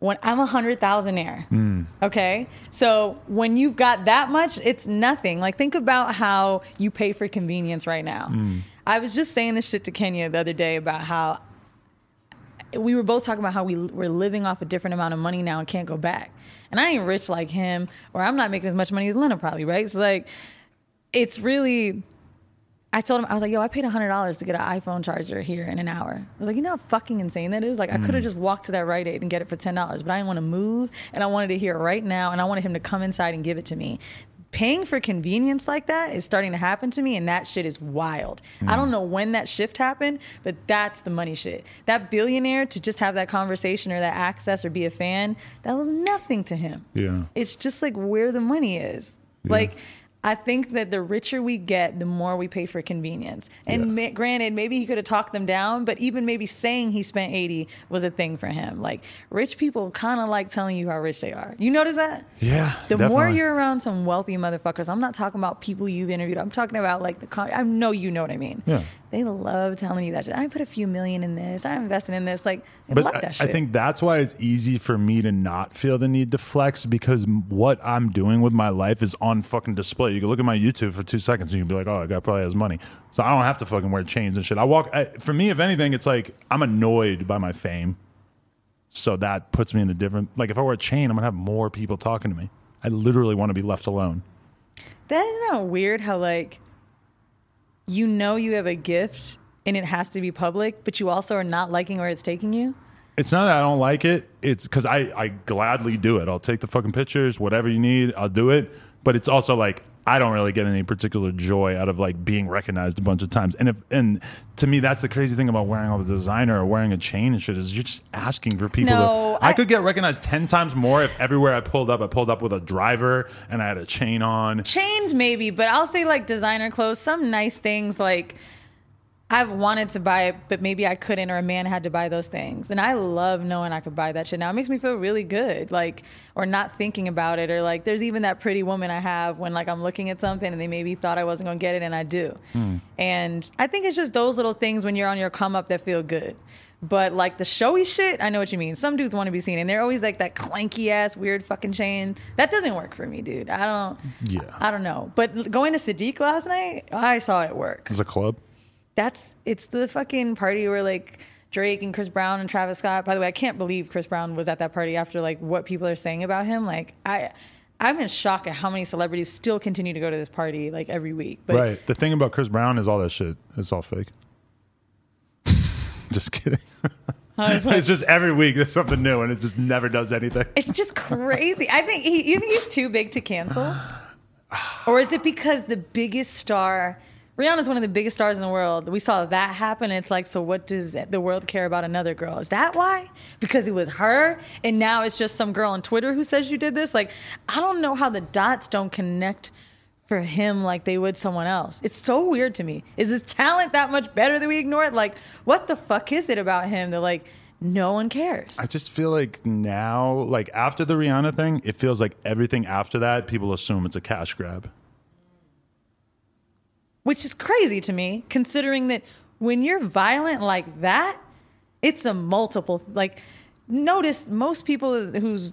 when I'm a hundred thousandaire, Hmm. okay. So when you've got that much, it's nothing. Like think about how you pay for convenience right now. Hmm. I was just saying this shit to Kenya the other day about how we were both talking about how we we're living off a different amount of money now and can't go back. And I ain't rich like him, or I'm not making as much money as Lena probably, right? So like, it's really. I told him I was like, "Yo, I paid hundred dollars to get an iPhone charger here in an hour." I was like, "You know how fucking insane that is? Like, I could have mm. just walked to that Rite Aid and get it for ten dollars, but I didn't want to move, and I wanted it here right now, and I wanted him to come inside and give it to me." Paying for convenience like that is starting to happen to me, and that shit is wild. I don't mm. know when that shift happened, but that's the money shit. That billionaire to just have that conversation or that access or be a fan, that was nothing to him. Yeah. It's just like where the money is. Like, I think that the richer we get, the more we pay for convenience. And ma- granted, maybe he could have talked them down, but even maybe saying he spent 80 was a thing for him. Like, rich people kind of like telling you how rich they are. You notice that? Yeah, The more you're around some wealthy motherfuckers, I'm not talking about people you've interviewed. I'm talking about like the, con- I know you know what I mean. Yeah. They love telling you that shit. I put a few million in this. I'm investing in this. Like, they But I, I think that's why it's easy for me to not feel the need to flex because what I'm doing with my life is on fucking display. You can look at my YouTube for two seconds and you can be like, oh, that guy probably has money. So I don't have to fucking wear chains and shit. I walk, I, for me, if anything, it's like I'm annoyed by my fame. So that puts me in a different, like if I wear a chain, I'm to have more people talking to me. I literally want to be left alone. That isn't that weird how like you know you have a gift and it has to be public, but you also are not liking where it's taking you. It's not that I don't like it. It's because I, I gladly do it. I'll take the fucking pictures, whatever you need, I'll do it. But it's also like I don't really get any particular joy out of like being recognized a bunch of times. And if and to me, that's the crazy thing about wearing all the designer or wearing a chain and shit is you're just asking for people. No, to, I, I- could get recognized ten times more if everywhere I pulled up, I pulled up with a driver and I had a chain on. Chains maybe, but I'll say like designer clothes, some nice things like I've wanted to buy it, but maybe I couldn't, or a man had to buy those things. And I love knowing I could buy that shit now. It makes me feel really good, like, or not thinking about it, or like, there's even that pretty woman I have when like I'm looking at something and they maybe thought I wasn't gonna get it, and I do. Hmm. And I think it's just those little things when you're on your come up that feel good. But like the showy shit, I know what you mean. Some dudes want to be seen, and they're always like that clanky ass weird fucking chain. That doesn't work for me, dude. I don't. Yeah. I don't know. But going to Sadiq last night, I saw it work. It's a club. That's it's the fucking party where like Drake and Chris Brown and Travis Scott. By the way, I can't believe Chris Brown was at that party after like what people are saying about him. Like I. I'm in shock at how many celebrities still continue to go to this party like every week. But right. The thing about Chris Brown is all that shit. It's all fake. just kidding. Like- it's just every week there's something new, and it just never does anything. It's just crazy. I think he, you think he's too big to cancel, or is it because the biggest star, Rihanna's one of the biggest stars in the world. We saw that happen. It's like, so what does the world care about another girl? Is that why? Because it was her, and now it's just some girl on Twitter who says you did this. Like, I don't know how the dots don't connect for him like they would someone else. It's so weird to me. Is his talent that much better that we ignore it? Like, what the fuck is it about him that like no one cares? I just feel like now, like after the Rihanna thing, it feels like everything after that, people assume it's a cash grab. Which is crazy to me considering that when you're violent like that it's a multiple like notice most people who's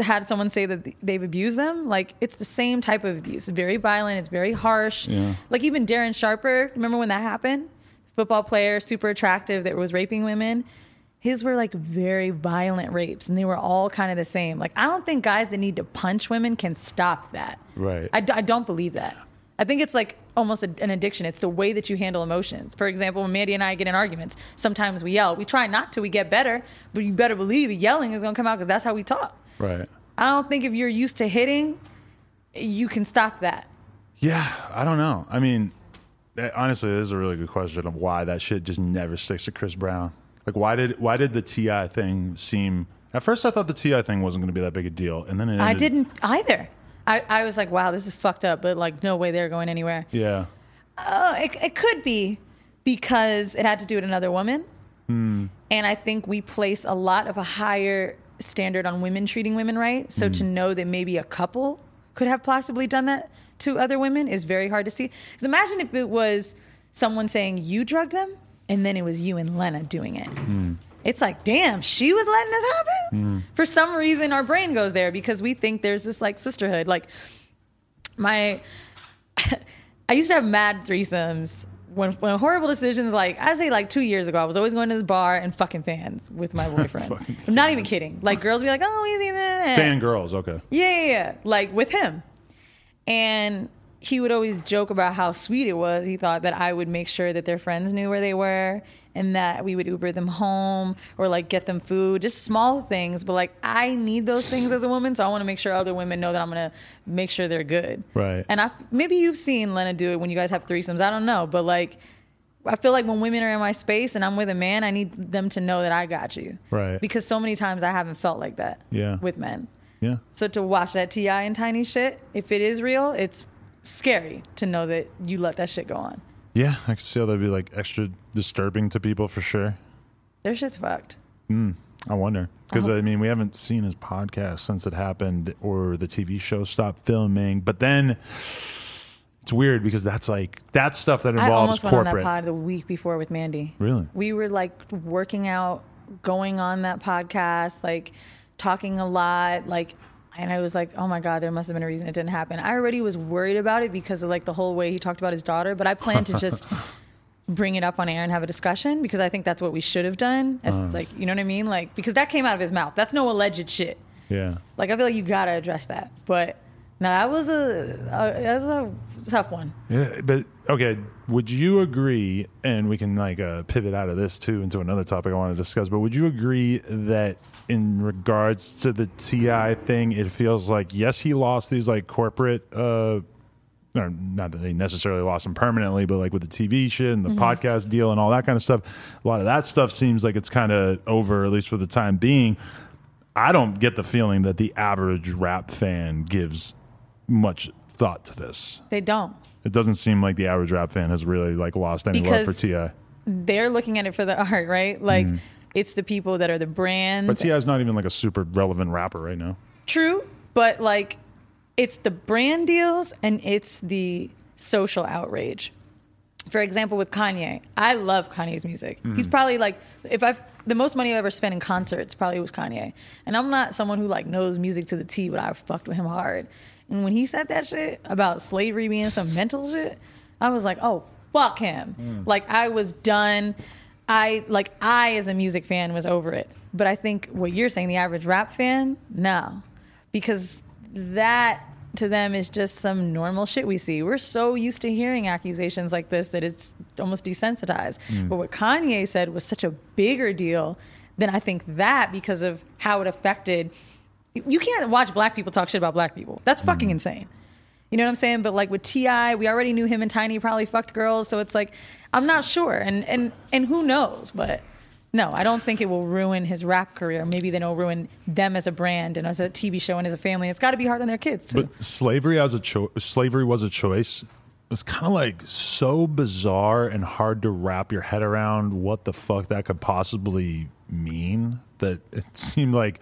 had someone say that they've abused them like it's the same type of abuse it's very violent it's very harsh Yeah. like even darren sharper remember when that happened football player super attractive that was raping women his were like very violent rapes and they were all kind of the same like i don't think guys that need to punch women can stop that Right. I, d- I don't believe that. I think it's like almost a, an addiction. It's the way that you handle emotions. For example, when Mandii and I get in arguments, sometimes we yell. We try not to. We get better, but you better believe yelling is going to come out because that's how we talk. Right. I don't think if you're used to hitting, you can stop that. Yeah, I don't know. I mean, honestly, it is a really good question of why that shit just never sticks to Chris Brown. Like, why did why did the T.I. thing seem? At first, I thought the T.I. thing wasn't going to be that big a deal, and then it ended, I didn't either. I, I was like, wow, this is fucked up, but like, no way they're going anywhere. Yeah, Uh, it, it could be because it had to do with another woman. Hmm. And I think we place a lot of a higher standard on women treating women right. So Hmm. to know that maybe a couple could have possibly done that to other women is very hard to see. Because imagine if it was someone saying you drugged them and then it was you and Lena doing it. Hmm. It's like, damn, she was letting this happen. Mm. For some reason, our brain goes there because we think there's this like sisterhood. Like, my I used to have mad threesomes when when horrible decisions like I say like two years ago I was always going to this bar and fucking fans with my boyfriend. I'm not even kidding. Like girls be like, oh easy fan girls. Okay, Yeah, yeah, yeah. Like with him. And he would always joke about how sweet it was. He thought that I would make sure that their friends knew where they were and that we would Uber them home or like get them food, just small things. But like I need those things as a woman, so I want to make sure other women know that I'm gonna make sure they're good. Right. And I maybe you've seen Lena do it when you guys have threesomes. I don't know, but like I feel like when women are in my space and I'm with a man, I need them to know that I got you. Right. Because so many times I haven't felt like that. Yeah. With men. yeah, So to watch that T.I. and Tiny shit, if it is real, it's scary to know that you let that shit go on. Yeah. I could see how that'd be like extra disturbing to people for sure. Their shit's fucked. I wonder because Uh-huh. I mean we haven't seen his podcast since it happened or the TV show stopped filming. But then it's weird because that's like that's stuff that I involves almost went on that corporate. pod the week before with Mandii. Really? We were like working out, going on that podcast, like talking a lot, like and I was like, oh my God, there must have been a reason it didn't happen. I already was worried about it because of like the whole way he talked about his daughter, but I plan to just bring it up on air and have a discussion because I think that's what we should have done. As Uh. like, you know what I mean? Like because that came out of his mouth. That's no alleged shit. Yeah. Like I feel like you gotta address that. But now that was a, a that was a tough one. Yeah, but okay, would you agree? And we can like uh, pivot out of this too into another topic I want to discuss. But would you agree that in regards to the T.I. thing, it feels like yes, he lost these like corporate. uh or not that they necessarily lost him permanently, but like with the TV shit and the podcast deal and all that kind of stuff, a lot of that stuff seems like it's kind of over, at least for the time being. I don't get the feeling that the average rap fan gives much thought to this. They don't. It doesn't seem like the average rap fan has really like lost any love for Ti. they're looking at it for the art, right? Like it's the people that are the brands. But T.I.'s not even like a super relevant rapper right now. True, but like it's the brand deals and it's the social outrage. For example, with Kanye, I love Kanye's music. He's mm-hmm. probably like if I've the most money I've ever spent in concerts probably was Kanye. And I'm not someone who like knows music to the T, but I fucked with him hard. And when he said that shit about slavery being some mental shit, I was like, oh fuck him. Mm. Like I was done. I like I as a music fan was over it. But I think what you're saying, the average rap fan, no. Because that to them is just some normal shit we see. We're so used to hearing accusations like this that it's almost desensitized. Mm. But what Kanye said was such a bigger deal than I think that because of how it affected you can't watch black people talk shit about black people. That's mm. fucking insane. You know what I'm saying? But like with T.I., we already knew him and Tiny probably fucked girls, so it's like I'm not sure, and and and who knows? But no, I don't think it will ruin his rap career. Maybe then it'll ruin them as a brand and as a TV show and as a family. It's got to be hard on their kids too. But slavery as a cho- slavery was a choice. It's kind of like so bizarre and hard to wrap your head around what the fuck that could possibly mean. That it seemed like,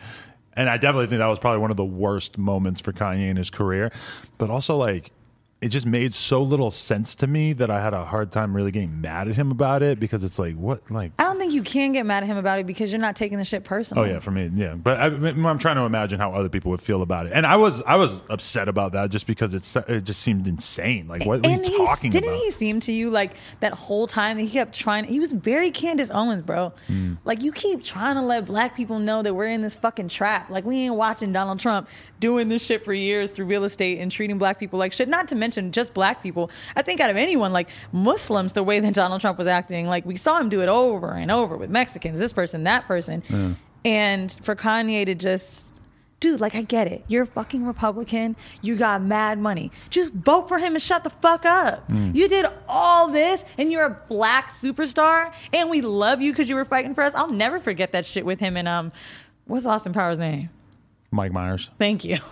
and I definitely think that was probably one of the worst moments for Kanye in his career. But also like. It just made so little sense to me that I had a hard time really getting mad at him about it because it's like what like I don't think you can get mad at him about it because you're not taking the shit personal. Oh yeah, for me, yeah. But I, I'm trying to imagine how other people would feel about it, and I was I was upset about that just because it's it just seemed insane. Like what, what are you talking didn't about? he seem to you like that whole time that he kept trying? He was very Candace Owens, bro. Hmm. Like you keep trying to let black people know that we're in this fucking trap. Like we ain't watching Donald Trump doing this shit for years through real estate and treating black people like shit. Not to mention just black people. I think out of anyone, like Muslims, the way that Donald Trump was acting, like we saw him do it over and over with Mexicans, this person, that person, and for Kanye to just dude, like I get it. You're a fucking Republican. You got mad money. Just vote for him and shut the fuck up. You did all this and you're a black superstar and we love you because you were fighting for us. I'll never forget that shit with him and um what's Austin Powers' name? Mike Myers. Thank you.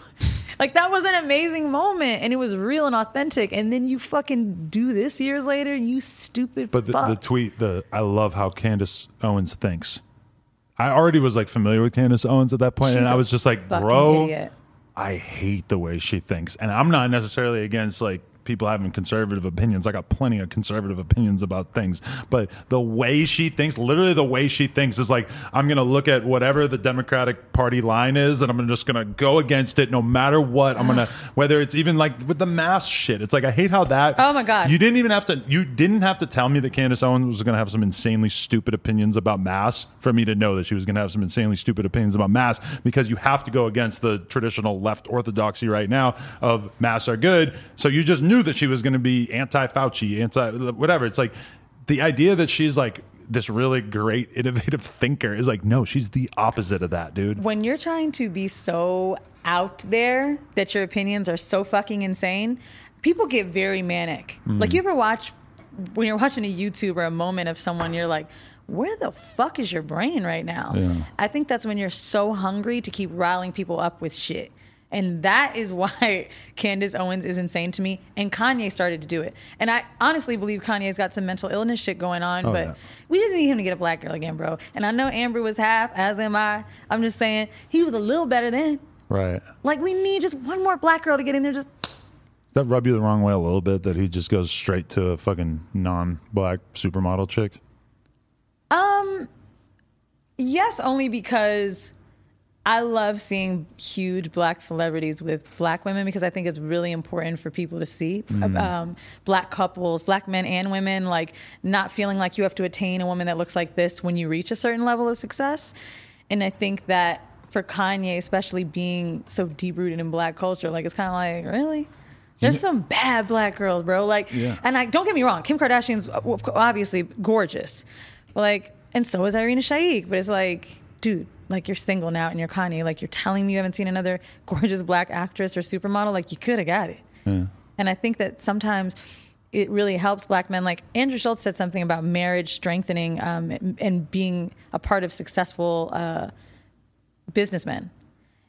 like that was an amazing moment and it was real and authentic. And then you fucking do this years later, you stupid But the, the tweet, the I love how Candace Owens thinks. I already was like familiar with Candace Owens at that point, She's and I was just like, bro, idiot. I hate the way she thinks, and I'm not necessarily against like people having conservative opinions. I got plenty of conservative opinions about things, but the way she thinks, literally the way she thinks, is like I'm gonna look at whatever the Democratic Party line is, and I'm just gonna go against it no matter what. I'm gonna whether it's even like with the mask shit. It's like I hate how that. Oh my God. You didn't even have to. You didn't have to tell me that Candace Owens was going to have some insanely stupid opinions about mass for me to know that she was going to have some insanely stupid opinions about mass because you have to go against the traditional left orthodoxy right now of mass are good. So you just knew that she was going to be anti-Fauci, anti whatever. It's like the idea that she's like this really great innovative thinker is like no, she's the opposite of that, dude. when you're trying to be so out there that your opinions are so fucking insane, people get very manic. Mm-hmm. Like you ever watch when you're watching a YouTube or a moment of someone, you're like, where the fuck is your brain right now? Yeah. I think that's when you're so hungry to keep riling people up with shit. And that is why Candace Owens is insane to me. And Kanye started to do it. And I honestly believe Kanye's got some mental illness shit going on, Oh, but yeah. we just need him to get a black girl again, bro. And I know Amber was half, as am I. I'm just saying he was a little better then. Right. Like we need just one more black girl to get in there. Just Does that rub you the wrong way a little bit that he just goes straight to a fucking non-black supermodel chick? um, yes, only because I love seeing huge black celebrities with black women because I think it's really important for people to see um, black couples, black men and women, like not feeling like you have to attain a woman that looks like this when you reach a certain level of success. And I think that for Kanye, especially being so deep rooted in black culture, like it's kind of like, really? There's some bad black girls, bro. Like, Yeah. and I don't get me wrong, Kim Kardashian's obviously gorgeous, but like, and so is Irina Shayk. But it's like, dude, like you're single now and you're Kanye. Like you're telling me you haven't seen another gorgeous black actress or supermodel. Like you could have got it. And I think that sometimes it really helps black men. Like Andrew Schulz said something about marriage strengthening um, and, and being a part of successful uh, businessmen.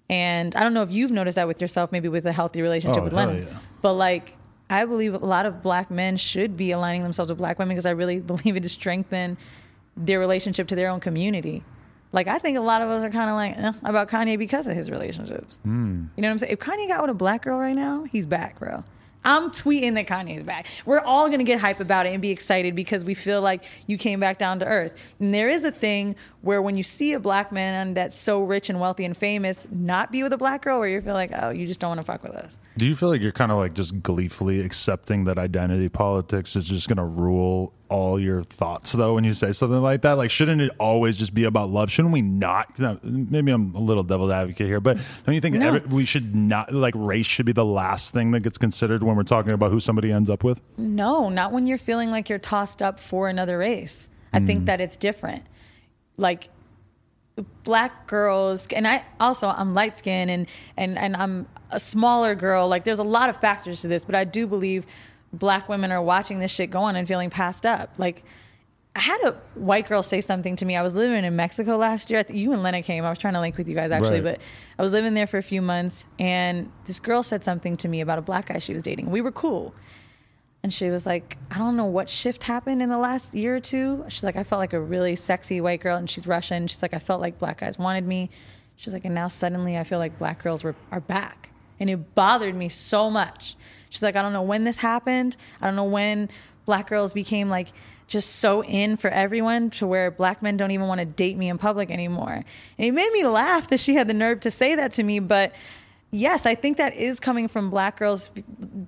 And I don't know if you've noticed that with yourself, maybe with a healthy relationship Oh, with Lennon. yeah. But like, I believe a lot of black men should be aligning themselves with black women because I really believe it to strengthen their relationship to their own community. Like I think a lot of us are kind of like eh, about Kanye because of his relationships. You know what I'm saying? If Kanye got with a black girl right now, he's back, bro. I'm tweeting that Kanye's back. We're all gonna get hype about it and be excited because we feel like you came back down to earth. And there is a thing where when you see a black man that's so rich and wealthy and famous not be with a black girl, where you feel like, oh, you just don't want to fuck with us. Do you feel like you're kind of like just gleefully accepting that identity politics is just going to rule all your thoughts though when you say something like that? Like, shouldn't it always just be about love? Shouldn't we not? Maybe I'm a little devil's advocate here, but don't you think No. every, we should not like race should be the last thing that gets considered when we're talking about who somebody ends up with? No, not when you're feeling like you're tossed up for another race. I think mm. that it's different. Like black girls and I also I'm light skinned and, and and I'm a smaller girl. Like there's a lot of factors to this, but I do believe black women are watching this shit go on and feeling passed up. Like I had a white girl say something to me. I was living in Mexico last year. You and Lena came. I was trying to link with you guys actually, Right. but I was living there for a few months and this girl said something to me about a black guy she was dating. We were cool. And she was like, I don't know what shift happened in the last year or two. She's like, I felt like a really sexy white girl, and she's Russian. She's like, I felt like black guys wanted me. She's like, and now suddenly I feel like black girls were, are back. And it bothered me so much. She's like, I don't know when this happened. I don't know when black girls became like just so in for everyone to where black men don't even want to date me in public anymore. And it made me laugh that she had the nerve to say that to me, but yes, I think that is coming from black girls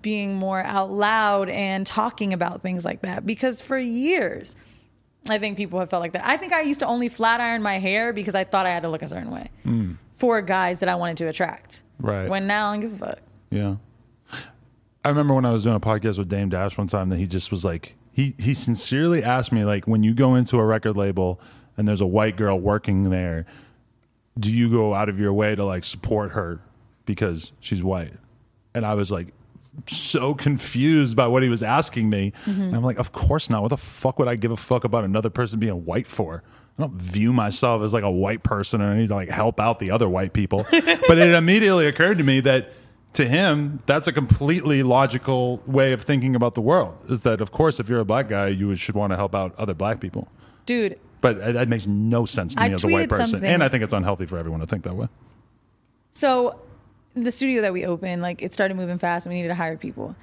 being more out loud and talking about things like that. Because for years, I think people have felt like that. I think I used to only flat iron my hair because I thought I had to look a certain way hmm. for guys that I wanted to attract. Right. When now I don't give a fuck. Yeah. I remember when I was doing a podcast with Dame Dash one time that he just was like he he sincerely asked me like when you go into a record label and there's a white girl working there, do you go out of your way to like support her because she's white? And I was like so confused by what he was asking me. Mm-hmm. And I'm like, of course not. What the fuck would I give a fuck about another person being white for? I don't view myself as like a white person and I need to like help out the other white people. but it immediately occurred to me that to him, that's a completely logical way of thinking about the world. Is that of course if you're a black guy, you should want to help out other black people. Dude, But that that makes no sense to I me as a white person. something- And I think it's unhealthy for everyone to think that way. So the studio that we opened, like it started moving fast and we needed to hire people.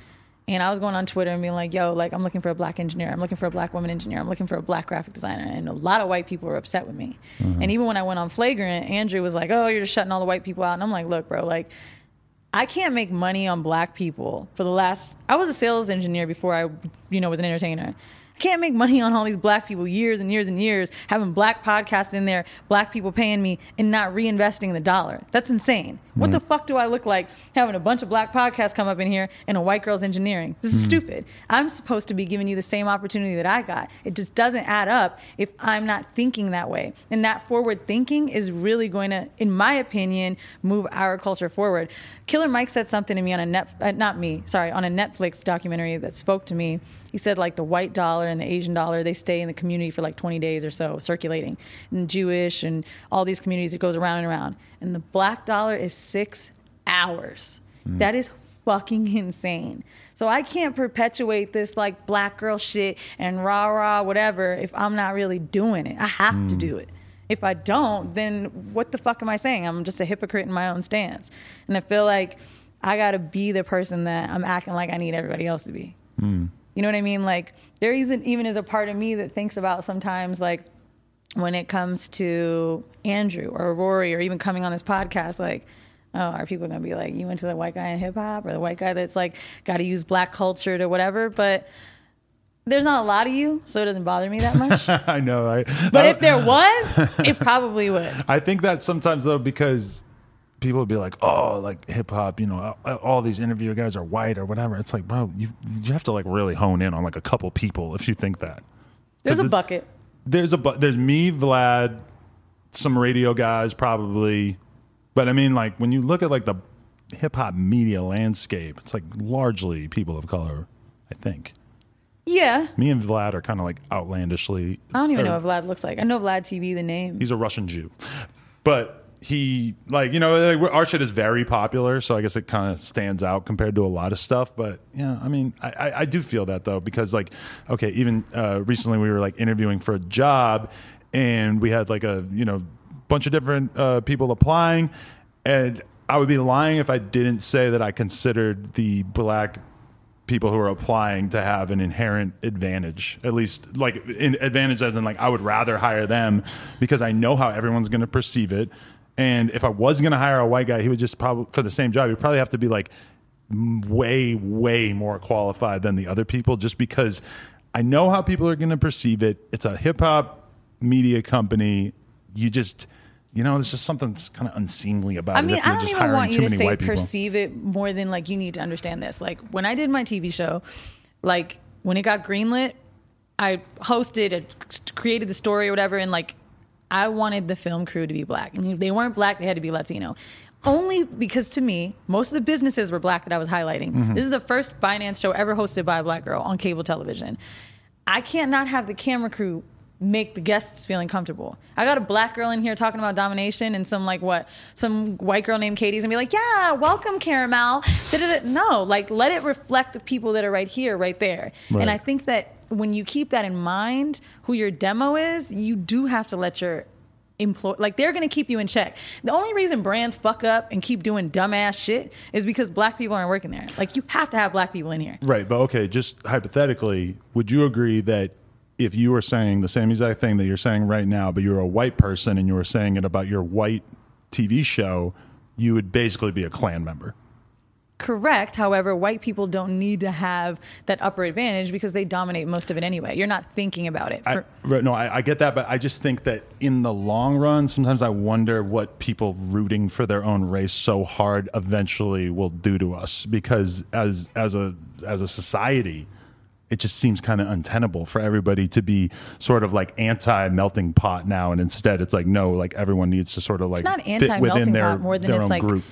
And I was going on Twitter and being like, yo, like I'm looking for a black engineer. I'm looking for a black woman engineer. I'm looking for a black graphic designer. And a lot of white people were upset with me. Mm-hmm. And even when I went on Flagrant, Andrew was like, oh, you're just shutting all the white people out. And I'm like, look, bro, like I can't make money on black people for the last I was a sales engineer before I, you know, was an entertainer. I can't make money on all these black people years and years and years having black podcasts in there, black people paying me and not reinvesting the dollar. That's insane. What the fuck do I look like having a bunch of black podcasts come up in here and a white girl's engineering? This is stupid. I'm supposed to be giving you the same opportunity that I got. It just doesn't add up if I'm not thinking that way. And that forward thinking is really going to, in my opinion, move our culture forward. Killer Mike said something to me on a net, uh, not me, sorry, on a Netflix documentary that spoke to me. He said like the white dollar and the Asian dollar, they stay in the community for like 20 days or so, circulating. And Jewish and all these communities, it goes around and around. And the black dollar is six hours. That is fucking insane. So I can't perpetuate this like black girl shit and rah rah whatever if I'm not really doing it. I have to mm. do it. If I don't, then what the fuck am I saying? I'm just a hypocrite in my own stance. And I feel like I got to be the person that I'm acting like I need everybody else to be. Mm. You know what I mean? Like there isn't even is a part of me that thinks about sometimes like when it comes to Andrew or Rory or even coming on this podcast, like, oh, are people gonna be like, you went to the white guy in hip hop or the white guy that's like got to use black culture to whatever? But there's not a lot of you, so it doesn't bother me that much. I know. I, but if there was, it probably would. I think that sometimes though because people would be like, "Oh, like hip hop, you know, all- all these interview guys are white or whatever." It's like, bro, you you have to like really hone in on like a couple people if you think that. There's a bucket. There's a there's me, Vlad, some radio guys probably, but I mean like when you look at like the hip hop media landscape, it's like largely people of color. I think Yeah. me and Vlad are kind of like outlandishly. I don't even or- know what Vlad looks like. I know Vlad TV, the name. He's a Russian Jew, but he like you know like, our shit is very popular, so I guess it kind of stands out compared to a lot of stuff. But yeah, I mean, I, I, I do feel that though because like okay, even uh, recently we were like interviewing for a job, and we had like a you know bunch of different uh, people applying, and I would be lying if I didn't say that I considered the black people who are applying to have an inherent advantage at least like advantage as in like i would rather hire them because i know how everyone's going to perceive it and if i was going to hire a white guy he would just probably for the same job he'd probably have to be like way way more qualified than the other people just because i know how people are going to perceive it it's a hip-hop media company you just you know, there's just something that's kind of unseemly about I it. mean, if you're I don't even want you to say perceive it more than like you need to understand this. Like when I did my TV show, like when it got greenlit, I hosted, it, created the story or whatever, and like I wanted the film crew to be black. If they weren't black, they had to be Latino. Only because to me, most of the businesses were black that I was highlighting. Mm-hmm. This is the first finance show ever hosted by a black girl on cable television. I can't not have the camera crew make the guests feeling comfortable. I got a black girl in here talking about domination and some like what some white girl named Katie's and be like, yeah, welcome caramel. No, like let it reflect the people that are right here, right there. Right. And I think that when you keep that in mind, who your demo is, you do have to let your employ like they're gonna keep you in check. The only reason brands fuck up and keep doing dumbass shit is because black people aren't working there. Like you have to have black people in here. Right, but okay, just hypothetically, would you agree that if you were saying the same exact thing that you're saying right now, but you're a white person and you were saying it about your white TV show, you would basically be a Klan member? Correct. However, white people don't need to have that upper advantage because they dominate most of it anyway. You're not thinking about it. I, For- right, no, I, I get that, but I just think that in the long run, sometimes I wonder what people rooting for their own race so hard eventually will do to us. Because as as a as a society, it just seems kind of untenable for everybody to be sort of like anti melting pot now, and instead it's like no, like everyone needs to sort of like not fit anti-melting within their, pot more than it's own like- group.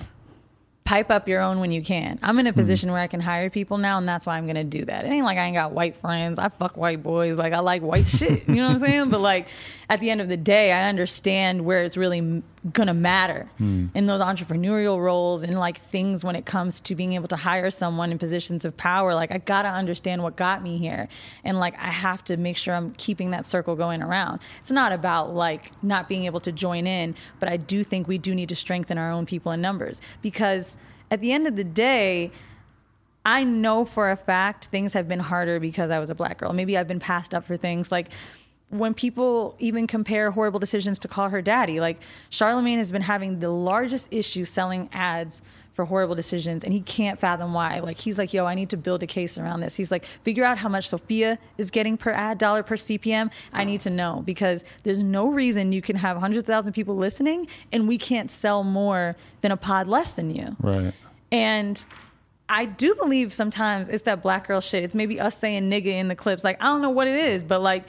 Pipe up your own when you can. I'm Hmm. in a position where I can hire people now, and that's why I'm going to do that. It ain't like I ain't got white friends. I fuck white boys. Like I like white shit. You know what I'm saying? But like at the end of the day, I understand where it's really gonna matter Hmm. in those entrepreneurial roles and like things when it comes to being able to hire someone in positions of power. Like I gotta understand what got me here, and like I have to make sure I'm keeping that circle going around. It's not about like not being able to join in, but I do think we do need to strengthen our own people in numbers because at the end of the day. I know for a fact things have been harder because I was a black girl. Maybe I've been passed up for things like when people even compare horrible decisions to call her daddy. Like Charlemagne has been having the largest issue selling ads for horrible decisions and he can't fathom why. Like he's like, yo, I need to build a case around this. He's like, figure out how much Sofia is getting per ad dollar per CPM. I need to know because there's no reason you can have hundreds of thousand people listening and we can't sell more than a pod less than you. Right. And I do believe sometimes it's that black girl shit. It's maybe us saying nigga in the clips. Like, I don't know what it is, but like,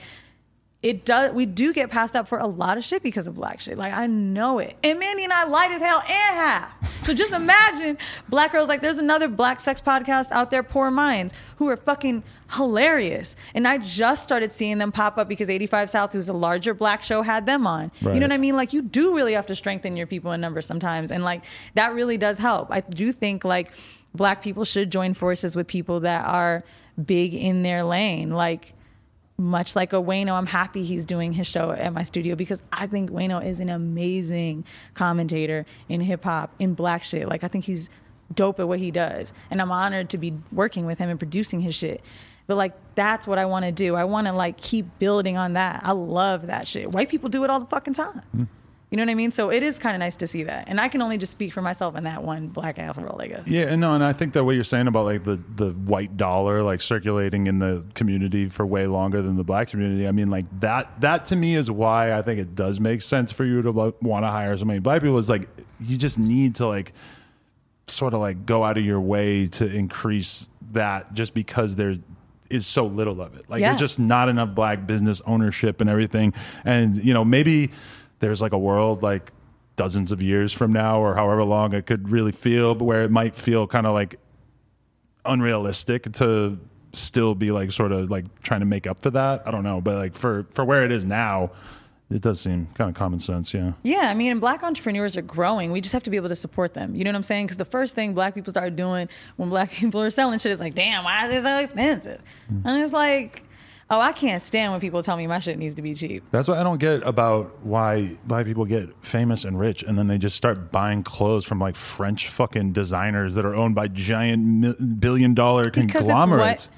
it does. We do get passed up for a lot of shit because of black shit. Like, I know it. And Mandii and I light as hell and half. So just imagine black girls. Like, there's another black sex podcast out there, Pour Minds, who are fucking hilarious. And I just started seeing them pop up because 85 South, who's a larger black show, had them on. You know what I mean? Like, you do really have to strengthen your people in numbers sometimes. And like, that really does help. I do think like black people should join forces with people that are big in their lane. Like, much like a Wayno, I'm happy he's doing his show at my studio because I think Wayno is an amazing commentator in hip hop, in black shit. Like, I think he's dope at what he does. And I'm honored to be working with him and producing his shit. But like, that's what I want to do. I want to like keep building on that. I love that shit. White people do it all the fucking time. Hmm. You know what I mean? So it is kind of nice to see that. And I can only just speak for myself in that one black ass world, I guess. Yeah, and no, and I think that what you're saying about like the the white dollar like circulating in the community for way longer than the black community. I mean, like that that to me is why I think it does make sense for you to want to hire so many black people. Is like you just need to like sort of like go out of your way to increase that just because there is so little of it. Like Yeah. there's just not enough black business ownership and everything. And you know, maybe there's like a world like dozens of years from now or however long it could really feel, but where it might feel kind of like unrealistic to still be like sort of like trying to make up for that. I don't know, but like for for where it is now, It does seem kind of common sense, yeah. Yeah, I mean, black entrepreneurs are growing. We just have to be able to support them. You know what I'm saying? Because the first thing black people start doing when black people are selling shit is like, damn, why is it so expensive? Mm. And it's like, oh, I can't stand when people tell me my shit needs to be cheap. That's what I don't get about why black people get famous and rich, and then they just start buying clothes from like French fucking designers that are owned by giant billion dollar Because it's conglomerates.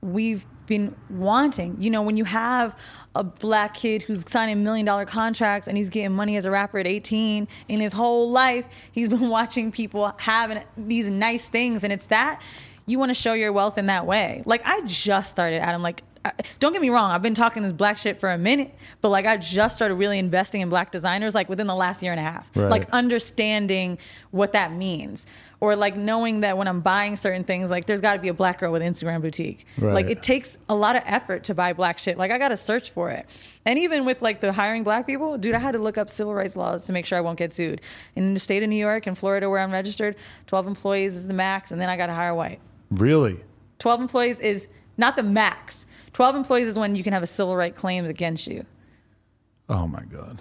what we've been wanting. You know, when you have a black kid who's signing million dollar contracts and he's getting money as a rapper at 18, in his whole life, he's been watching people having these nice things. And it's that you want to show your wealth in that way. Like, I just started, Adam, like, I- don't get me wrong, I've been talking this black shit for a minute, but like I just started really investing in black designers like within the last year and a half. Right. Like understanding what that means. Or like knowing that when I'm buying certain things, like there's gotta be a black girl with Instagram boutique. Right. Like it takes a lot of effort to buy black shit. Like I gotta search for it. And even with like the hiring black people, dude, I had to look up civil rights laws to make sure I won't get sued. In the state of New York and Florida where I'm registered, 12 employees is the max, and then I gotta hire white. Really? 12 employees is not the max. 12 employees is when you can have a civil right claims against you. Oh my god.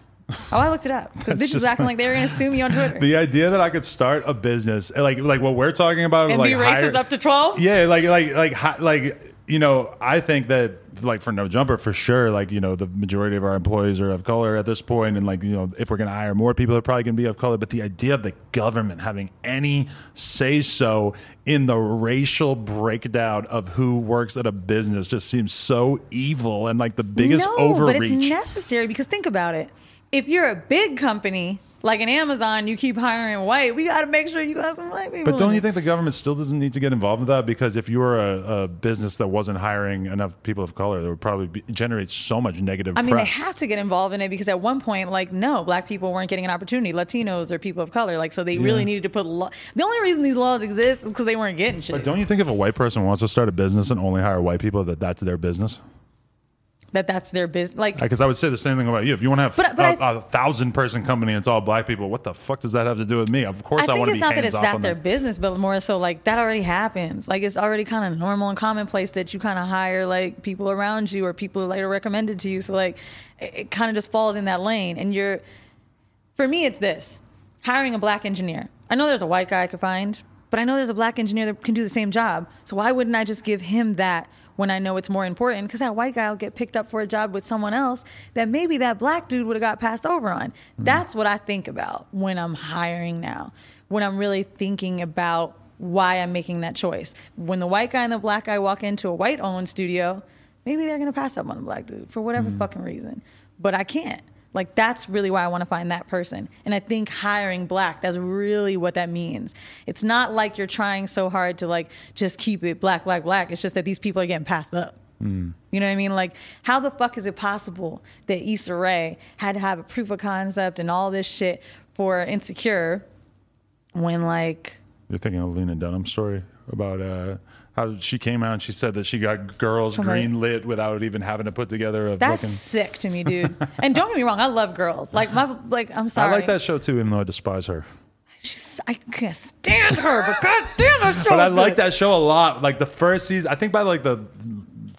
Oh, I looked it up. Because bitches just acting like- they were going to sue me on Twitter. The idea that I could start a business, like like what we're talking about, and like be racist hire- up to 12? Yeah, like like like like you know, I think that like for no jumper for sure, like you know, the majority of our employees are of color at this point, and like you know, if we're gonna hire more people, they're probably gonna be of color. But the idea of the government having any say so in the racial breakdown of who works at a business just seems so evil and like the biggest no, overreach. but it's necessary because think about it. If you're a big company like an Amazon, you keep hiring white. We got to make sure you got some white people. But don't you think the government still doesn't need to get involved with that? Because if you were a, a business that wasn't hiring enough people of color, that would probably be, generate so much negative I mean, they have to get involved in it because at one point, like, no, black people weren't getting an opportunity. Latinos or people of color, like, so they Yeah. really needed to put. Law- the only reason these laws exist is because they weren't getting shit. but don't you think if a white person wants to start a business and only hire white people, that that's their business? That that's their business. Like, Because I would say the same thing about you. If you want to have But- but a, I- a thousand person company and it's all black people, what the fuck does that have to do with me? Of course, I, I want to it's be not that hands it's off that on their them. business, but more so like that already happens. Like it's already kind of normal and commonplace that you kind of hire like people around you or people like are recommended to you. So like it, it kind of just falls in that lane. And you're, for me, it's this hiring a black engineer. I know there's a white guy I could find, but I know there's a black engineer that can do the same job. So why wouldn't I just give him that? When I know it's more important, because that white guy will get picked up for a job with someone else that maybe that black dude would have got passed over on. Mm-hmm. That's what I think about when I'm hiring now when I'm really thinking about why I'm making that choice. When the white guy and the black guy walk into a white owned studio, maybe they're gonna pass up on the black dude for whatever mm-hmm. fucking reason. But I can't. Like that's really why I want to find that person. And I think hiring black, that's really what that means. It's not like you're trying so hard to like just keep it black, black, black. It's just that these people are getting passed up. You know what I mean? Like, how the fuck is it possible that Issa Rae had to have a proof of concept and all this shit for Insecure when, like, You're thinking of Lena Dunham story about uh, how she came out and she said that she got girls Somebody- green lit without even having to put together a that's sick to me, dude. and don't get me wrong, I love girls. Like, my, like, I'm sorry I like that show too, even though I despise her. She's, I can't stand her, but god damn that show. But I like that show a lot. Like the first season, I think by like the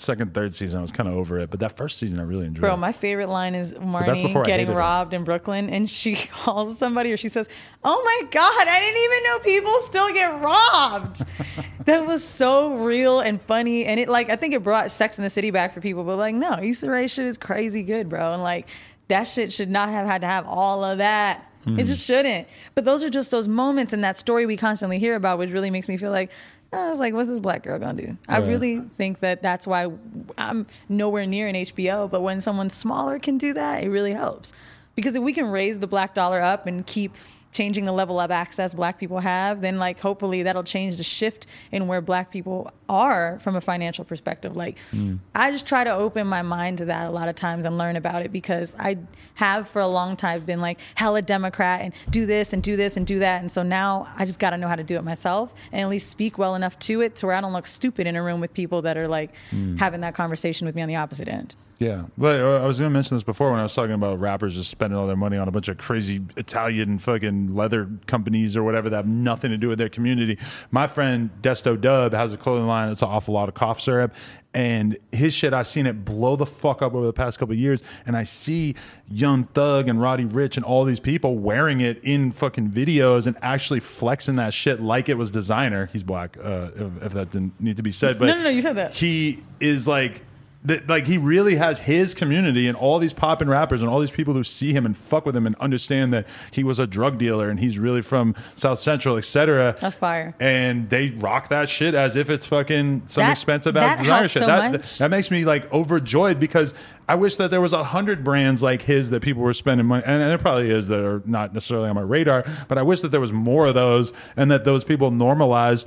second, third season, I was kind of over it. But that first season, I really enjoyed. Bro, my favorite line is Marnie getting her. robbed in Brooklyn, and she calls somebody, or she says, "Oh my god, I didn't even know people still get robbed." that was so real and funny, and it like I think it brought Sex in the City back for people. But like, no, Issa Rae shit is crazy good, bro, and like that shit should not have had to have all of that. Hmm. It just shouldn't. But those are just those moments and that story we constantly hear about, which really makes me feel like. I was like, what's this black girl gonna do? I really think that that's why I'm nowhere near an HBO. But when someone smaller can do that, it really helps. Because if we can raise the black dollar up and keep changing the level of access black people have, then like hopefully that'll change the shift in where black people are from a financial perspective. Like mm. I just try to open my mind to that a lot of times and learn about it because I have for a long time been like hella Democrat and do this and do this and do that. And so now I just gotta know how to do it myself and at least speak well enough to it to where I don't look stupid in a room with people that are like mm. having that conversation with me on the opposite end. Yeah, but uh, I was going to mention this before when I was talking about rappers just spending all their money on a bunch of crazy Italian fucking leather companies or whatever that have nothing to do with their community. My friend Desto Dubb has a clothing line that's an awful lot of cough syrup, and his shit I've seen it blow the fuck up over the past couple of years, and I see Young Thug and Roddy Ricch and all these people wearing it in fucking videos and actually flexing that shit like it was designer. He's black, uh, if, if that didn't need to be said, but No, no, no, you said that. he is like that like he really has his community and all these poppin' rappers and all these people who see him and fuck with him and understand that he was a drug dealer and he's really from South Central, etc. That's fire. And they rock that shit as if it's fucking some That- expensive ass designer shit. so that, that makes me like overjoyed because I wish that there was a hundred brands like his that people were spending money, and there probably is that are not necessarily on my radar. But I wish that there was more of those, and that those people normalize.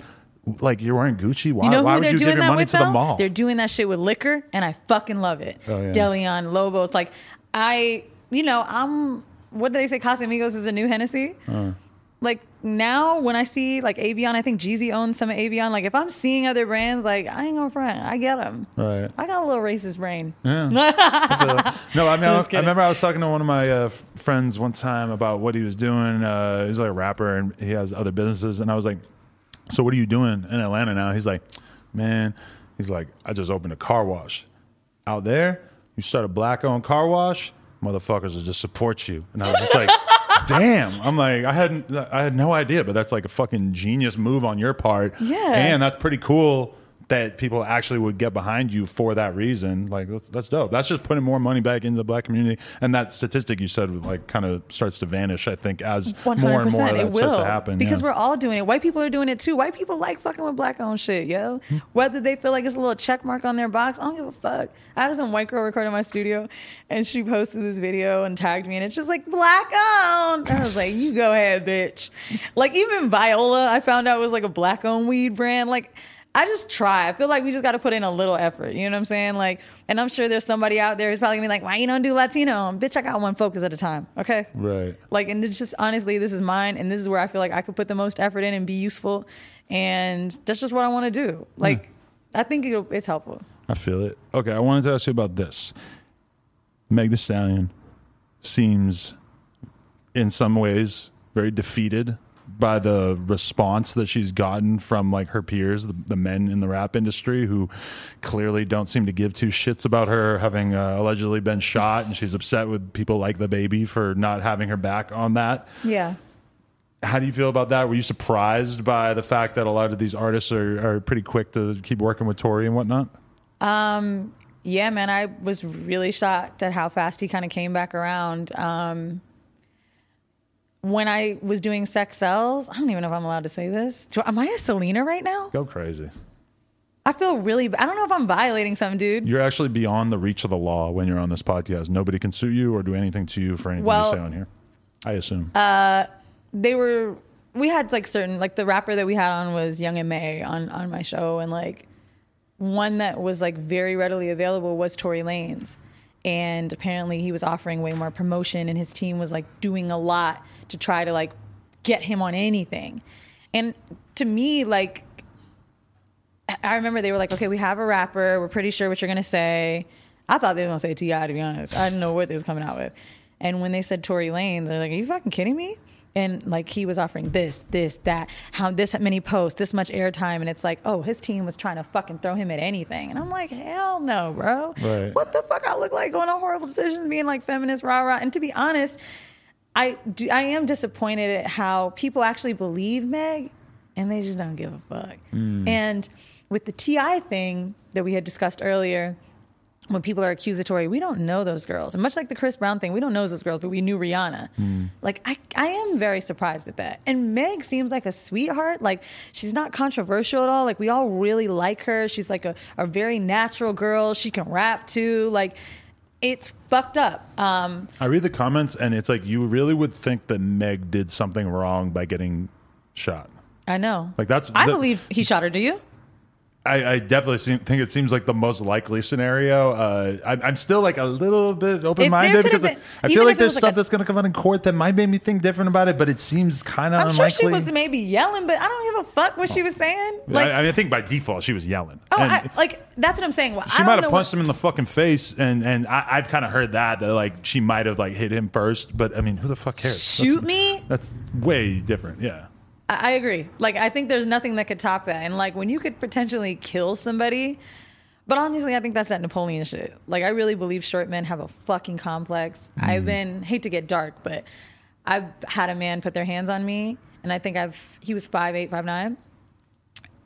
Like you're wearing Gucci. Why, You know why would they're you give doing your that money with to the mall? They're doing that shit with liquor, and I fucking love it. Oh, yeah. Deleon, Lobos, like I, you know, I'm. What do they say? Casamigos is a new Hennessy. Uh. Like now, when I see like Avion, I think Jeezy owns some of Avion. Like if I'm seeing other brands, like I ain't gonna front. I get them. Right. I got a little racist brain. Yeah. No, I mean, I, I remember I was talking to one of my uh, friends one time about what he was doing. Uh, he's like a rapper and he has other businesses, and I was like, "So what are you doing in Atlanta now?" He's like, "Man, he's like, I just opened a car wash out there. You start a black-owned car wash, motherfuckers will just support you." And I was just like. Damn, I'm like I hadn't, I had no idea, but that's like a fucking genius move on your part. Yeah. and that's pretty cool that people actually would get behind you for that reason. Like that's, that's dope. That's just putting more money back into the black community, and that statistic you said like kind of starts to vanish. I think as One more and more it starts will to happen. because yeah. we're all doing it. White people are doing it too. White people like fucking with black owned shit, yo. Hmm. Whether they feel like it's a little check mark on their box, I don't give a fuck. I had some white girl recording my studio, and she posted this video and tagged me, and it's just like black owned. I was like, you go ahead, bitch. Like even Viola, I found out was like a black owned weed brand. Like. I just try. I feel like we just got to put in a little effort. You know what I'm saying? Like, and I'm sure there's somebody out there who's probably gonna be like, "Why you don't do Latino?" Bitch, I got one focus at a time. Okay. right. Like, and it's just honestly, this is mine, and this is where I feel like I could put the most effort in and be useful, and that's just what I want to do. Hmm. Like, I think it'll, it's helpful. I feel it. Okay, I wanted to ask you about this. Meg Thee Stallion seems, in some ways, very defeated by the response that she's gotten from like her peers, the, the men in the rap industry, who clearly don't seem to give two shits about her having uh, allegedly been shot, and she's upset with people like DaBaby for not having her back on that. Yeah. How do you feel about that? Were you surprised by the fact that a lot of these artists are, are pretty quick to keep working with Tory and whatnot? Um, Yeah, man, I was really shocked at how fast he kind of came back around. Um, when I was doing sex cells, I don't even know if I'm allowed to say this. Do- Am I a Selena right now? Go crazy. I feel really. I don't know if I'm violating something, dude. You're actually beyond the reach of the law when you're on this podcast. Nobody can sue you or do anything to you for anything Well- you say on here. I assume. Uh, they were we had like certain like the rapper that we had on was Young and May on on my show and like one that was like very readily available was Tory Lanez and apparently he was offering way more promotion and his team was like doing a lot to try to like get him on anything and to me like I remember they were like, okay, we have a rapper. We're pretty sure what you're to say. I thought they were to say T.I., to be honest. I didn't know what they was coming out with. And when they said Tory Lanez, they're like, are you fucking kidding me? And like he was offering this, this, that, how this many posts, this much airtime. And it's like, oh, his team was trying to fucking throw him at anything. And I'm like, hell no, bro. Right. What the fuck I look like going on horrible decisions, being like feminist, rah rah. And to be honest, I do, I am disappointed at how people actually believe Meg and they just don't give a fuck. Mm. And with the TI thing that we had discussed earlier, when people are accusatory, we don't know those girls. And much like the Chris Brown thing, we don't know those girls, but we knew Rihanna. Like, I, I am very surprised at that. And Meg seems like a sweetheart. Like, she's not controversial at all. Like, we all really like her. She's like a, a very natural girl. She can rap too. Like, it's fucked up. Um, I read the comments and it's like you really would think that Meg did something wrong by getting shot. I know. Like that's I believe he shot her. Do you? I, I definitely seem, think it seems like the most likely scenario. Uh, I, I'm still like a little bit open minded because been- I even feel like there's was like stuff a- that's going to come out in court that might make me think different about it, but it seems kind of I'm unlikely. sure she was maybe yelling, but I don't give a fuck what she was saying. Like, I, I mean, I think by default she was yelling. oh, I, like that's what I'm saying. Well, she might have what- punched him in the fucking face, and and I, I've kind of heard that that like she might have like hit him first, but I mean, who the fuck cares? Shoot That's- me? That's way different. Yeah. I agree. Like I think there's nothing that could top that. And like when you could potentially kill somebody, but honestly, I think that's that Napoleon shit. Like I really believe short men have a fucking complex. Mm-hmm. I've been hate to get dark, but I've had a man put their hands on me, and I think I've he was five eight, five nine.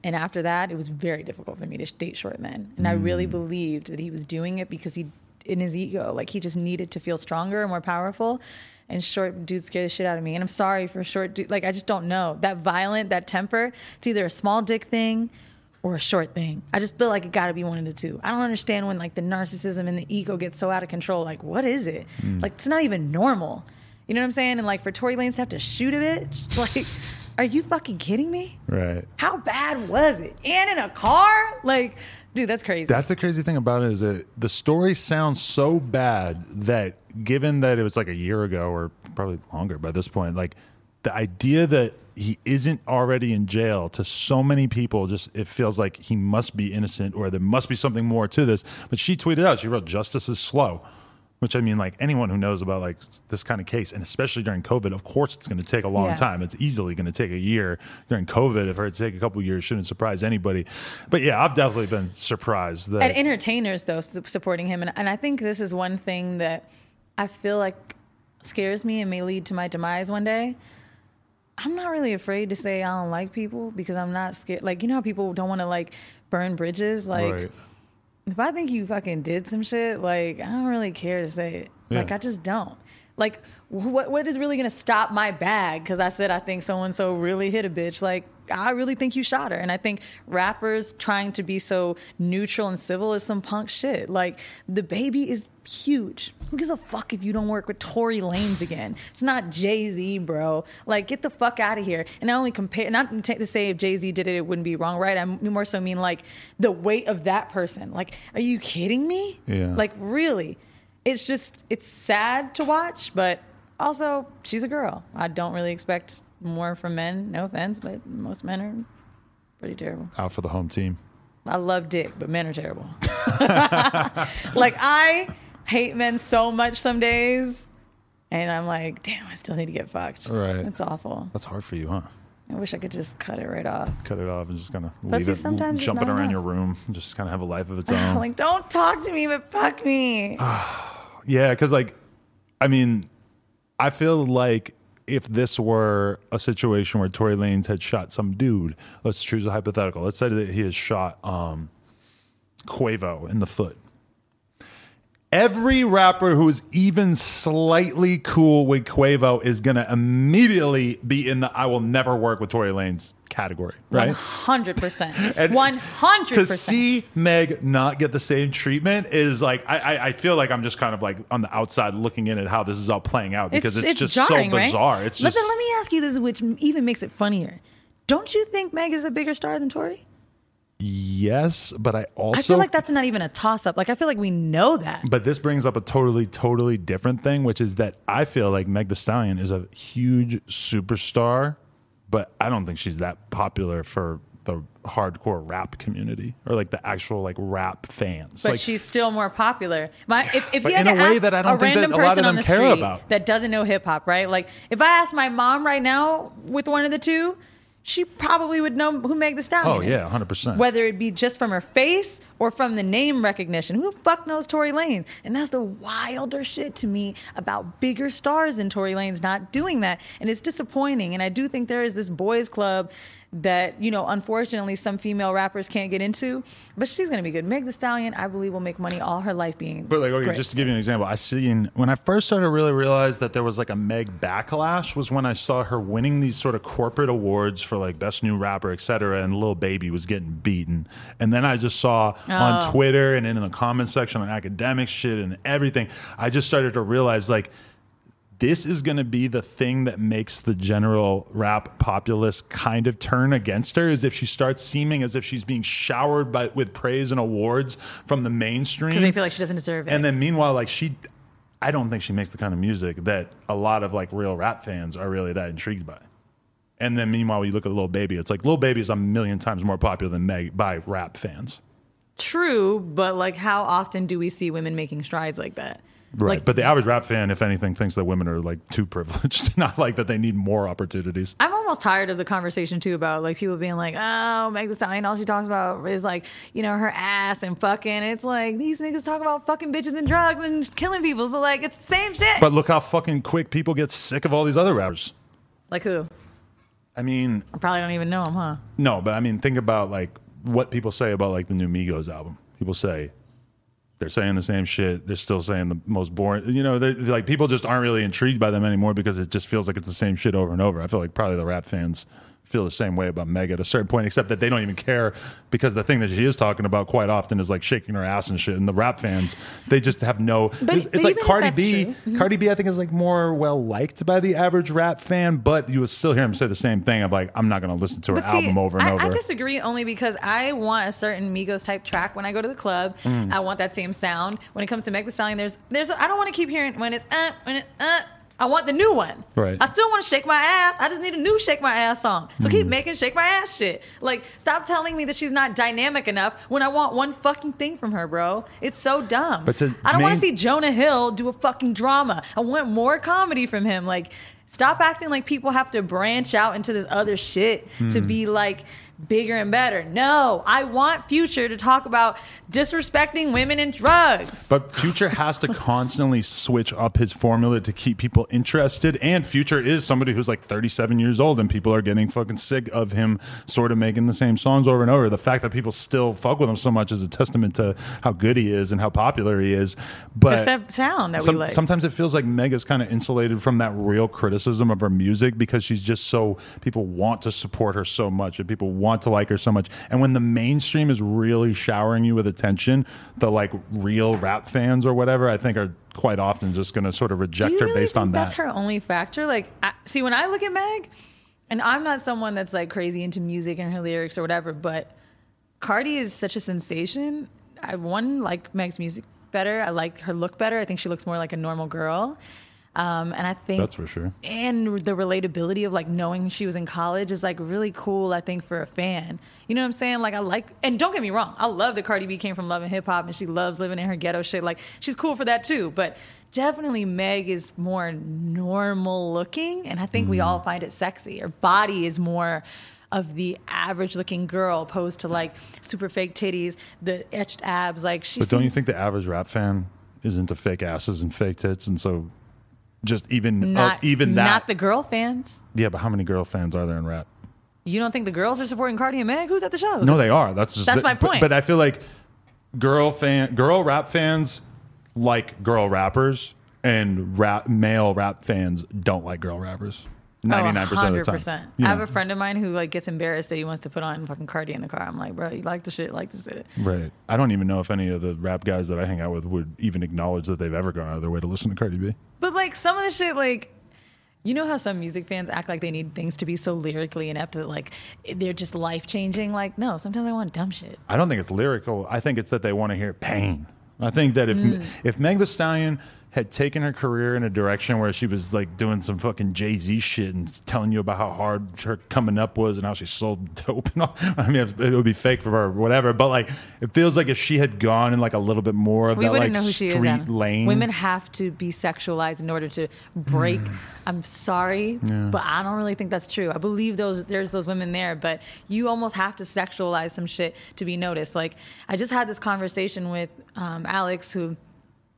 And after that, it was very difficult for me to date short men. And I really mm-hmm. believed that he was doing it because he, in his ego, like he just needed to feel stronger and more powerful. And short dudes scare the shit out of me. And I'm sorry for short dude. Like I just don't know that violent, that temper. It's either a small dick thing or a short thing. I just feel like it got to be one of the two. I don't understand when like the narcissism and the ego get so out of control. Like what is it? Mm. Like it's not even normal. You know what I'm saying? And like for Tory Lanez to have to shoot a bitch, like, are you fucking kidding me? Right. How bad was it? And in a car? Like, dude, that's crazy. That's the crazy thing about it is that the story sounds so bad that given that it was like a year ago or probably longer by this point, like the idea that he isn't already in jail to so many people just it feels like he must be innocent or there must be something more to this. But she tweeted out, she wrote justice is slow. Which I mean, like anyone who knows about like this kind of case, and especially during COVID, of course it's going to take a long Yeah. time. It's easily going to take a year during COVID. If it take a couple years, shouldn't surprise anybody. But yeah, I've definitely been surprised that and entertainers though supporting him and, and i think this is one thing that i feel like scares me and may lead to my demise one day i'm not really afraid to say i don't like people because i'm not scared like you know how people don't want to like burn bridges like right. If I think you fucking did some shit, like I don't really care to say it. Like I just don't. Like what what is really gonna stop my bag? Because I said I think so and so really hit a bitch. Like I really think you shot her, and I think rappers trying to be so neutral and civil is some punk shit. Like DaBaby is huge. Who gives a fuck if you don't work with Tory Lanez again? It's not Jay Z, bro. Like get the fuck out of here. And I only compare not to to say if Jay Z did it, it wouldn't be wrong, right? I more so mean like the weight of that person. Like, are you kidding me? Yeah. Like really, it's just it's sad to watch, but also she's a girl. I don't really expect more from men. No offense, but most men are pretty terrible. out for the home team. I love dick, but men are terrible. like I hate men so much some days, and I'm like, damn, I still need to get fucked. Right. It's awful. That's hard for you, huh? I wish I could just cut it right off. Cut it off and just kind of leave see, it, sometimes it's jumping not around enough. your room, just kind of have a life of its own. like, don't talk to me, but fuck me. Yeah, because like, I mean, I feel like if this were a situation where Tory Lanez had shot some dude, let's choose a hypothetical. Let's say that he has shot um, Quavo in the foot. Every rapper who is even slightly cool with Quavo is going to immediately be in the "I will never work with Tory Lanez" category, right? hundred percent. And One hundred to percent. see Meg not get the same treatment is like I, I, I feel like I'm just kind of like on the outside looking in at how this is all playing out because it's, just jarring, so right? bizarre. It's let, just let me ask you this, which even makes it funnier. Don't you think Meg is a bigger star than Tory? Yes, but I also I feel like that's not even a toss up. Like I feel like we know that. But this brings up a totally, totally different thing, which is that I feel like Meg Thee Stallion is a huge superstar, but I don't think she's that popular for the hardcore rap community or like the actual like rap fans. But like, she's still more popular. My, if if you had in to a way ask that I don't a think that random a lot of person on them the care street about. that doesn't know hip hop, right? Like if I asked my mom right now with one of the two, she probably would know who Meg Thee Stallion Oh, is. yeah, 100%. Whether it be just from her face or from the name recognition. Who the fuck knows Tory Lanez? And that's the wilder shit to me about bigger stars than Tory Lanez not doing that. And it's disappointing. And I do think there is this boys club that, you know, unfortunately some female rappers can't get into. But she's gonna be good. Meg Thee Stallion, I believe, will make money all her life being But like, okay, great. just to give you an example, I seen when I first started to really realize that there was like a Meg backlash was when I saw her winning these sort of corporate awards for like best new rapper, et cetera, and Lil Baby was getting beaten. And then I just saw on Oh. Twitter and in the comment section on Akademiks shit and everything, I just started to realize like this is going to be the thing that makes the general rap populace kind of turn against her is if she starts seeming as if she's being showered by with praise and awards from the mainstream Because they feel like she doesn't deserve it. and then meanwhile like she i don't think she makes the kind of music that a lot of like real rap fans are really that intrigued by and then meanwhile you look at Lil Baby it's like Lil Baby is a million times more popular than meg by rap fans True, but like, how often do we see women making strides like that? Right. Like, but the average rap fan, if anything, thinks that women are like too privileged, not like that they need more opportunities. I'm almost tired of the conversation too about like people being like, oh, Meg Thee Stallion, all she talks about is like, you know, her ass and fucking. It's like these niggas talk about fucking bitches and drugs and killing people. So like, it's the same shit. But look how fucking quick people get sick of all these other rappers. like who? I mean, I probably don't even know him, huh? no, but I mean, think about like what people say about like the new Migos album. People say they're saying the same shit. They're still saying the most boring. You know, they're like people just aren't really intrigued by them anymore because it just feels like it's the same shit over and over. I feel like probably the rap fans feel the same way about Meg at a certain point, except that they don't even care because the thing that she is talking about quite often is like shaking her ass and shit. And the rap fans, they just have no. But- it's but it's like Cardi B. true- Mm-hmm. Cardi B, I think, is like more well liked by the average rap fan, but you would still hear him say the same thing of like, I'm not going to listen to her But see, album over and I, over. I disagree only because I want a certain Migos type track when I go to the club. Mm. I want that same sound. When it comes to Meg Thee Stallion, there's there's I don't want to keep hearing when it's uh when it uh. I want the new one. Right. I still want to shake my ass. I just need a new shake my ass song. So Mm. keep making shake my ass shit. Like stop telling me that she's not dynamic enough when I want one fucking thing from her, bro. It's so dumb. But to I don't want to see Jonah Hill do a fucking drama. I want more comedy from him. Like, stop acting like people have to branch out into this other shit to Hmm. be like bigger and better. No, I want Future to talk about disrespecting women and drugs. But Future has to constantly switch up his formula to keep people interested. And Future is somebody who's like 37 years old, and people are getting fucking sick of him sort of making the same songs over and over. The fact that people still fuck with him so much is a testament to how good he is and how popular he is. But It's that sound that some- we like. sometimes it feels like Mega's kind of insulated from that real criticism of her music because she's just so people want to support her so much and people want to like her so much. And when the mainstream is really showering you with attention, the like real rap fans or whatever, I think are quite often just going to sort of reject her really based on that's her only factor? Like, I, see, when I look at Meg, and I'm not someone that's like crazy into music and her lyrics or whatever, but Cardi is such a sensation. I one like Meg's music better. I like her look better. I think she looks more like a normal girl. Um, and I think That's for sure. and the relatability of like knowing she was in college is like really cool i think for a fan. You know what i'm saying? Like i like and don't get me wrong i love that cardi b came from love and hip-hop and she loves living in her ghetto shit. Like she's cool for that too but definitely meg is more normal looking and i think we all find it sexy. Her body is more of the average looking girl opposed to like super fake titties the etched abs. Like she But don't you think the average rap fan is into fake asses and fake tits? And so just even not uh, even that not the girl fans yeah but how many girl fans are there in rap you don't think the girls are supporting Cardi and Meg? Who's at the shows? No, they are. That's just That's the- my but- point. But, I feel like girl fan, girl rap fans like girl rappers, and rap male rap fans don't like girl rappers. Ninety nine percent of the time. You Oh, I have a friend of mine who like gets embarrassed that he wants to put on fucking Cardi in the car. I'm like, bro, you like the shit, like the shit. Right. I don't even know if any of the rap guys that I hang out with would even acknowledge that they've ever gone out of their way to listen to Cardi B. But like some of the shit, like you know how some music fans act like they need things to be so lyrically inept that like they're just life changing. Like no, sometimes I want dumb shit. I don't think it's lyrical. I think it's that they want to hear pain. I think that if Mm. if Meg Thee Stallion had taken her career in a direction where she was like doing some fucking Jay Z shit and telling you about how hard her coming up was and how she sold dope and all, I mean it would be fake for her, or whatever. But like it feels like if she had gone in like a little bit more of We that like she is. street lane. Women have to be sexualized in order to break. I'm sorry, but I don't really think that's true. I believe those there's those women there, but you almost have to sexualize some shit to be noticed. Like I just had this conversation with um, Alex, who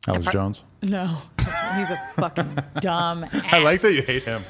Alex Jones. no, he's a fucking dumb. I like that you hate him.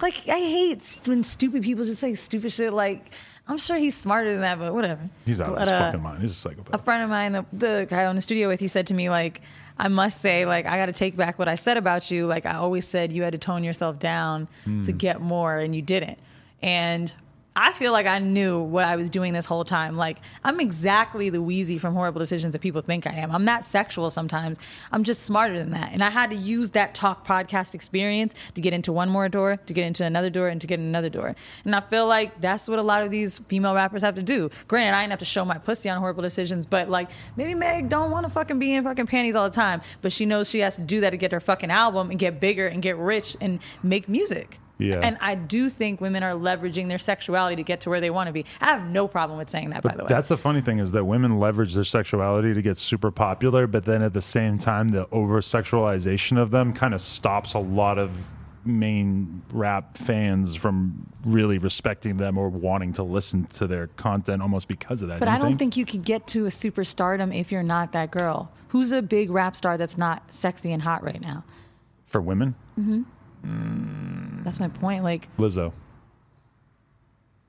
Like I hate when stupid people just say stupid shit. Like I'm sure he's smarter than that, but whatever. He's out of But, his uh, fucking mind. He's a psychopath. a friend of mine, the, the guy on the studio with, he said to me, like, I must say, like, I got to take back what I said about you. Like, I always said you had to tone yourself down to Hmm. get more, and you didn't. And I feel like I knew what I was doing this whole time. Like I'm exactly the Weezy from Horrible Decisions that people think I am. I'm not sexual sometimes. I'm just smarter than that. And I had to use that talk podcast experience to get into one more door, to get into another door, and to get another door. And I feel like that's what a lot of these female rappers have to do. Granted, I didn't have to show my pussy on Horrible Decisions, but like maybe Meg don't want to fucking be in fucking panties all the time, but she knows she has to do that to get her fucking album and get bigger and get rich and make music. Yeah. And I do think women are leveraging their sexuality to get to where they want to be. I have no problem with saying that, by the way. That's the funny thing is that women leverage their sexuality to get super popular, but then at the same time, the over sexualization of them kind of stops a lot of main rap fans from really respecting them or wanting to listen to their content almost because of that. But Do you I don't think you can get to a superstardom if you're not that girl. Who's a big rap star that's not sexy and hot right now? for women, mm-hmm. That's my point. Like, Lizzo.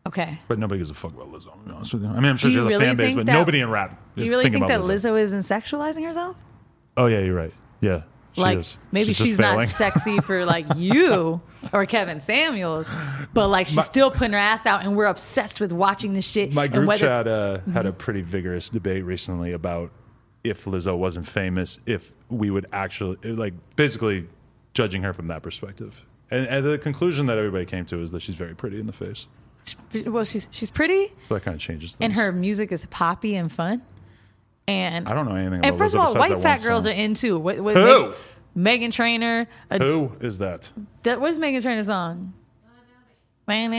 okay. But nobody gives a fuck about Lizzo. To be honest with you. I mean, I'm sure Do she has a really fan base, think but that- nobody in rap Do is you really think that about Lizzo. Isn't sexualizing herself? Oh yeah, you're right. Yeah, she like is. maybe just she's, not failing. sexy for like you or Kevin Samuels, but like she's still putting her ass out, and we're obsessed with watching this shit. My and group whether- chat uh, had a pretty vigorous debate recently about if Lizzo wasn't famous, if we would actually like basically judging her from that perspective. And, and the conclusion that everybody came to is that she's very pretty in the face. Well, she's she's pretty, So that kind of changes things. and her music is poppy and fun. And I don't know anything about and first of all, white fat girls song. are in too. What, what, Who? Meghan Trainor. Uh, Who is that? that, what is Meghan Trainor's song? I'm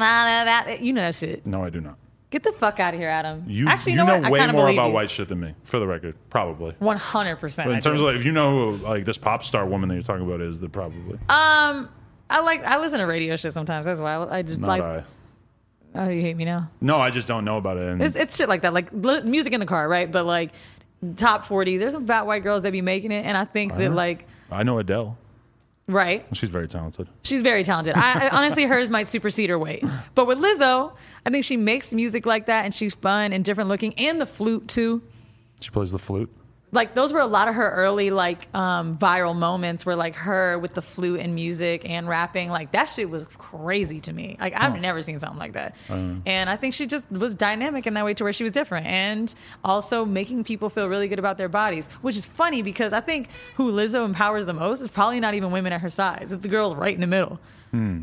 all about it. You know that shit. No, I do not. Get the fuck out of here, Adam. You, Actually, you know, know, what? way I more about you. white shit than me, for the record. Probably. One hundred percent. But in terms of like, if you know who like this pop star woman that you're talking about is, then probably um, I like I listen to radio shit sometimes. That's why I, I just not like. I. Oh, you hate me now? No, I just don't know about it. It's, it's shit like that, like li- music in the car, right? But like top forties, there's some fat white girls that be making it, and I think that know. like I know Adele. Right, She's very talented. she's very talented. I, I honestly, hers might supersede her weight. But with Lizzo, I think she makes music like that, and she's fun and different looking, and the flute too. She plays the flute. Like those were a lot of her early like um viral moments where like her with the flute and music and rapping like that shit was crazy to me. Like i've never seen something like that. And i think she just was dynamic in that way to where she was different and also making people feel really good about their bodies which is funny because i think who lizzo empowers the most is probably not even women at her size. It's the girls right in the middle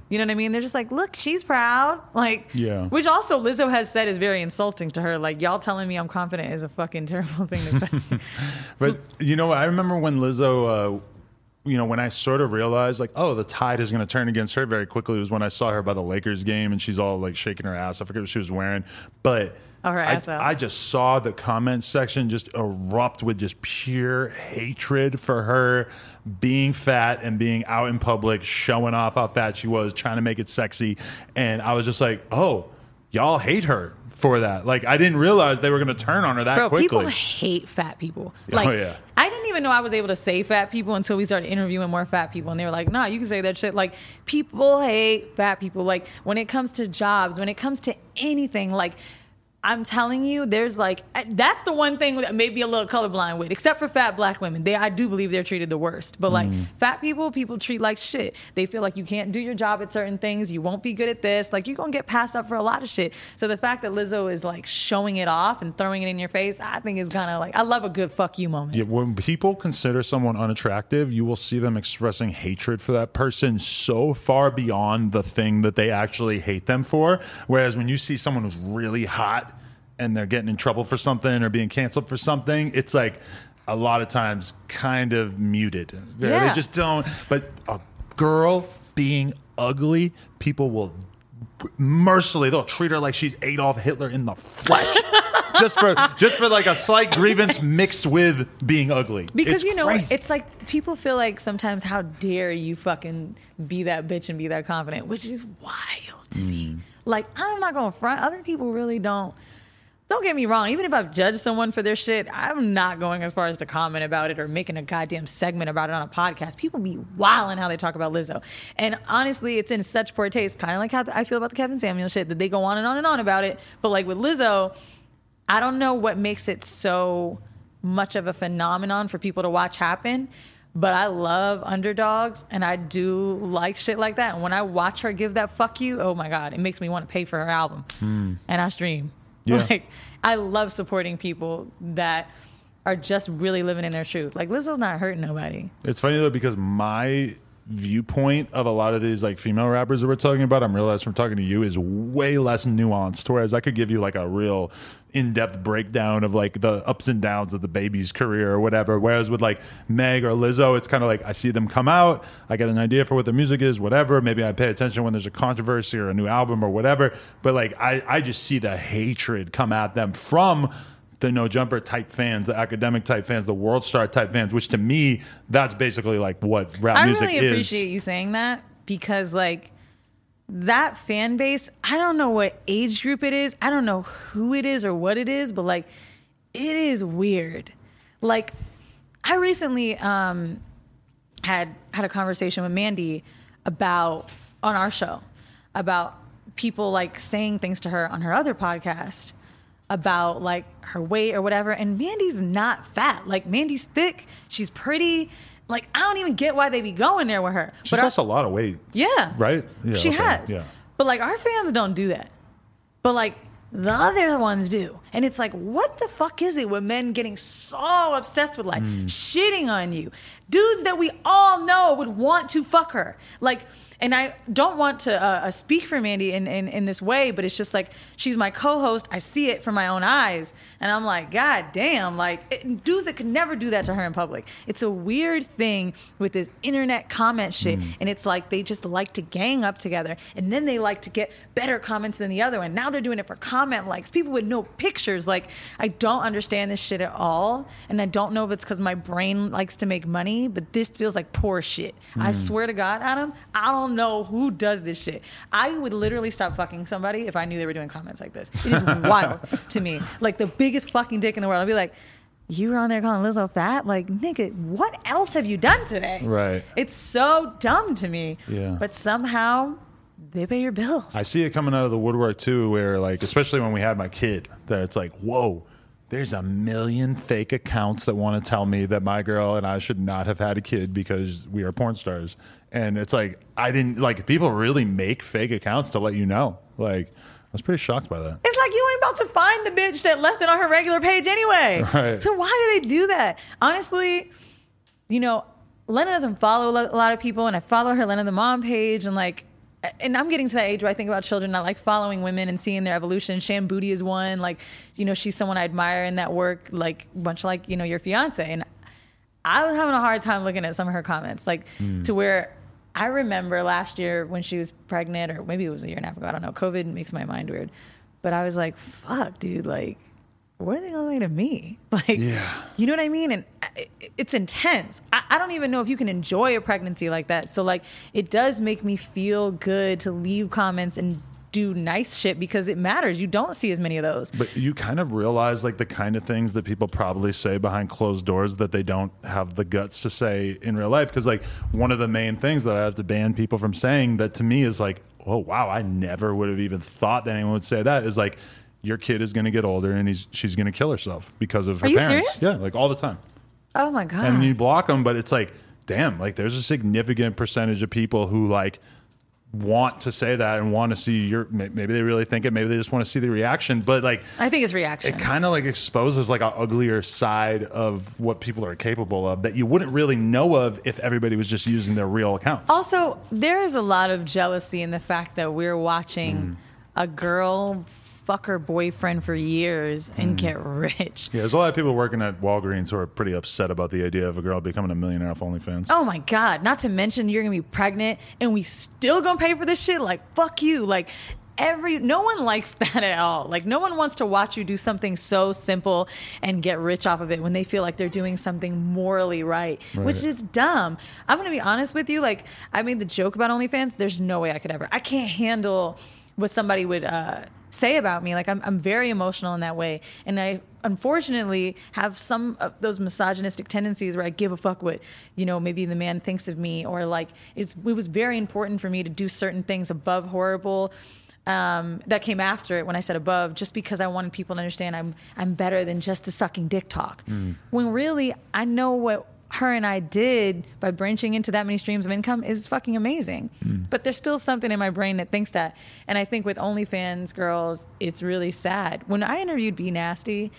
you know what I mean? They're just like, look, she's proud. Like, Yeah. Which also Lizzo has said is very insulting to her. Like, y'all telling me I'm confident is a fucking terrible thing to say. But you know, I remember when Lizzo, uh, you know, when I sort of realized like, oh, the tide is going to turn against her very quickly. Was when I saw her by the Lakers game and she's all like shaking her ass. I forget what she was wearing, but. Oh, her I. I just saw the comment section just erupt with just pure hatred for her being fat and being out in public, showing off how fat she was, trying to make it sexy. And I was just like, oh, y'all hate her for that. Like, I didn't realize they were going to turn on her that Bro, quickly. people hate fat people. Like Oh, Like, yeah. I didn't even know I was able to say fat people until we started interviewing more fat people, and they were like, "Nah, you can say that shit." Like, people hate fat people. Like, when it comes to jobs, when it comes to anything, like. I'm telling you, there's like that's the one thing that may be a little colorblind with, except for fat black women. They I do believe they're treated the worst. But like Mm. fat people, people treat like shit. They feel like you can't do your job at certain things. You won't be good at this. Like you're gonna get passed up for a lot of shit. So the fact that Lizzo is like showing it off and throwing it in your face, I think is kind of like I love a good fuck you moment. Yeah, when people consider someone unattractive, you will see them expressing hatred for that person so far beyond the thing that they actually hate them for. Whereas when you see someone who's really hot and they're getting in trouble for something or being canceled for something, it's like a lot of times kind of muted. Yeah. They just don't. But a girl being ugly, people will mercilessly they'll treat her like she's Adolf Hitler in the flesh. just for just for like a slight grievance mixed with being ugly. Because It's you know, crazy. it's like people feel like sometimes, how dare you fucking be that bitch and be that confident, which is wild to Mm. me. Like, I'm not gonna front. Other people really don't. Don't get me wrong. Even if I've judged someone for their shit, I'm not going as far as to comment about it or making a goddamn segment about it on a podcast. People be wilding how they talk about Lizzo, and honestly, it's in such poor taste. Kind of like how I feel about the Kevin Samuel shit that they go on and on and on about it. But like with Lizzo, I don't know what makes it so much of a phenomenon for people to watch happen. But I love underdogs and I do like shit like that. And when I watch her give that fuck you, oh my God, it makes me want to pay for her album. Hmm. And I stream. Yeah. Like, I love supporting people that are just really living in their truth. Like, Lizzo's not hurting nobody. It's funny though because my viewpoint of a lot of these like female rappers that we're talking about, I'm realizing from talking to you, is way less nuanced. Whereas I could give you like a real in-depth breakdown of like the ups and downs of DaBaby's career or whatever. Whereas with like Meg or Lizzo, it's kind of like I see them come out, I get an idea for what the music is, whatever. Maybe I pay attention when there's a controversy or a new album or whatever. But like I, I just see the hatred come at them from the no jumper type fans, the Akademiks type fans, the world star type fans, which to me, that's basically like what rap I music really is. I really appreciate you saying that because, like, that fan base, I don't know what age group it is. I don't know who it is or what it is, but like, it is weird. Like, I recently um, had had a conversation with Mandii about on our show about people like saying things to her on her other podcast about like her weight or whatever. And Mandii's not fat. Like Mandii's thick. She's pretty. Like I don't even get why they be going there with her. She's our- lost a lot of weight. yeah. Right? Yeah, she okay, has. Yeah. But like our fans don't do that. But like the other ones do. And it's like, what the fuck is it with men getting so obsessed with like Hmm. shitting on you? Dudes that we all know would want to fuck her. Like, and I don't want to uh, uh, speak for Mandii in, in, in this way, but it's just like she's my co host. I see it from my own eyes. And I'm like, God damn, like it, dudes that could never do that to her in public. It's a weird thing with this internet comment shit. Mm. And it's like they just like to gang up together. And then they like to get better comments than the other one. Now they're doing it for comment likes. People with no pictures. Like, I don't understand this shit at all. And I don't know if it's because my brain likes to make money, but this feels like poor shit. I mm. swear to God, Adam, I don't know who does this shit. I would literally stop fucking somebody if I knew they were doing comments like this. It is wild to me. Like the biggest fucking dick in the world. I'd be like, you were on there calling Lizzo fat? Like, nigga, what else have you done today? Right. It's so dumb to me. Yeah. But somehow they pay your bills. I see it coming out of the woodwork too, where like, especially when we had my kid, that it's like, whoa, there's a million fake accounts that want to tell me that my girl and I should not have had a kid because we are porn stars. And it's like, I didn't, like, people really make fake accounts to let you know. Like, was pretty shocked by that. It's like you ain't about to find the bitch that left it on her regular page anyway. Right. So why do they do that? Honestly, you know, Lena doesn't follow a lot of people, and I follow her Lena the mom page, and like, and I'm getting to that age where I think about children. I like following women and seeing their evolution. Sham Booty is one. Like, you know, she's someone I admire in that work, like much like you know your fiance. And I was having a hard time looking at some of her comments, like hmm. to where I remember last year when she was pregnant, or maybe it was a year and a half ago. I don't know. COVID makes my mind weird, but I was like, "Fuck, dude! Like, what are they gonna say to me? Like, Yeah. you know what I mean? And it's intense. I, I don't even know if you can enjoy a pregnancy like that. So, like, it does make me feel good to leave comments and do nice shit because it matters. You don't see as many of those. But you kind of realize like the kind of things that people probably say behind closed doors that they don't have the guts to say in real life. Because like one of the main things that I have to ban people from saying that to me is like, oh wow, I never would have even thought that anyone would say that is like your kid is going to get older and he's she's going to kill herself because of her Are you parents. serious? Yeah, like all the time. Oh my god! And you block them, but it's like, damn, like there's a significant percentage of people who like want to say that and want to see your maybe they really think it maybe they just want to see the reaction but like I think it's reaction. it kind of like exposes like an uglier side of what people are capable of that you wouldn't really know of if everybody was just using their real accounts. Also, there is a lot of jealousy in the fact that we're watching Mm. a girl fuck her boyfriend for years and get rich. yeah, there's a lot of people working at Walgreens who are pretty upset about the idea of a girl becoming a millionaire off OnlyFans. Oh my god! Not to mention you're gonna be pregnant and we still gonna pay for this shit. Like fuck you. Like every no one likes that at all. Like no one wants to watch you do something so simple and get rich off of it when they feel like they're doing something morally right, which is dumb. I'm gonna be honest with you. Like I made the joke about OnlyFans. There's no way I could ever. I can't handle what somebody would. uh say about me like I'm, I'm very emotional in that way and i unfortunately have some of those misogynistic tendencies where i give a fuck what you know maybe the man thinks of me or like it's it was very important for me to do certain things above horrible um, that came after it when I said above, just because I wanted people to understand I'm I'm better than just the sucking dick talk. When really I know what her and I did by branching into that many streams of income is fucking amazing. Mm. But there's still something in my brain that thinks that. And I think with OnlyFans girls, it's really sad. When I interviewed B Nasty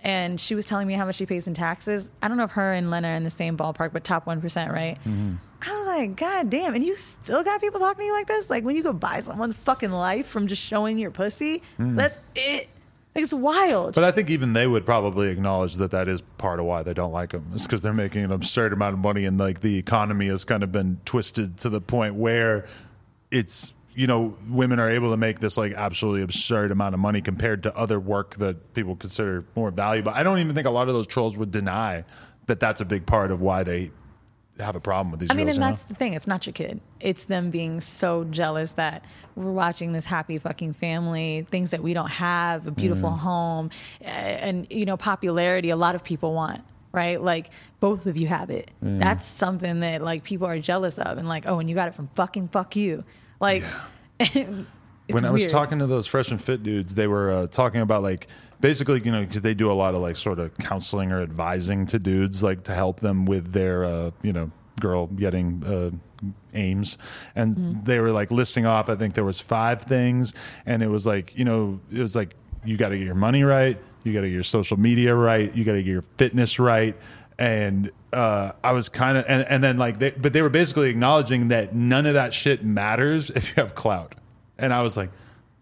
and she was telling me how much she pays in taxes, I don't know if her and Lena are in the same ballpark, but top 1%, right? Mm-hmm. I was like, God damn. And you still got people talking to you like this? Like when you go buy someone's fucking life from just showing your pussy, mm. that's it. Like, it's wild. But I think even they would probably acknowledge that that is part of why they don't like them. It's because they're making an absurd amount of money, and like the economy has kind of been twisted to the point where it's you know women are able to make this like absolutely absurd amount of money compared to other work that people consider more valuable. I don't even think a lot of those trolls would deny that that's a big part of why they have a problem with these. I mean, girls, and you know? that's the thing. It's not your kid. It's them being so jealous that we're watching this happy fucking family, things that we don't have, a beautiful Mm. home, and you know, popularity. A lot of people want, right? Like both of you have it. Mm. That's something that like people are jealous of, and like, oh, and you got it from fucking fuck you. Like, it's when I was talking to those fresh and fit dudes, they were uh, talking about like basically, you know, 'cause they do a lot of like sort of counseling or advising to dudes, like to help them with their, uh, you know, girl getting uh, aims. And Mm-hmm. they were like listing off. I think there was five things, and it was like, you know, it was like you got to get your money right, you got to get your social media right, you got to get your fitness right. And uh, I was kind of, and, and then like, they, but they were basically acknowledging that none of that shit matters if you have clout. And I was like,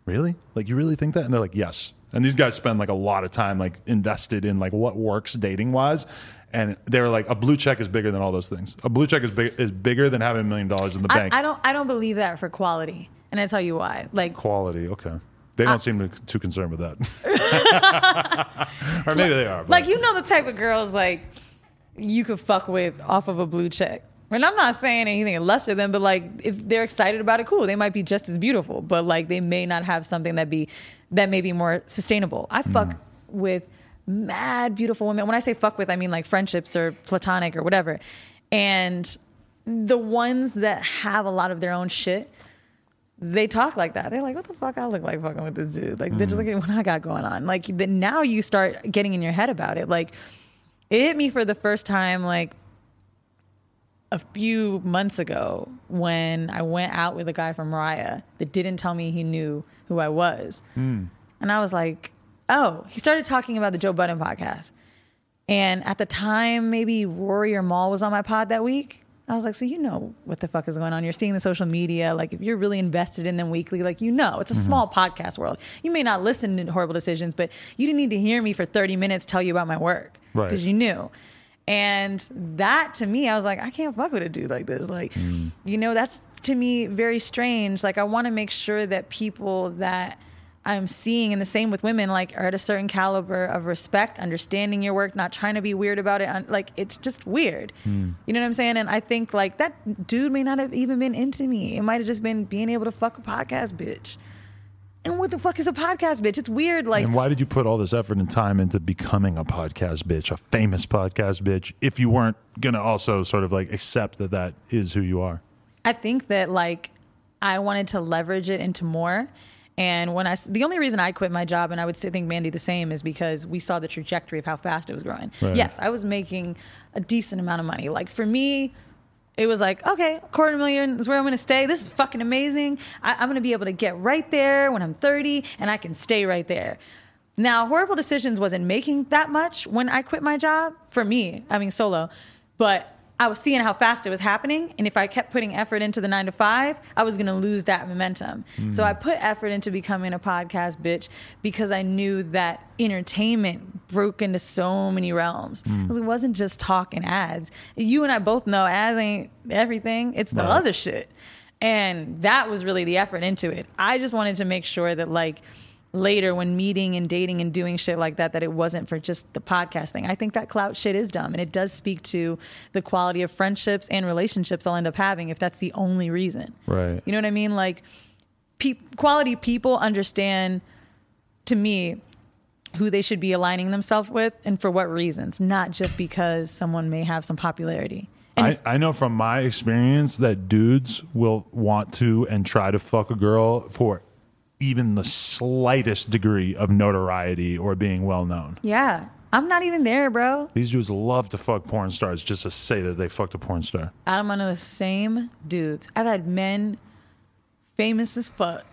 really? Like, you really think that? And they're like, yes. And these guys spend like a lot of time like invested in like what works dating wise. And they were like, a blue check is bigger than all those things. A blue check is big, is bigger than having a million dollars in the I, bank. I don't. I don't believe that for quality, and I tell you why. Like, Quality, okay. They don't seem to, too concerned with that. or maybe they are. but- like you know the type of girls like you could fuck with off of a blue check. And I'm not saying anything lesser than, but like if they're excited about it, cool. They might be just as beautiful, but like they may not have something that be that may be more sustainable. I fuck mm. with mad beautiful women. When I say fuck with, I mean like friendships or platonic or whatever. And the ones that have a lot of their own shit, they talk like that. They're like, "What the fuck? I look like fucking with this dude." Like, bitch, look mm. at what I got going on. Like, then now you start getting in your head about it. Like, it hit me for the first time like a few months ago when I went out with a guy from Mariah that didn't tell me he knew who I was, hmm. and I was like, "Oh." He started talking about the Joe Budden podcast, and at the time, maybe Rory or Mal was on my pod that week. I was like, so you know what the fuck is going on. You're seeing the social media. Like, if you're really invested in them weekly, like, you know, it's a mm-hmm. small podcast world. You may not listen to horrible decisions, but you didn't need to hear me for 30 minutes tell you about my work Right. because you knew. And that to me, I was like, I can't fuck with a dude like this. Like, mm. you know, that's to me very strange. Like, I want to make sure that people that I'm seeing, and the same with women, like, are at a certain caliber of respect, understanding your work, not trying to be weird about it. Like, it's just weird. Hmm. You know what I'm saying? And I think, like, that dude may not have even been into me. It might have just been being able to fuck a podcast bitch. And what the fuck is a podcast bitch? It's weird. Like, and why did you put all this effort and time into becoming a podcast bitch, a famous podcast bitch, if you weren't going to also sort of like accept that that is who you are? I think that like I wanted to leverage it into more. And when I, the only reason I quit my job, and I would say, think Mandii the same, is because we saw the trajectory of how fast it was growing. Right. Yes, I was making a decent amount of money. Like for me, it was like, okay, quarter million is where I'm going to stay. This is fucking amazing. I, I'm going to be able to get right there when I'm 30, and I can stay right there. Now, Whoreible Decisions wasn't making that much when I quit my job for me. I mean, solo, but I was seeing how fast it was happening, and if I kept putting effort into the nine to five, I was going to lose that momentum. So I put effort into becoming a podcast bitch because I knew that entertainment broke into so many realms. 'Cause It wasn't just talk and ads. You and I both know ads ain't everything; it's the Right. other shit. And that was really the effort into it. I just wanted to make sure that like later when meeting and dating and doing shit like that that it wasn't for just the podcast thing. I think that clout shit is dumb and it does speak to the quality of friendships and relationships I'll end up having if that's the only reason. Right. You know what I mean? Like pe- quality people understand to me who they should be aligning themselves with and for what reasons, not just because someone may have some popularity. I, I know from my experience that dudes will want to and try to fuck a girl for even the slightest degree of notoriety or being well known. Yeah. I'm not even there, bro. These dudes love to fuck porn stars just to say that they fucked a porn star. Adam, I know the same dudes. I've had men famous as fuck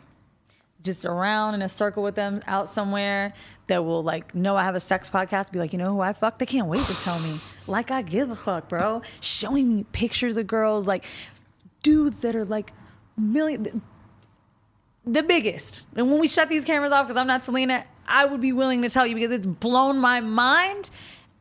just around in a circle with them out somewhere that will like know I have a sex podcast, be like, you know who I fuck? They can't wait to tell me. Like I give a fuck, bro. Showing me pictures of girls, like dudes that are like million the biggest. And when we shut these cameras off, because I'm not Celina, I would be willing to tell you because it's blown my mind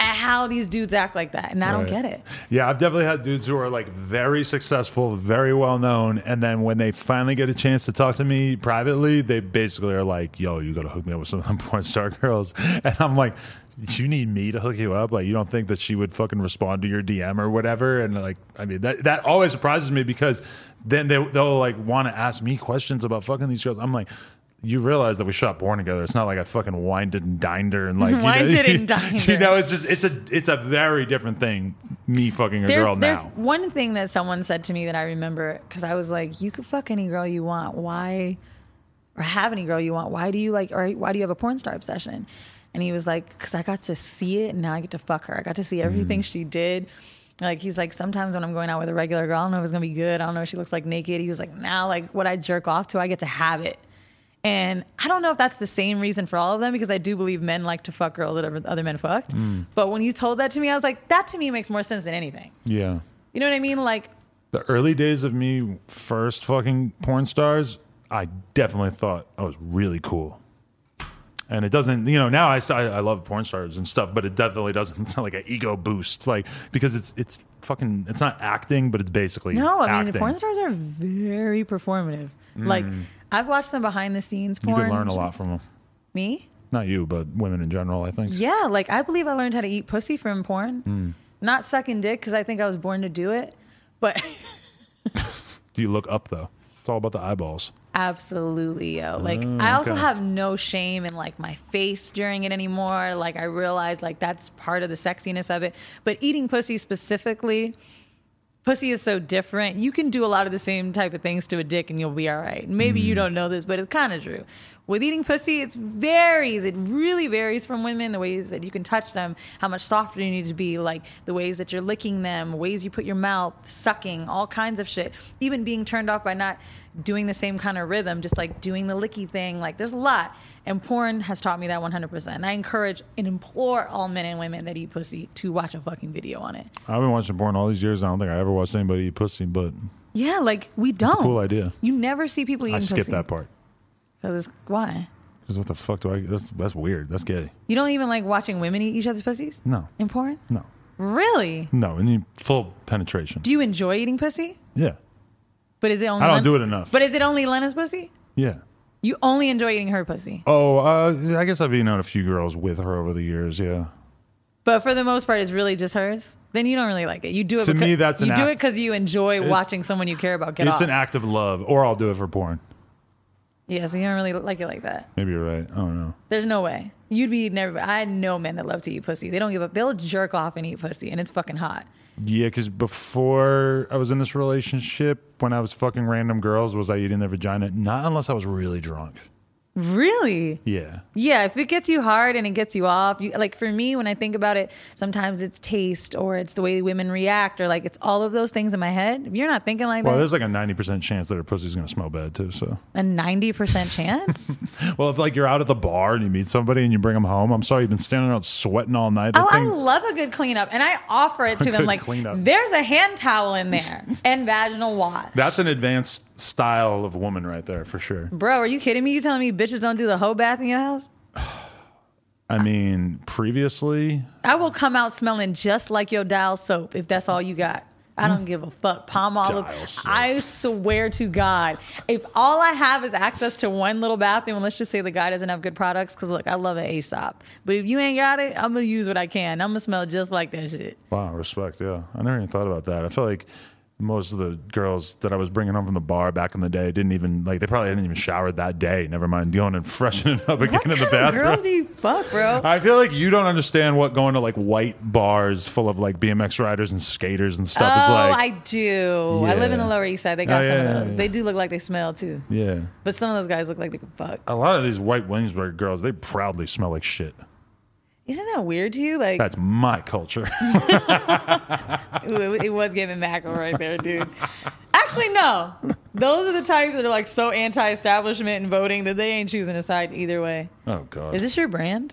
at how these dudes act like that. And I don't get it. Yeah, I've definitely had dudes who are like very successful, very well known, and then when they finally get a chance to talk to me privately, they basically are like, "Yo, you got to hook me up with some of them porn star girls," and I'm like. You need me to hook you up? Like you don't think that she would fucking respond to your DM or whatever? And like, I mean, that that always surprises me because then they they'll like want to ask me questions about fucking these girls. I'm like, you realize that we shot porn together. It's not like I fucking wined and dined her and like you Wined know, and dined her. You know, it's just it's a it's a very different thing. Me fucking a there's girl there's now. one thing that someone said to me that I remember because I was like, you could fuck any girl you want. Why, or have any girl you want? Why do you like, or why do you have a porn star obsession? And he was like, because I got to see it and now I get to fuck her. I got to see everything mm. she did. Like he's like, sometimes when I'm going out with a regular girl, I don't know if it's gonna be good. I don't know if she looks like naked. He was like, now like what I jerk off to, I get to have it. And I don't know if that's the same reason for all of them because I do believe men like to fuck girls that other- other men fucked. Mm. But when he told that to me, I was like, that to me makes more sense than anything. Yeah. You know what I mean? Like, The early days of me first fucking porn stars, I definitely thought I was really cool. And it doesn't, you know, now I, st- I love porn stars and stuff, but it definitely doesn't sound like an ego boost, like because it's it's fucking it's not acting, but it's basically no, I mean, acting. the porn stars are very performative. Like, I've watched them behind the scenes you can learn a lot from them. Me? Not you, but women in general. I think. Yeah, like I believe I learned how to eat pussy from porn. Hmm. Not sucking dick because I think I was born to do it, but Do you look up though? It's all about the eyeballs. absolutely, yo. Like Oh, I also okay. have no shame in like my face during it anymore. Like I realize like that's part of the sexiness of it. But eating pussy specifically, pussy is so different. You can do a lot of the same type of things to a dick and you'll be all right. Maybe Mm. you don't know this, but it's kind of true. With eating pussy, it varies. It really varies from women, the ways that you can touch them, how much softer you need to be, like the ways that you're licking them, ways you put your mouth, sucking, all kinds of shit. Even being turned off by not doing the same kind of rhythm, just like doing the licky thing. Like there's a lot. And porn has taught me that 100%. I encourage and implore all men and women that eat pussy to watch a fucking video on it. I've been watching porn all these years. I don't think I ever watched anybody eat pussy, but Yeah, like we don't. cool idea. You never see people eating I pussy. skipped that part. Because it's why? Because what the fuck do I? That's that's weird. That's gay. You don't even like watching women eat each other's pussies No, in porn? no, Really? no. We need full penetration. Do you enjoy eating pussy? Yeah, But is it only? I don't Len- do it enough. But is it only Lena's pussy? yeah. You only enjoy eating her pussy. Oh, uh, I guess I've eaten out a few girls with her over the years. Yeah. But for the most part, it's really just hers. Then you don't really like it. You do it. To because, me, that's you an do act- it because you enjoy watching someone you care about get off. it's off. an act of love, or I'll do it for porn. Yeah, so you don't really like it like that. Maybe you're right. I don't know. There's no way you'd be never. I know men that love to eat pussy. They don't give up. They'll jerk off and eat pussy, and it's fucking hot. Yeah, because before I was in this relationship, when I was fucking random girls, was I eating their vagina? Not unless I was really drunk. Really? Yeah. Yeah, if it gets you hard and it gets you off, you, like for me, when I think about it, sometimes it's taste or it's the way women react or like it's all of those things in my head. If you're not thinking like Well, that, Well, there's like a ninety percent chance that her pussy's gonna smell bad too. So, a 90% chance. well, if like you're out at the bar and you meet somebody and you bring them home, I'm sorry, you've been standing out sweating all night. That oh, I love a good cleanup. And I offer it to them like, cleanup. there's a hand towel in there and vaginal wash. That's an advanced style of woman right there for sure. Bro, are you kidding me? You telling me bitches don't do the whole bath in your house? I mean, previously, I will come out smelling just like your dial soap if that's all you got. I don't give a fuck. Palm olive. I swear to God, if all I have is access to one little bathroom, and let's just say the guy doesn't have good products, because look, I love an Aesop. But if you ain't got it, I'm gonna use what I can. I'm gonna smell just like that shit. wow, respect. Yeah, I never even thought about that. I feel like most of the girls that I was bringing home from the bar back in the day didn't even like they probably hadn't even showered that day. Never mind going and freshening up again What in the bathroom. girls do you fuck, bro? I feel like you don't understand what going to like white bars full of like BMX riders and skaters and stuff oh, is like. I do. I live in the Lower East Side. They oh, got Oh, some of those. yeah. They do look like they smell too. yeah. But some of those guys look like they could fuck. A lot of these white Williamsburg girls, they proudly smell like shit. Isn't that weird to you? Like That's my culture. it, it was giving Mackle right there, dude. Actually, no. Those are the types that are like so anti-establishment and voting that they ain't choosing a side either way. oh God. Is this your brand?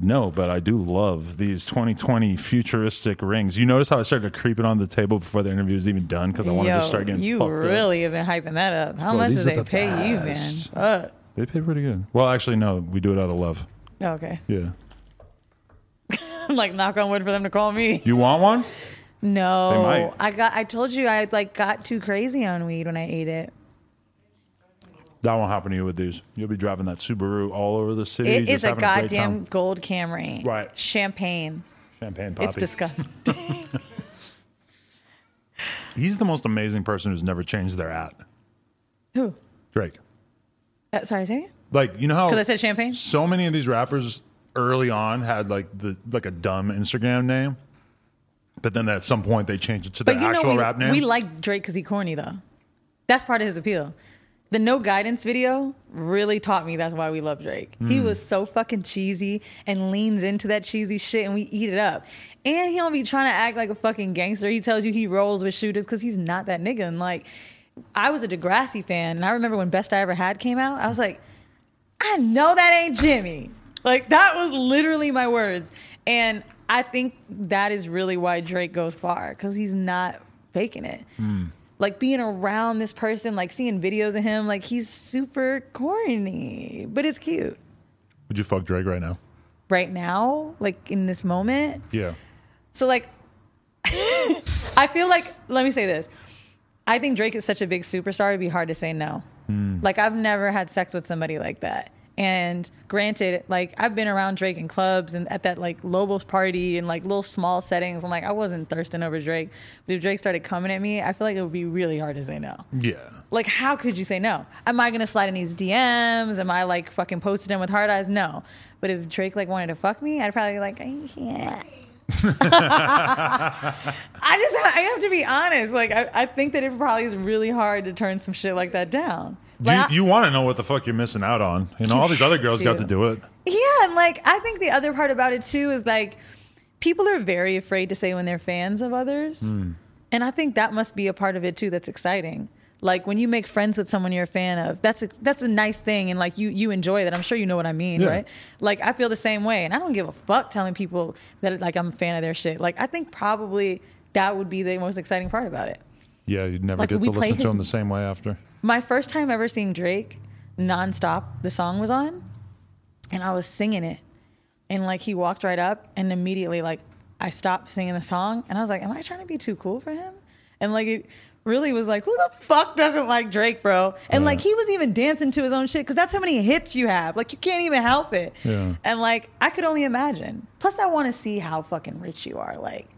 No, but I do love these 2020 futuristic rings. You notice how I started creeping on the table before the interview was even done because I wanted Yo, to start getting you fucked up. really have been hyping that up. How Bro, much do they the pay you, man? best. Fuck. They pay pretty good. Well, actually, no, we do it out of love. Okay. Yeah. like knock on wood for them to call me. You want one? They No, might. I got. I told you I like got too crazy on weed when I ate it. That won't happen to you with these. You'll be driving that Subaru all over the city. It just is a having great goddamn time. gold Camry. Right. Champagne. champagne poppy. It's disgusting. He's the most amazing person who's never changed their at. Who? Drake. Uh, sorry, say it. Like you know how Because I said champagne. so many of these rappers early on had like the like a dumb Instagram name, but then at some point they changed it to But know, actual we, rap name. we like Drake because he corny though. That's part of his appeal. The no guidance video really taught me that's why we love Drake. He Hmm. was so fucking cheesy and leans into that cheesy shit, and we eat it up. And he don't be trying to act like a fucking gangster. He tells you he rolls with shooters because he's not that nigga. And like, I was a Degrassi fan, and I remember when Best I Ever Had came out, I was like, I know that ain't Jimmy. Like that was literally my words. And I think that is really why Drake goes far because he's not faking it. Hmm. Like being around this person, like seeing videos of him, like he's super corny, but it's cute. Would you fuck Drake right now? Right now, like in this moment. Yeah. So like I feel like let me say this. I think Drake is such a big superstar it'd be hard to say no. Hmm. Like I've never had sex with somebody like that. And granted, like I've been around Drake in clubs and at that like Lobos party and like little small settings. I'm like I wasn't thirsting over Drake. But if Drake started coming at me, I feel like it would be really hard to say no. Yeah. Like, how could you say no? Am I gonna slide in these DMs? Am I like fucking posting him with hard eyes? No. But if Drake like wanted to fuck me, I'd probably be like, yeah. I just I have to be honest. Like, I, I think that it probably is really hard to turn some shit like that down. I- you you want to know what the fuck you're missing out on. You know, all these other girls got to do it. Yeah, and like I think the other part about it too is like people are very afraid to say when they're fans of others. Hmm. And I think that must be a part of it too that's exciting. Like when you make friends with someone you're a fan of, that's a, that's a nice thing and like you you enjoy that. I'm sure you know what I mean, Yeah. right? Like I feel the same way and I don't give a fuck telling people that like I'm a fan of their shit. Like I think probably that would be the most exciting part about it. Yeah, you'd never Like, get to listen to them the same way after. My first time ever seeing Drake nonstop, the song was on, and I was singing it. And like he walked right up, and immediately like I stopped singing the song, and I was like, "Am I trying to be too cool for him?" And like it really was like, "Who the fuck doesn't like Drake, bro?" And like he was even dancing to his own shit because that's how many hits you have. Like you can't even help it. Yeah. And like I could only imagine. Plus, I want to see how fucking rich you are. Like.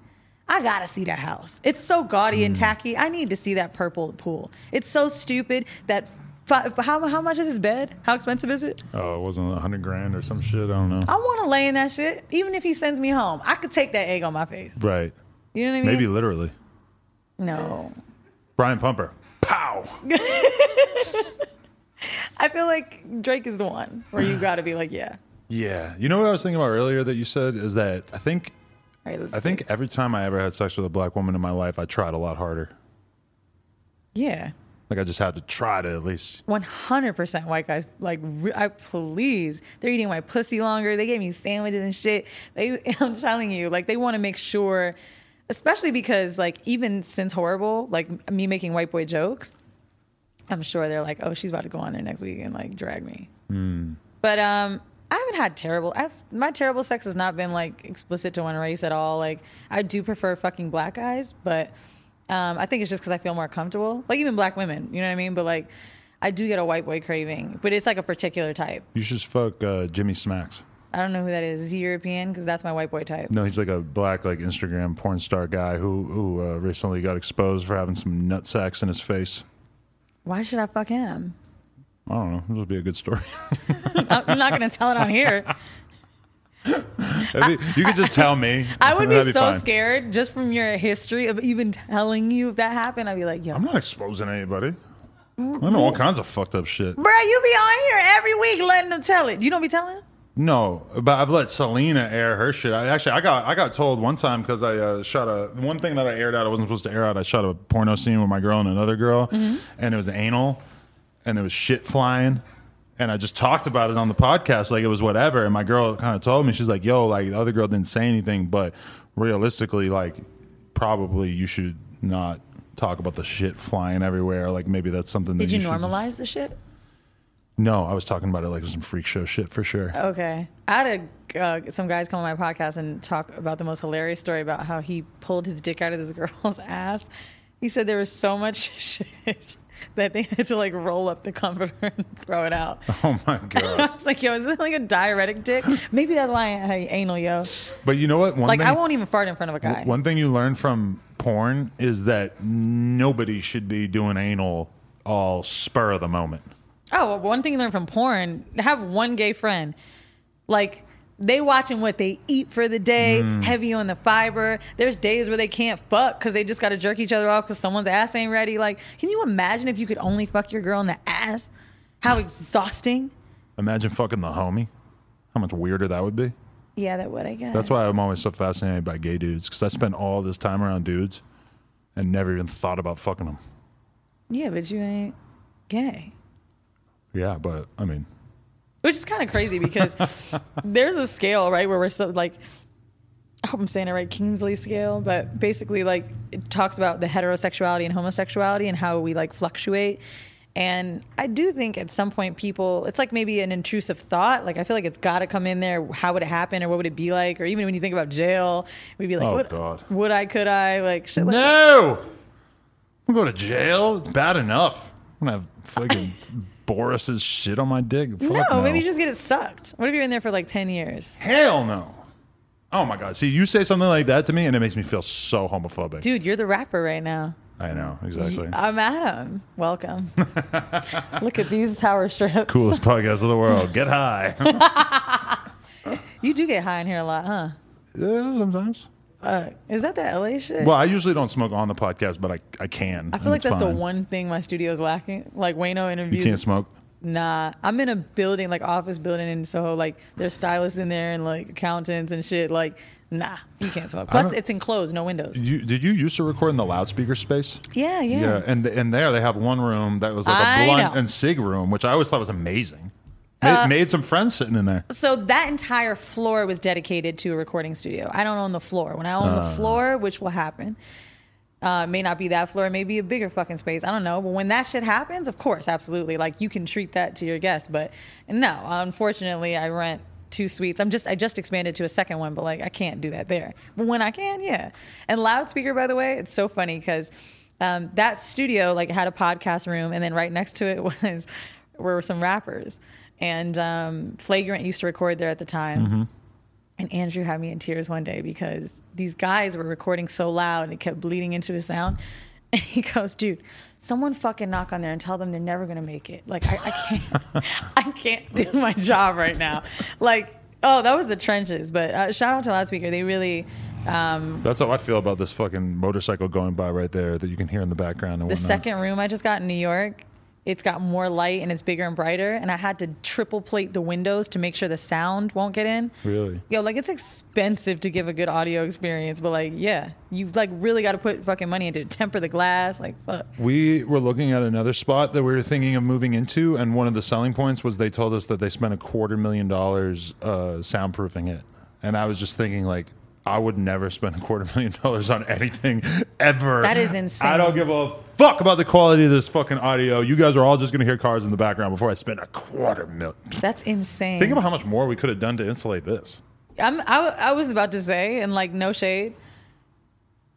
I gotta see that house. It's so gaudy and mm. tacky. I need to see that purple pool. It's so stupid that how how much is his bed? How expensive is it? Oh, it wasn't a hundred grand or some shit. I don't know. I want to lay in that shit. Even if he sends me home, I could take that egg on my face. Right. You know what I mean? Maybe literally. No. Brian Pumper. Pow. I feel like Drake is the one where you got to be like, yeah. Yeah. You know what I was thinking about earlier that you said is that I think right, I think every time I ever had sex with a black woman in my life, I tried a lot harder. yeah. Like I just had to try to at least. 100% white guys like I please they're eating my pussy longer they gave me sandwiches and shit they i'm telling you like they want to make sure especially because like even since horrible like me making white boy jokes i'm sure they're like oh she's about to go on there next week and like drag me but um I haven't had terrible. I've, my terrible sex has not been like explicit to one race at all. Like I do prefer fucking black guys, but um, I think it's just because I feel more comfortable. Like even black women, you know what I mean? But like I do get a white boy craving, but it's like a particular type. You should just fuck uh, Jimmy Smacks. I don't know who that is. Is he European? Because that's my white boy type. No, he's like a black like Instagram porn star guy who who uh, recently got exposed for having some nut sacks in his face. Why should I fuck him? I don't know. This would be a good story. I'm not going to tell it on here. Be- you could just tell me. I would That'd be so fine. scared just from your history of even telling you if that happened. I'd be like, yo, I'm not exposing anybody. I know all kinds of fucked up shit. Bruh, you be on here every week letting them tell it. You don't be telling? No, but I've let Celina air her shit. I actually I got I got told one time because I uh, shot a one thing that I aired out I wasn't supposed to air out. I shot a porno scene with my girl and another girl, and it was anal, and there was shit flying. And I just talked about it on the podcast like it was whatever. And my girl kind of told me she's like, "Yo, like the other girl didn't say anything, but realistically, like probably you should not talk about the shit flying everywhere. Like maybe that's something that Did you, should- normalize the shit? No, I was talking about it like it was some freak show shit for sure. Okay. I had a, uh, some guys come on my podcast and talk about the most hilarious story about how he pulled his dick out of this girl's ass. He said there was so much shit that they had to like roll up the comforter and throw it out. Oh my god! I was like, yo, is this like a diuretic dick? Maybe that's why I had anal, yo. But you know what? One Like, thing, I won't even fart in front of a guy. One thing you learn from porn is that nobody should be doing anal all spur of the moment. Oh, well, one thing you learn from porn: have one gay friend. Like they watching what they eat for the day, Mm. heavy on the fiber. There's days where they can't fuck because they just got to jerk each other off because someone's ass ain't ready. Like, can you imagine if you could only fuck your girl in the ass? How exhausting. Imagine fucking the homie. How much weirder that would be. Yeah, that would I guess. That's why I'm always so fascinated by gay dudes because I spent all this time around dudes and never even thought about fucking them. Yeah, but you ain't gay. Yeah, but I mean, which is kind of crazy because there's a scale right where we're so like I hope I'm saying it right, Kingsley scale, but basically like it talks about the heterosexuality and homosexuality and how we like fluctuate. And I do think at some point people, it's like maybe an intrusive thought. Like I feel like it's got to come in there. How would it happen, or what would it be like? Or even when you think about jail, we'd be like, Oh, would, God. would I? Could I? Like shit. Like no, I'm going to jail. It's bad enough. I'm gonna have fucking Boris's shit on my dick. Fuck no, no, maybe you just get it sucked. What if you're in there for like ten years, hell no. Oh my god! See, you say something like that to me, and it makes me feel so homophobic. dude? You're the rapper right now. I know exactly. I'm Adam. Welcome. Look at these tower strips. Coolest podcast of the world. Get high. You do get high in here a lot, huh? yeah, sometimes. Uh, is that the LA shit? Well, I usually don't smoke on the podcast, but I, I can. I feel like that's the one thing my studio is lacking. Like Wayno interviews. You can't smoke. Nah, I'm in a building like office building in Soho. Like there's stylists in there and like accountants and shit. Like nah, you can't smoke. Plus it's enclosed, no windows. You, did you used to record in the loudspeaker space? Yeah, yeah. Yeah, and and there they have one room that was like a I blunt know. and sig room, which I always thought was amazing. Ma- Uh, made some friends sitting in there. So that entire floor was dedicated to a recording studio. I don't own the floor. When I own Uh. the floor, which will happen, uh, it may not be that floor, it may be a bigger fucking space. I don't know. But when that shit happens, of course, absolutely. Like you can treat that to your guests. But no, unfortunately, I rent two suites. I'm just I just expanded to a second one, but like I can't do that there. But when I can, yeah. And loudspeaker, by the way, it's so funny because um, that studio like had a podcast room, and then right next to it was were some rappers. And um, Flagrant used to record there at the time. And Andrew had me in tears one day because these guys were recording so loud and it kept bleeding into his sound. And he goes, dude, someone fucking knock on there and tell them they're never gonna make it. Like I, I can't I can't do my job right now. Like, oh, that was the trenches. But uh, shout out to Loudspeaker. They really um, That's how I feel about this fucking motorcycle going by right there that you can hear in the background. And the whatnot. second room I just got in New York, it's got more light and it's bigger and brighter. And I had to triple plate the windows to make sure the sound won't get in. Really? Yo, like it's expensive to give a good audio experience, but like, yeah, you like really got to put fucking money into it. Temper the glass, like fuck. We were looking at another spot that we were thinking of moving into, and one of the selling points was they told us that they spent a quarter million dollars uh, soundproofing it. And I was just thinking, like, I would never spend a quarter million dollars on anything ever. That is insane. I don't give a fuck about the quality of this fucking audio. You guys are all just going to hear cars in the background before I spend a quarter million. That's insane. Think about how much more we could have done to insulate this. I'm, I, I was about to say, and like no shade,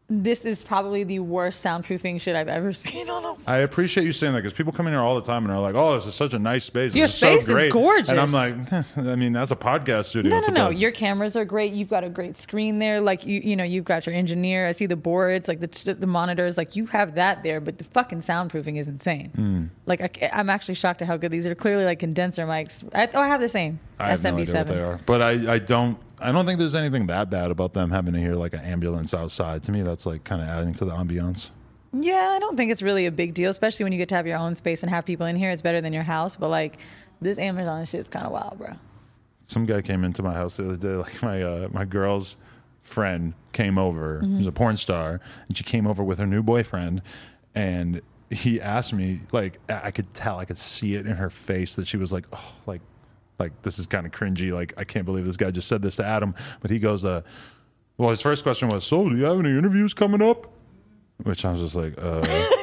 this is probably the worst soundproofing shit I've ever seen on a. I appreciate you saying that because people come in here all the time and are like, "Oh, this is such a nice space. Your this space is is so great." gorgeous. And I'm like, I mean, that's a podcast studio. No, no, no. Your cameras are great. You've got a great screen there. Like you, you know, you've got your engineer. I see the boards, like the the monitors. Like you have that there, but the fucking soundproofing is insane. Hmm. Like I, am actually shocked at how good these are. Clearly, like condenser mics. I, oh, I have the same. I have no idea what SMB7. they are, but I, I don't I don't think there's anything that bad about them having to hear like an ambulance outside. To me, that's like kind of adding to the ambiance. Yeah, I don't think it's really a big deal, especially when you get to have your own space and have people in here. It's better than your house. But like this Amazon shit's kind of wild, bro. some guy came into my house the other day. Like my uh, my girl's friend came over. Mm-hmm. Who's a porn star, and she came over with her new boyfriend, and he asked me like I I could tell, I could see it in her face that she was like, oh, like, like this is kind of cringy. Like I can't believe this guy just said this to Adam. But he goes, uh, well, his first question was, so do you have any interviews coming up? Which I was just like, uh.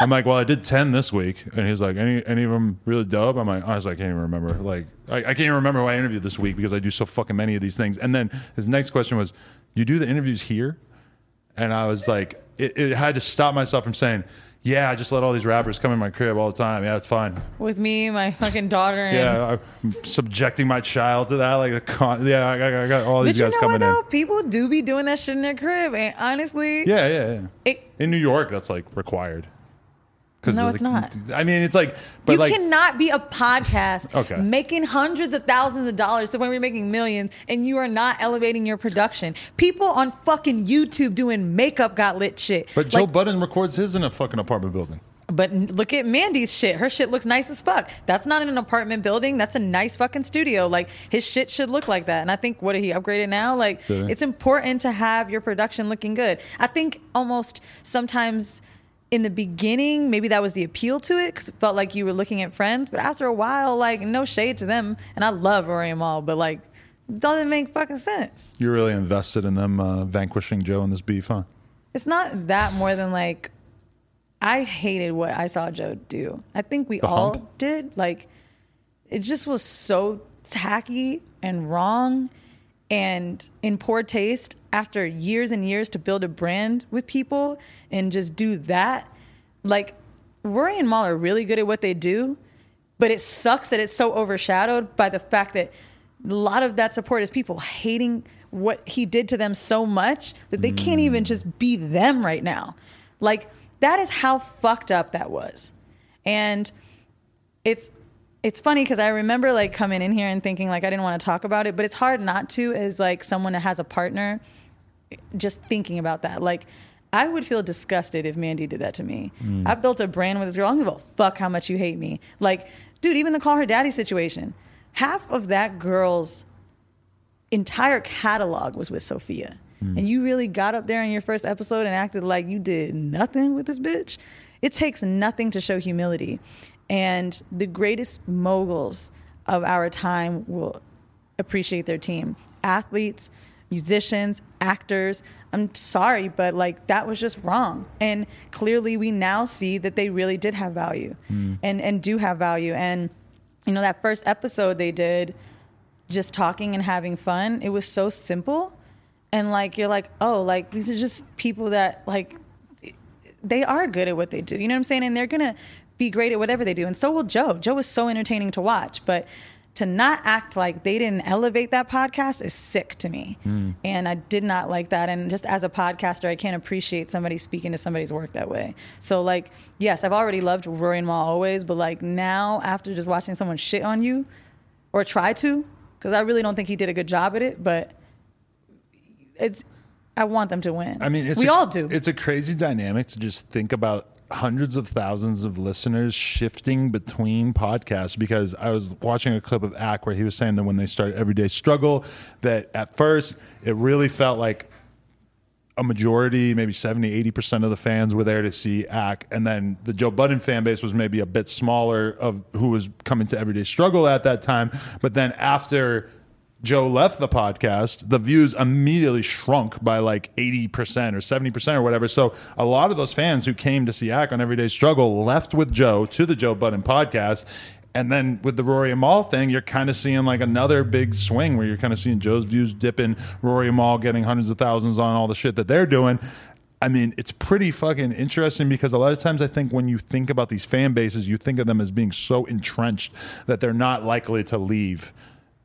I'm like, well, I did ten this week, and he's like, any any of them really dope? I'm like, honestly, I can't even remember. Like, I, I can't even remember who I interviewed this week because I do so fucking many of these things. And then his next question was, you do the interviews here? And I was like, it, it had to stop myself from saying, yeah, I just let all these rappers come in my crib all the time. Yeah, it's fine. With me, my fucking daughter, and Yeah, I'm subjecting my child to that. Like, a con- yeah, I got, I got all But these you guys know coming what though? in. People do be doing that shit in their crib, and honestly, Yeah, yeah, yeah. it, In New York, that's like required. 'Cause No, it's the- not. I mean, it's like, but you like, cannot be a podcast Okay. making hundreds of thousands of dollars to when we're making millions and you are not elevating your production. People on fucking YouTube doing makeup got lit shit. but Joe Budden records his in a fucking apartment building. but look at Mandii's shit. Her shit looks nice as fuck. That's not in an apartment building. That's a nice fucking studio. Like his shit should look like that. And I think what did he upgraded now? Like it's important to have your production looking good. I think almost sometimes in the beginning, maybe that was the appeal to it because it felt like you were looking at friends. But after a while, like no shade to them, and I love Rory and Mal, but like doesn't make fucking sense. You're really invested in them uh, vanquishing Joe in this beef, huh? It's not that more than like I hated what I saw Joe do. I think we The all hump? did. Like it just was so tacky and wrong and in poor taste after years and years to build a brand with people and just do that. Like Rory and Mal are really good at what they do, but it sucks that it's so overshadowed by the fact that a lot of that support is people hating what he did to them so much that they can't even mm. just be them right now. Like that is how fucked up that was. And it's it's funny because I remember like coming in here and thinking like I didn't want to talk about it, but it's hard not to as like someone that has a partner just thinking about that. Like I would feel disgusted if Mandii did that to me. Mm. I built a brand with this girl. I don't give a fuck how much you hate me. Like, dude, even the call her daddy situation. Half of that girl's entire catalog was with Sofia. Mm. And you really got up there in your first episode and acted like you did nothing with this bitch. It takes nothing to show humility. And the greatest moguls of our time will appreciate their team. Athletes, musicians, actors. I'm sorry, but like that was just wrong. And clearly we now see that they really did have value mm. and, and do have value. And you know, that first episode they did just talking and having fun, it was so simple. And like you're like, oh, like these are just people that like they are good at what they do. You know what I'm saying? And they're gonna be great at whatever they do. And so will Joe. Joe is so entertaining to watch, but to not act like they didn't elevate that podcast is sick to me. Hmm. And I did not like that. And just as a podcaster, I can't appreciate somebody speaking to somebody's work that way. So like, yes, I've already loved Rory and Mal always, but like now after just watching someone shit on you or try to, because I really don't think he did a good job at it, but it's I want them to win. I mean, it's we a, all do. It's a crazy dynamic to just think about hundreds of thousands of listeners shifting between podcasts because I was watching a clip of Ack where he was saying that when they started Everyday Struggle, that at first it really felt like a majority, maybe 70, 80% of the fans were there to see Ack. And then the Joe Budden fan base was maybe a bit smaller of who was coming to Everyday Struggle at that time. But then after Joe left the podcast, the views immediately shrunk by like 80% or 70% or whatever. So a lot of those fans who came to see Ack on Everyday Struggle left with Joe to the Joe Budden podcast. And then with the Rory and Mal thing, you're kind of seeing like another big swing where you're kind of seeing Joe's views dipping, Rory and Mal getting hundreds of thousands on all the shit that they're doing. I mean, it's pretty fucking interesting because a lot of times I think when you think about these fan bases, you think of them as being so entrenched that they're not likely to leave.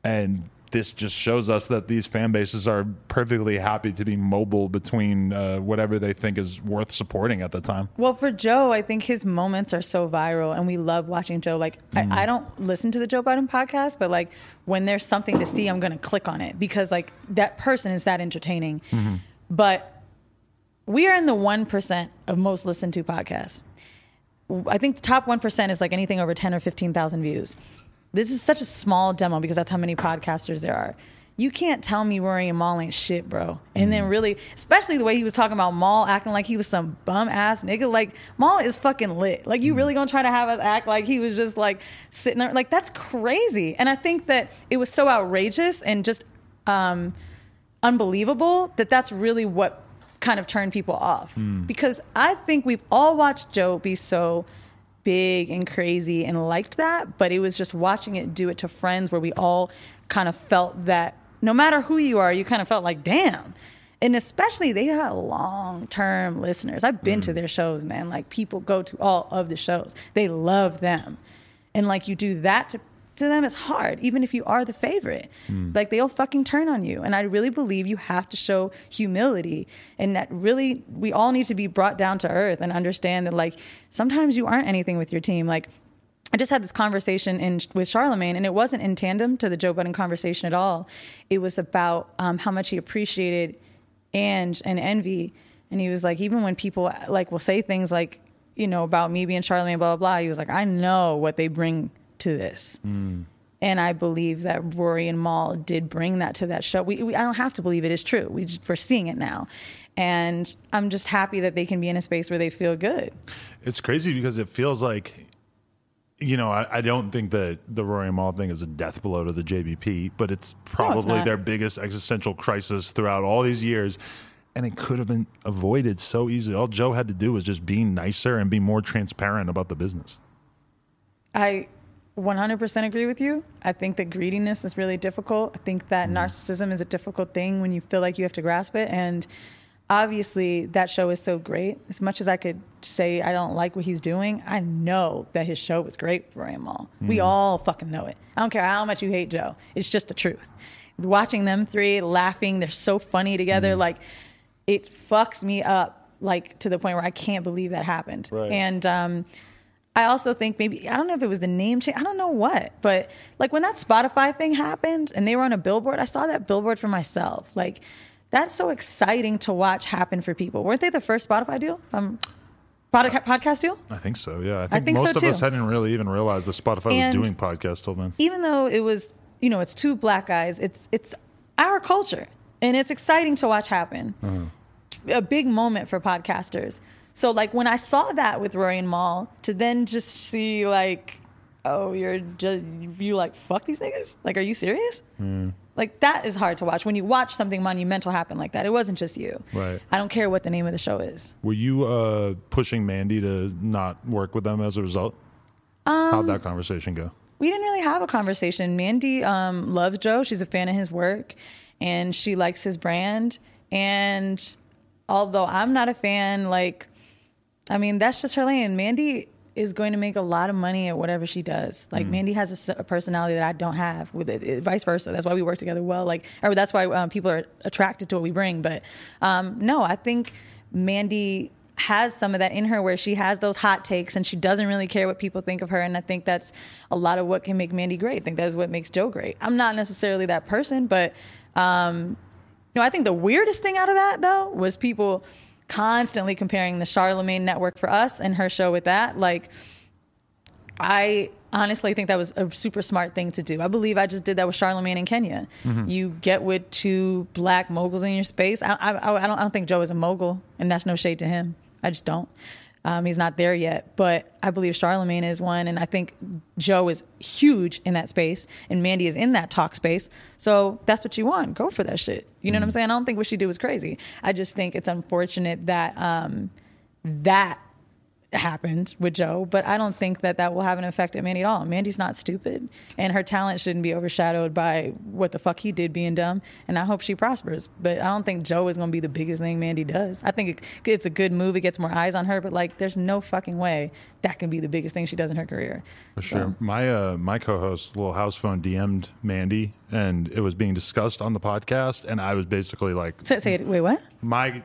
And this just shows us that these fan bases are perfectly happy to be mobile between uh, whatever they think is worth supporting at the time. Well, for Joe, I think his moments are so viral, and we love watching Joe. Like, I, I don't listen to the Joe Budden podcast, but like when there's something to see, I'm going to click on it because like that person is that entertaining. But we are in the one percent of most listened to podcasts. I think the top one percent is like anything over ten or fifteen thousand views. This is such a small demo because that's how many podcasters there are. You can't tell me Rory and Mal ain't shit, bro. And then mm. really, especially the way he was talking about Mal acting like he was some bum ass nigga. Like Mal is fucking lit. Like you mm. really gonna try to have us act like he was just like sitting there? Like that's crazy. And I think that it was so outrageous and just um, unbelievable that that's really what kind of turned people off. Mm. Because I think we've all watched Joe be so big and crazy and liked that, but it was just watching it do it to friends where we all kind of felt that no matter who you are, you kind of felt like, damn. And especially they got long term listeners. I've been to mm. their shows, man. Like people go to all of the shows. They love them. And like you do that to to them it's hard, even if you are the favorite. Like they'll fucking turn on you. And I really believe you have to show humility and that really we all need to be brought down to earth and understand that like sometimes you aren't anything with your team. Like I just had this conversation in, with Charlemagne, and it wasn't in tandem to the Joe Budden conversation at all. It was about um, how much he appreciated Ange and Envy, and he was like, even when people like will say things like, you know, about me being Charlemagne, blah blah blah, he was like, I know what they bring to this. Mm. And I believe that Rory and Mal did bring that to that show. We, we I don't have to believe it is true. We just, we're seeing it now, and I'm just happy that they can be in a space where they feel good. It's crazy because it feels like, you know, I, I don't think that the Rory and Mal thing is a death blow to the JBP, but it's probably not. their biggest existential crisis throughout all these years. And it could have been avoided so easily. All Joe had to do was just be nicer and be more transparent about the business. I 100% agree with you. I think that greediness is really difficult. I think that mm-hmm. narcissism is a difficult thing when you feel like you have to grasp it. And obviously, that show is so great. As much as I could say I don't like what he's doing, I know that his show was great with Roy and Mal. We mm-hmm. all fucking know it. I don't care how much you hate Joe. It's just the truth. Watching them three laughing, they're so funny together. Mm-hmm. Like, it fucks me up, like, to the point where I can't believe that happened. Right. And, um, I also think maybe I don't know if it was the name change. I don't know what, but like when that Spotify thing happened and they were on a billboard, I saw that billboard for myself. Like that's so exciting to watch happen for people. Weren't they the first Spotify deal? Um, podcast podcast deal. I think so. Yeah, I think, think so, most of us hadn't really even realized that Spotify And- was doing podcasts till then. Even though it was, you know, it's two black guys. It's it's our culture, and it's exciting to watch happen. A big moment for podcasters. So like when I saw that with Rory and Mal, to then just see like, oh, you're just you like fuck these niggas. Like, are you serious? Like that is hard to watch when you watch something monumental happen like that. It wasn't just you. Right. I don't care what the name of the show is. Were you uh, pushing Mandii to not work with them as a result? How'd that conversation go? we didn't really have a conversation. Mandii um, loves Joe. She's a fan of his work, and she likes his brand. And although I'm not a fan, like, I mean, that's just her lane. Mandii is going to make a lot of money at whatever she does. Like, Mandii has a personality that I don't have. With it, it- vice versa. That's why we work together well. Like, or that's why um, people are attracted to what we bring. But um, no, I think Mandii has some of that in her where she has those hot takes and she doesn't really care what people think of her and i think that's a lot of what can make mandii great i think that's what makes joe great i'm not necessarily that person but um you know i think the weirdest thing out of that though was people constantly comparing the charlemagne network for us and her show with that like I honestly think that was a super smart thing to do. I believe I just did that with Charlemagne in Kenya. Mm-hmm. You get with two black moguls in your space. I, I, I don't, I don't think Joe is a mogul, and that's no shade to him. I just don't. Um, he's not there yet, but I believe Charlemagne is one, and I think Joe is huge in that space, and Mandii is in that talk space. So that's what you want. Go for that shit. You know what I'm saying? I don't think what she did was crazy. I just think it's unfortunate that um, that happened with Joe, but I don't think that that will have an effect on Mandii at all. Mandii's not stupid, and her talent shouldn't be overshadowed by what the fuck he did being dumb. And I hope she prospers, but I don't think Joe is going to be the biggest thing Mandii does. I think it, it's a good move; it gets more eyes on her, but like, there's no fucking way that can be the biggest thing she does in her career. For sure. My uh, my co-host, Little House Phone, DM'd Mandii, and it was being discussed on the podcast, and I was basically like, Say, say it. Wait, what? my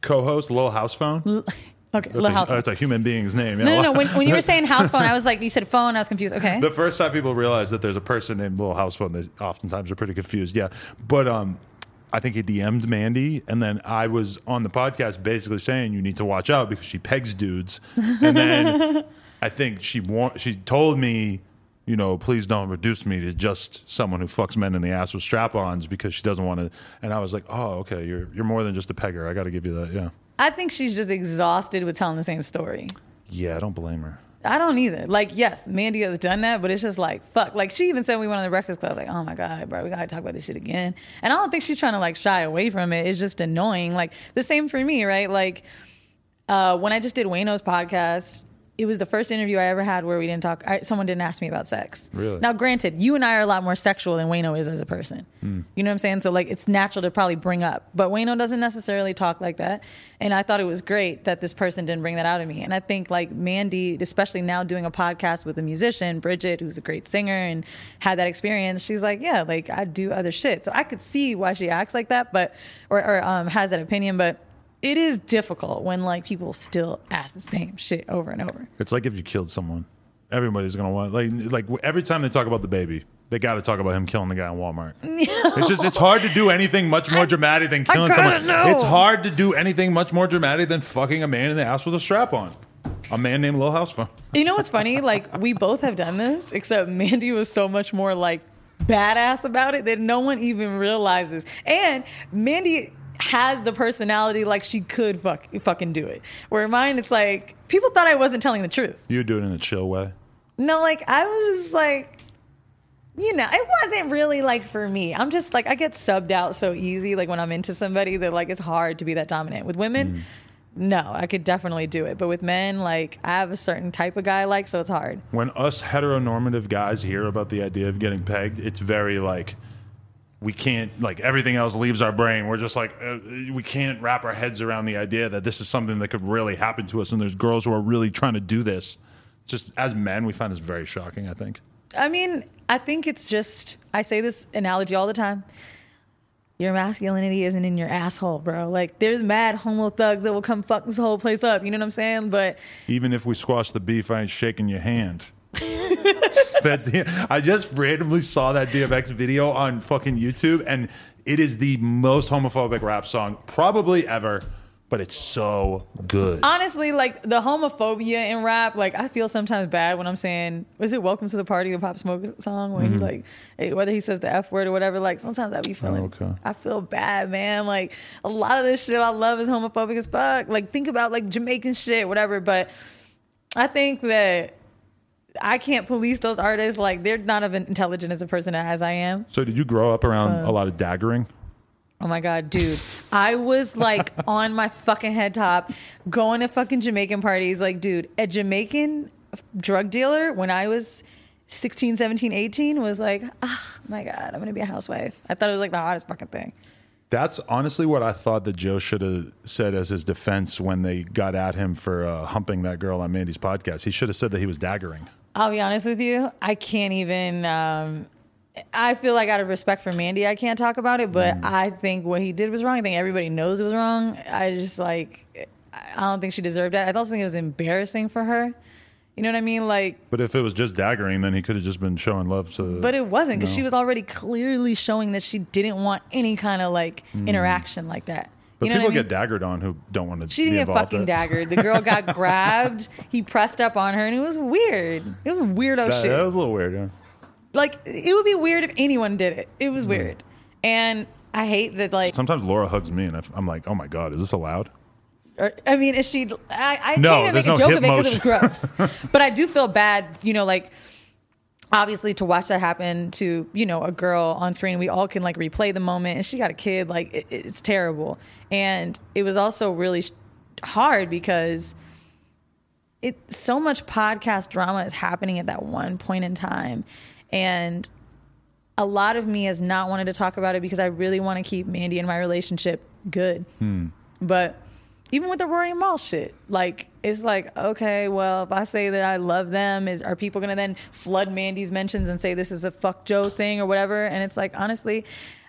co-host, Little House Phone. Okay, That's a, house. that's a human being's name. no, no, no. When, when you were saying house phone, I was like, you said phone. I was confused. Okay. the first time people realize that there's a person named Little House Phone, they oftentimes are pretty confused. Yeah, but um, I think he DM'd Mandii, and then I was on the podcast basically saying you need to watch out because she pegs dudes, and then I think she wa- she told me. you know, please don't reduce me to just someone who fucks men in the ass with strap-ons because she doesn't want to. And I was like, oh, okay, you're you're more than just a pegger. I got to give you that. Yeah. I think she's just exhausted with telling the same story. Yeah, I don't blame her. I don't either. Like, yes, Mandii has done that, but it's just like, fuck. Like, she even said when we went on the Breakfast Club, like, oh my God, bro, we gotta talk about this shit again. And I don't think she's trying to like shy away from it. It's just annoying. Like, the same for me, right? Like, uh, when I just did Wayno's podcast, it was the first interview I ever had where we didn't talk. I, someone didn't ask me about sex. Really? Now, granted, you and I are a lot more sexual than Wayno is as a person. Hmm. You know what I'm saying? So like, it's natural to probably bring up, but Wayno doesn't necessarily talk like that. And I thought it was great that this person didn't bring that out of me. And I think like Mandii, especially now doing a podcast with a musician, Bridget, who's a great singer and had that experience. She's like, yeah, like I do other shit. So I could see why she acts like that, but or, or um, has that opinion, but. It is difficult when like people still ask the same shit over and over. It's like if you killed someone, everybody's gonna want like like every time they talk about the baby, they got to talk about him killing the guy in Walmart. It's just it's hard to do anything much more dramatic than killing someone. know. It's hard to do anything much more dramatic than fucking a man in the ass with a strap on. A man named Lil House Phone. You know what's funny? Like we both have done this, except Mandii was so much more like badass about it that no one even realizes. And Mandii has the personality like she could fuck, fucking do it. Where mine, it's like people thought I wasn't telling the truth. You do it in a chill way. No, like I was just like, you know, it wasn't really like for me. I'm just like I get subbed out so easy. Like when I'm into somebody, that like it's hard to be that dominant. With women, mm. no, I could definitely do it. But with men, like I have a certain type of guy I like, so it's hard. When us heteronormative guys hear about the idea of getting pegged, it's very like we can't like everything else leaves our brain. We're just like uh, we can't wrap our heads around the idea that this is something that could really happen to us, and there's girls who are really trying to do this. It's just as men, we find this very shocking. I think. I mean, I think it's just I say this analogy all the time. Your masculinity isn't in your asshole, bro. Like there's mad homo thugs that will come fuck this whole place up. You know what I'm saying? But Even if we squash the beef, I ain't shaking your hand. that I just randomly saw that DMX video on fucking YouTube, and it is the most homophobic rap song probably ever. But it's so good. honestly, like the homophobia in rap, like I feel sometimes bad when I'm saying, was it "Welcome to the Party" the Pop Smoke song? When he like, eh, whether he says the f word or whatever, like sometimes I be feeling, Oh, okay. I feel bad, man. Like a lot of this shit I love is homophobic as fuck. Like think about like Jamaican shit, whatever. But I think that I can't police those artists. Like they're not as intelligent as a person as I am. So, did you grow up around So- a lot of daggering? Oh my god, dude. I was like on my fucking head top going to fucking Jamaican parties. Like, dude, a Jamaican drug dealer when I was 16, 17, 18 was like, ah, my god, I'm gonna be a housewife. I thought it was like the hottest fucking thing. That's honestly what I thought that Joe should have said as his defense when they got at him for uh, humping that girl on Mandii's podcast. He should have said that he was daggering. I'll be honest with you, I can't even. Um, I feel like out of respect for Mandii, I can't talk about it. But I think what he did was wrong. I think everybody knows it was wrong. I just like, I don't think she deserved that. I also think it was embarrassing for her. You know what I mean? Like, But if it was just daggering, then he could have just been showing love to. But it wasn't because she was already clearly showing that she didn't want any kind of like interaction like that. Mm. But you know people I mean? get daggered on who don't want to. She didn't get fucking daggered. The girl got grabbed. He pressed up on her, and it was weird. It was weirdo That, shit. that was a little weird. Yeah. like it would be weird if anyone did it. It was weird, and I hate that. Like, Sometimes Laura hugs me, and I'm like, "Oh my god, is this allowed?" or, I mean, is she? I, I No, can't even make a no joke of it because it was gross. but I do feel bad. You know, like obviously to watch that happen to you know a girl on screen we all can like replay the moment and she got a kid like it, it's terrible. And it was also really sh- hard because it so much podcast drama is happening at that one point in time. And a lot of me has not wanted to talk about it because I really want to keep Mandii and my relationship good. Hmm. But even with the Rory and Mal shit, like it's like, okay, well, if I say that I love them, is are people gonna then flood Mandii's mentions and say this is a fuck Joe thing or whatever? And it's like, honestly,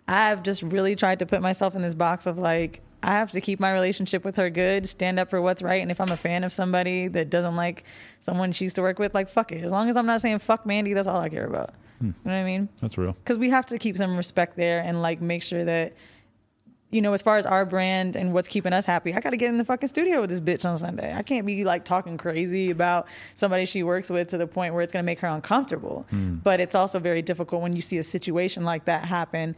I've just really tried to put myself in this box of like, I have to keep my relationship with her good, stand up for what's right, and if I'm a fan of somebody that doesn't like someone she used to work with, like fuck it. As long as I'm not saying fuck Mandy, that's all I care about. Hmm. You know what I mean? That's real. because we have to keep some respect there and like make sure that you know, as far as our brand and what's keeping us happy, I got to get in the fucking studio with this bitch on Sunday. I can't be like talking crazy about somebody she works with to the point where it's going to make her uncomfortable. Hmm. But it's also very difficult when you see a situation like that happen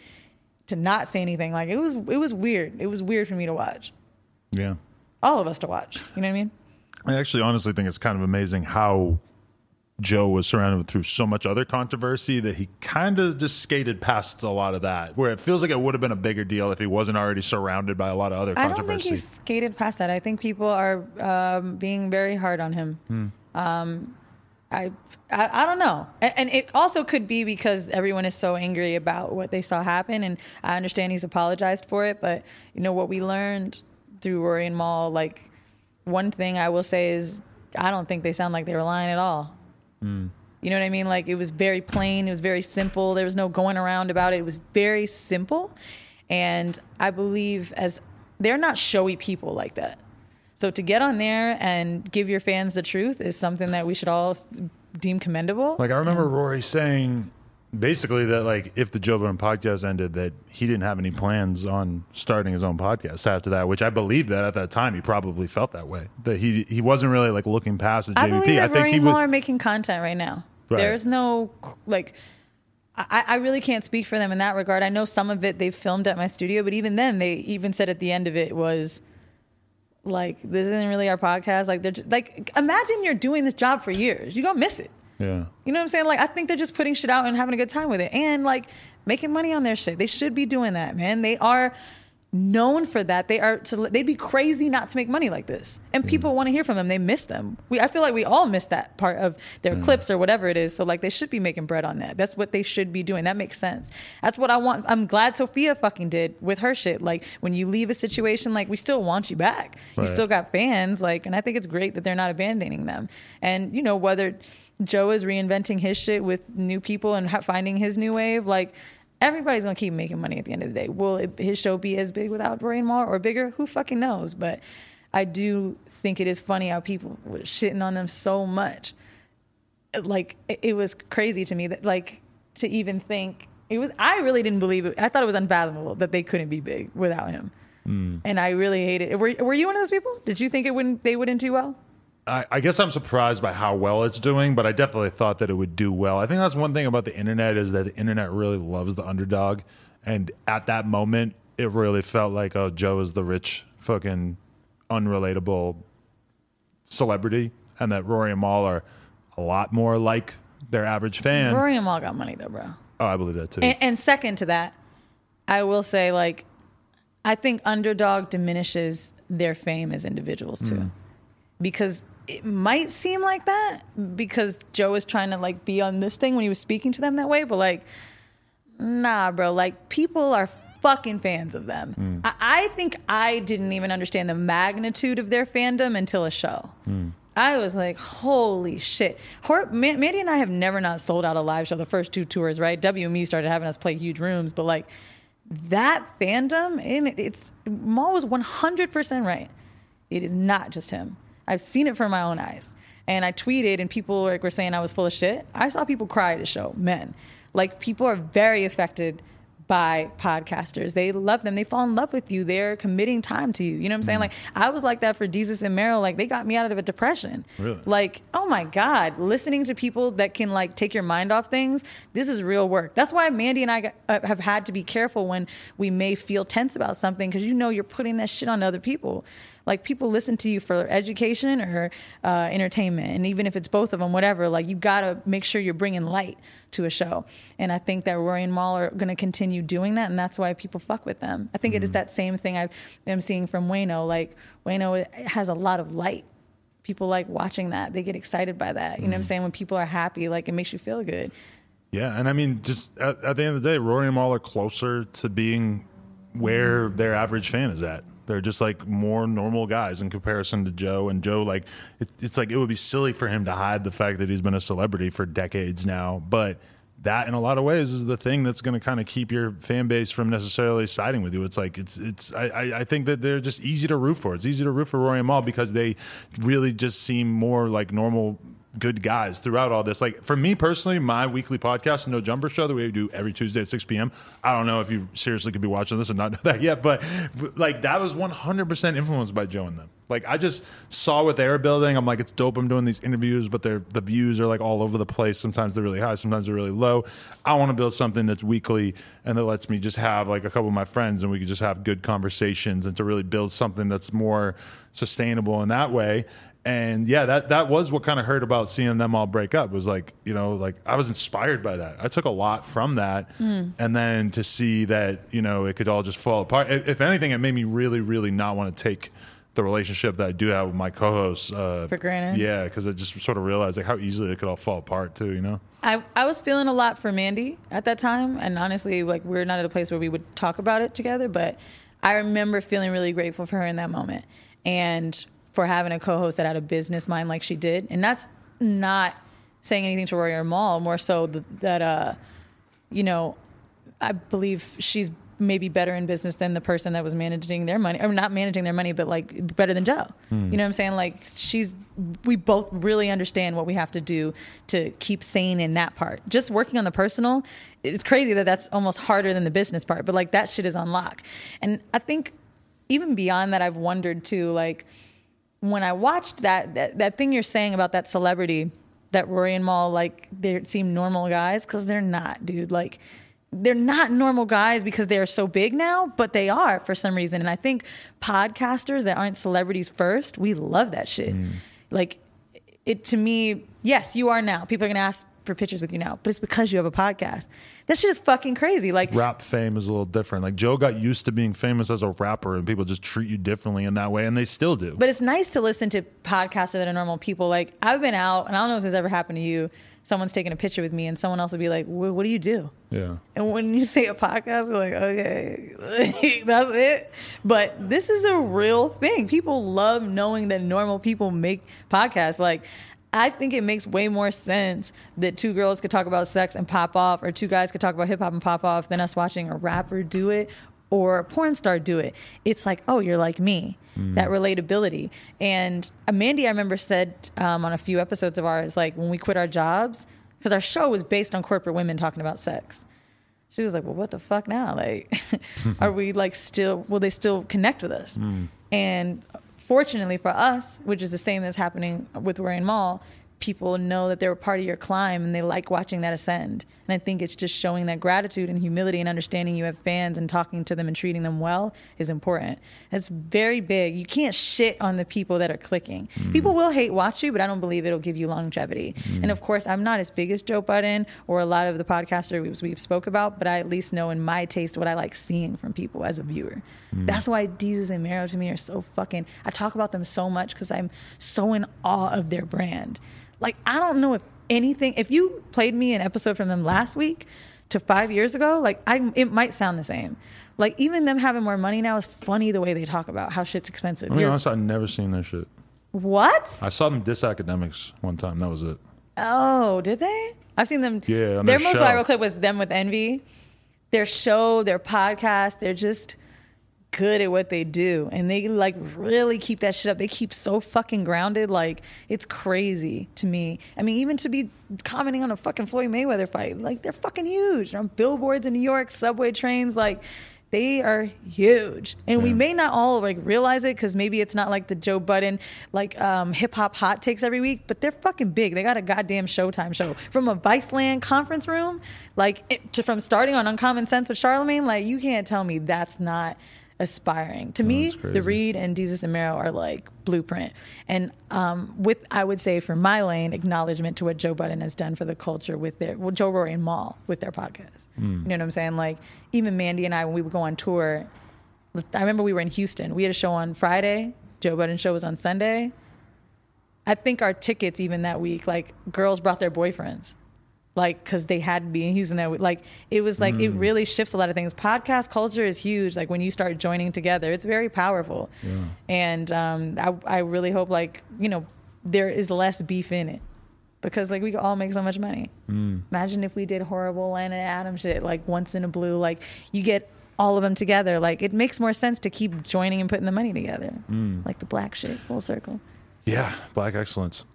to not say anything. Like it was, it was weird. It was weird for me to watch. Yeah. All of us to watch. You know what I mean? I actually honestly think it's kind of amazing how Joe was surrounded through so much other controversy that he kind of just skated past a lot of that. Where it feels like it would have been a bigger deal if he wasn't already surrounded by a lot of other I don't think controversy. he's skated past that. I think people are um, being very hard on him. Hmm. Um, I, I I don't know, and, and it also could be because everyone is so angry about what they saw happen, and I understand he's apologized for it. But you know what we learned through Rory and Mal, like one thing I will say is I don't think they sound like they were lying at all. You know what I mean? Like it was very plain, it was very simple. There was no going around about it. It was very simple. And I believe as they're not showy people like that. So to get on there and give your fans the truth is something that we should all deem commendable. Like I remember Rory saying basically that like if the Joe Budden podcast ended that he didn't have any plans on starting his own podcast after that, which I believe that at that time he probably felt that way. That he he wasn't really like looking past the I JBP. believe I think he was are making content right now. Right. There's no like. I, I really can't speak for them in that regard. I know some of it they filmed at my studio, but even then, they even said at the end of it was like, "This isn't really our podcast." Like, they're just, like, imagine you're doing this job for years, you gonna miss it. Yeah. You know what I'm saying? Like, I think they're just putting shit out and having a good time with it, and like making money on their shit. They should be doing that, man. They are known for that. They are to. They'd be crazy not to make money like this, and people want to hear from them. They miss them. We. I feel like we all miss that part of their clips or whatever it is. So like, they should be making bread on that. That's what they should be doing. That makes sense. That's what I want. I'm glad Sofia fucking did with her shit. Like, when you leave a situation, like we still want you back. You still got fans. Like, and I think it's great that they're not abandoning them. And you know whether Joe is reinventing his shit with new people and ha- finding his new wave. Like everybody's gonna keep making money at the end of the day. Will it, his show be as big without Rory and or bigger? Who fucking knows? But I do think it is funny how people were shitting on them so much. Like it, it was crazy to me that like to even think it was. I really didn't believe it. I thought it was unfathomable that they couldn't be big without him. Mm. And I really hated it. Were, were you one of those people? Did you think it wouldn't? They wouldn't do well? I, I guess I'm surprised by how well it's doing, but I definitely thought that it would do well. I think that's one thing about the internet is that the internet really loves the underdog, and at that moment, it really felt like, oh, Joe is the rich, fucking unrelatable celebrity, and that Rory and Mal are a lot more like their average fan. Rory and Mal got money though, bro. Oh, I believe that too. And, and second to that, I will say like, I think underdog diminishes their fame as individuals too, mm. because it might seem like that because Joe was trying to like be on this thing when he was speaking to them that way, but like, nah, bro. Like people are fucking fans of them. Hmm. I, I think I didn't even understand the magnitude of their fandom until a show. Hmm. I was like, holy shit. Man- Mandii and I have never not sold out a live show the first two tours, right? WME started having us play huge rooms, but like that fandom, and it's Mal was 100% right. It is not just him. I've seen it from my own eyes. And I tweeted, and people like, were saying I was full of shit. I saw people cry at the show, men. Like, people are very affected by podcasters. They love them. They fall in love with you. They're committing time to you. You know what I'm saying? Like, I was like that for Desus and Mero. Like, they got me out of a depression. Really? Like, oh my God, listening to people that can like take your mind off things, this is real work. That's why Mandii and I got, uh, have had to be careful when we may feel tense about something because you know you're putting that shit on other people. Like people listen to you for education or uh, entertainment, and even if it's both of them, whatever. Like you gotta make sure you're bringing light to a show, and I think that Rory and Mal are gonna continue doing that, and that's why people fuck with them. I think it is mm-hmm. that same thing I am seeing from Wayno. Like Wayno has a lot of light people like watching that. They get excited by that. You know what I'm mm-hmm. saying? When people are happy, like it makes you feel good. Yeah, and I mean, just at, at the end of the day, Rory and Mal are closer to being where mm-hmm. their average fan is at. They're just like more normal guys in comparison to Joe. And Joe, like, it, it's like it would be silly for him to hide the fact that he's been a celebrity for decades now. But that, in a lot of ways, is the thing that's going to kind of keep your fan base from necessarily siding with you. It's like it's it's. I, I I think that they're just easy to root for. It's easy to root for Rory and Mal because they really just seem more like normal good guys throughout all this. Like for me personally, my weekly podcast, No Jumper Show, that we do every Tuesday at 6 p.m. I don't know if you seriously could be watching this and not know that yet, but, but like that was 100% influenced by Joe and them. Like I just saw what they were building. I'm like, it's dope. I'm doing these interviews, but they're the views are like all over the place. Sometimes they're really high, sometimes they're really low. I want to build something that's weekly and that lets me just have like a couple of my friends and we could just have good conversations and to really build something that's more sustainable in that way and yeah, that that was what kind of hurt about seeing them all break up. Was like you know, like I was inspired by that. I took a lot from that, mm. and then to see that you know it could all just fall apart. If anything, it made me really, really not want to take the relationship that I do have with my co-hosts uh, for granted. Yeah, because I just sort of realized like how easily it could all fall apart too. You know. I, I was feeling a lot for Mandii at that time, and honestly, like we're not at a place where we would talk about it together, but I remember feeling really grateful for her in that moment. And for having a co-host that had a business mind like she did, and that's not saying anything to Rory or Mal. More so that uh, you know, I believe she's maybe better in business than the person that was managing their money, or not managing their money, but like better than Joe. Hmm. You know what I'm saying? Like she's, we both really understand what we have to do to keep sane in that part. Just working on the personal, it's crazy that that's almost harder than the business part, but like that shit is on lock. And I think even beyond that, I've wondered too, like when I watched that, that, that thing you're saying about that celebrity, that Rory and Mal, like they seem normal guys, because they're not, dude. Like they're not normal guys because they are so big now, but they are for some reason. And I think podcasters that aren't celebrities first, we love that shit. Mm. Like it to me, yes, you are now. People are gonna ask for pictures with you now, but it's because you have a podcast. That shit is fucking crazy. Like rap fame is a little different. Like Joe got used to being famous as a rapper, and people just treat you differently in that way, and they still do. But it's nice to listen to podcasters that are normal people. Like I've been out, and I don't know if this ever happened to you. Someone's taking a picture with me, and someone else will be like, "What do you do?" Yeah. And when you say a podcast, we're like, "Okay, that's it." But this is a real thing. People love knowing that normal people make podcasts. Like I think it makes way more sense that two girls could talk about sex and pop off, or two guys could talk about hip hop and pop off, than us watching a rapper do it or a porn star do it. It's like, oh, you're like me. Mm. That relatability. And Mandii, I remember said um, on a few episodes of ours, like when we quit our jobs, because our show was based on corporate women talking about sex. She was like, "Well, what the fuck now? Like, are we like still? Will they still connect with us?" Mm. And fortunately for us, which is the same that's happening with Rory Mal, people know that they're a part of your climb and they like watching that ascend. And I think it's just showing that gratitude and humility and understanding you have fans and talking to them and treating them well is important. It's very big. You can't shit on the people that are clicking. Mm. People will hate watch you, but I don't believe it'll give you longevity. Mm. And of course, I'm not as big as Joe Budden or a lot of the podcasters we've spoke about, but I at least know in my taste what I like seeing from people as a viewer. Mm. That's why Desus and Mero to me are so fucking. I talk about them so much because I'm so in awe of their brand. Like, I don't know if anything, if you played me an episode from them last week to five years ago, like, I, it might sound the same. Like, even them having more money now is funny the way they talk about how shit's expensive. I mean, honest, I've never seen their shit. What? I saw them diss Akademiks one time. That was it. Oh, did they? I've seen them. Yeah, their, their most show. viral clip was them with Envy. Their show, their podcast, they're just good at what they do. And they like really keep that shit up. They keep so fucking grounded. Like it's crazy to me. I mean even to be commenting on a fucking floyd mayweather fight like they're fucking huge. They're on billboards in new york subway trains like they are huge. And yeah. we may not all like realize it because maybe it's not like the joe budden like um, hip-hop hot takes every week but they're fucking big. They got a goddamn showtime show. From a viceland conference room like it, to, from starting on uncommon sense with charlemagne like you can't tell me that's not aspiring. To oh, me, the Reed and Desus and Mero are like blueprint. And um, with, I would say, for my lane, acknowledgement to what Joe Budden has done for the culture with their, well, Joe Rory and Mal with their podcast. Mm. You know what I'm saying? Like, even Mandii and I, when we would go on tour, I remember we were in Houston. We had a show on Friday. Joe Budden show was on Sunday. I think our tickets even that week, like girls brought their boyfriends like because they had to be in Houston. That like it was like mm. it really shifts a lot of things. Podcast culture is huge. Like when you start joining together, it's very powerful. Yeah. And um, I I really hope like you know there is less beef in it because like we could all make so much money. Mm. Imagine if we did horrible Lana Adam shit like once in a blue. Like you get all of them together. Like it makes more sense to keep joining and putting the money together. Mm. Like the black shit full circle. Yeah, black excellence.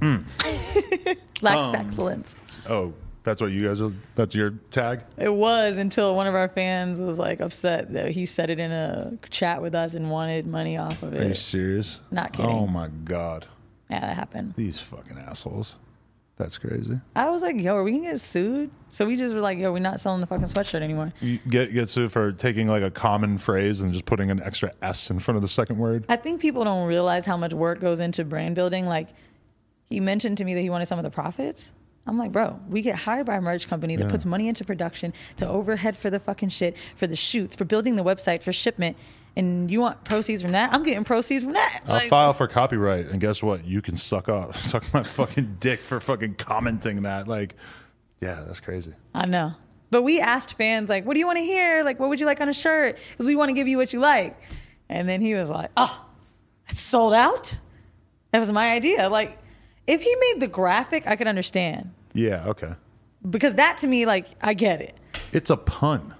Lacks Um, excellence. Oh, that's what you guys are. That's your tag. It was until one of our fans was like upset that he said it in a chat with us and wanted money off of it. Are you serious? Not kidding. Oh my god, Yeah, that happened. these fucking assholes. That's crazy. I was like, yo, are we gonna get sued? So we just were like, yo, we're not selling the fucking sweatshirt anymore. You get get sued for taking like a common phrase and just putting an extra s in front of the second word. I think people don't realize how much work goes into brand building. Like, he mentioned to me that he wanted some of the profits. I'm like, bro, we get hired by a merch company that Yeah. puts money into production, to overhead for the fucking shit, for the shoots, for building the website, for shipment, and you want proceeds from that? I'm getting proceeds from that. I'll Like, file for copyright, and guess what? You can suck off, suck my fucking dick for fucking commenting that. Like, yeah, that's crazy. I know. But we asked fans, like, what do you want to hear? Like, what would you like on a shirt? Because we want to give you what you like. And then he was like, oh, it's sold out? That was my idea. Like, if he made the graphic, I could understand. Yeah, okay. Because that to me, like, I get it. It's a pun,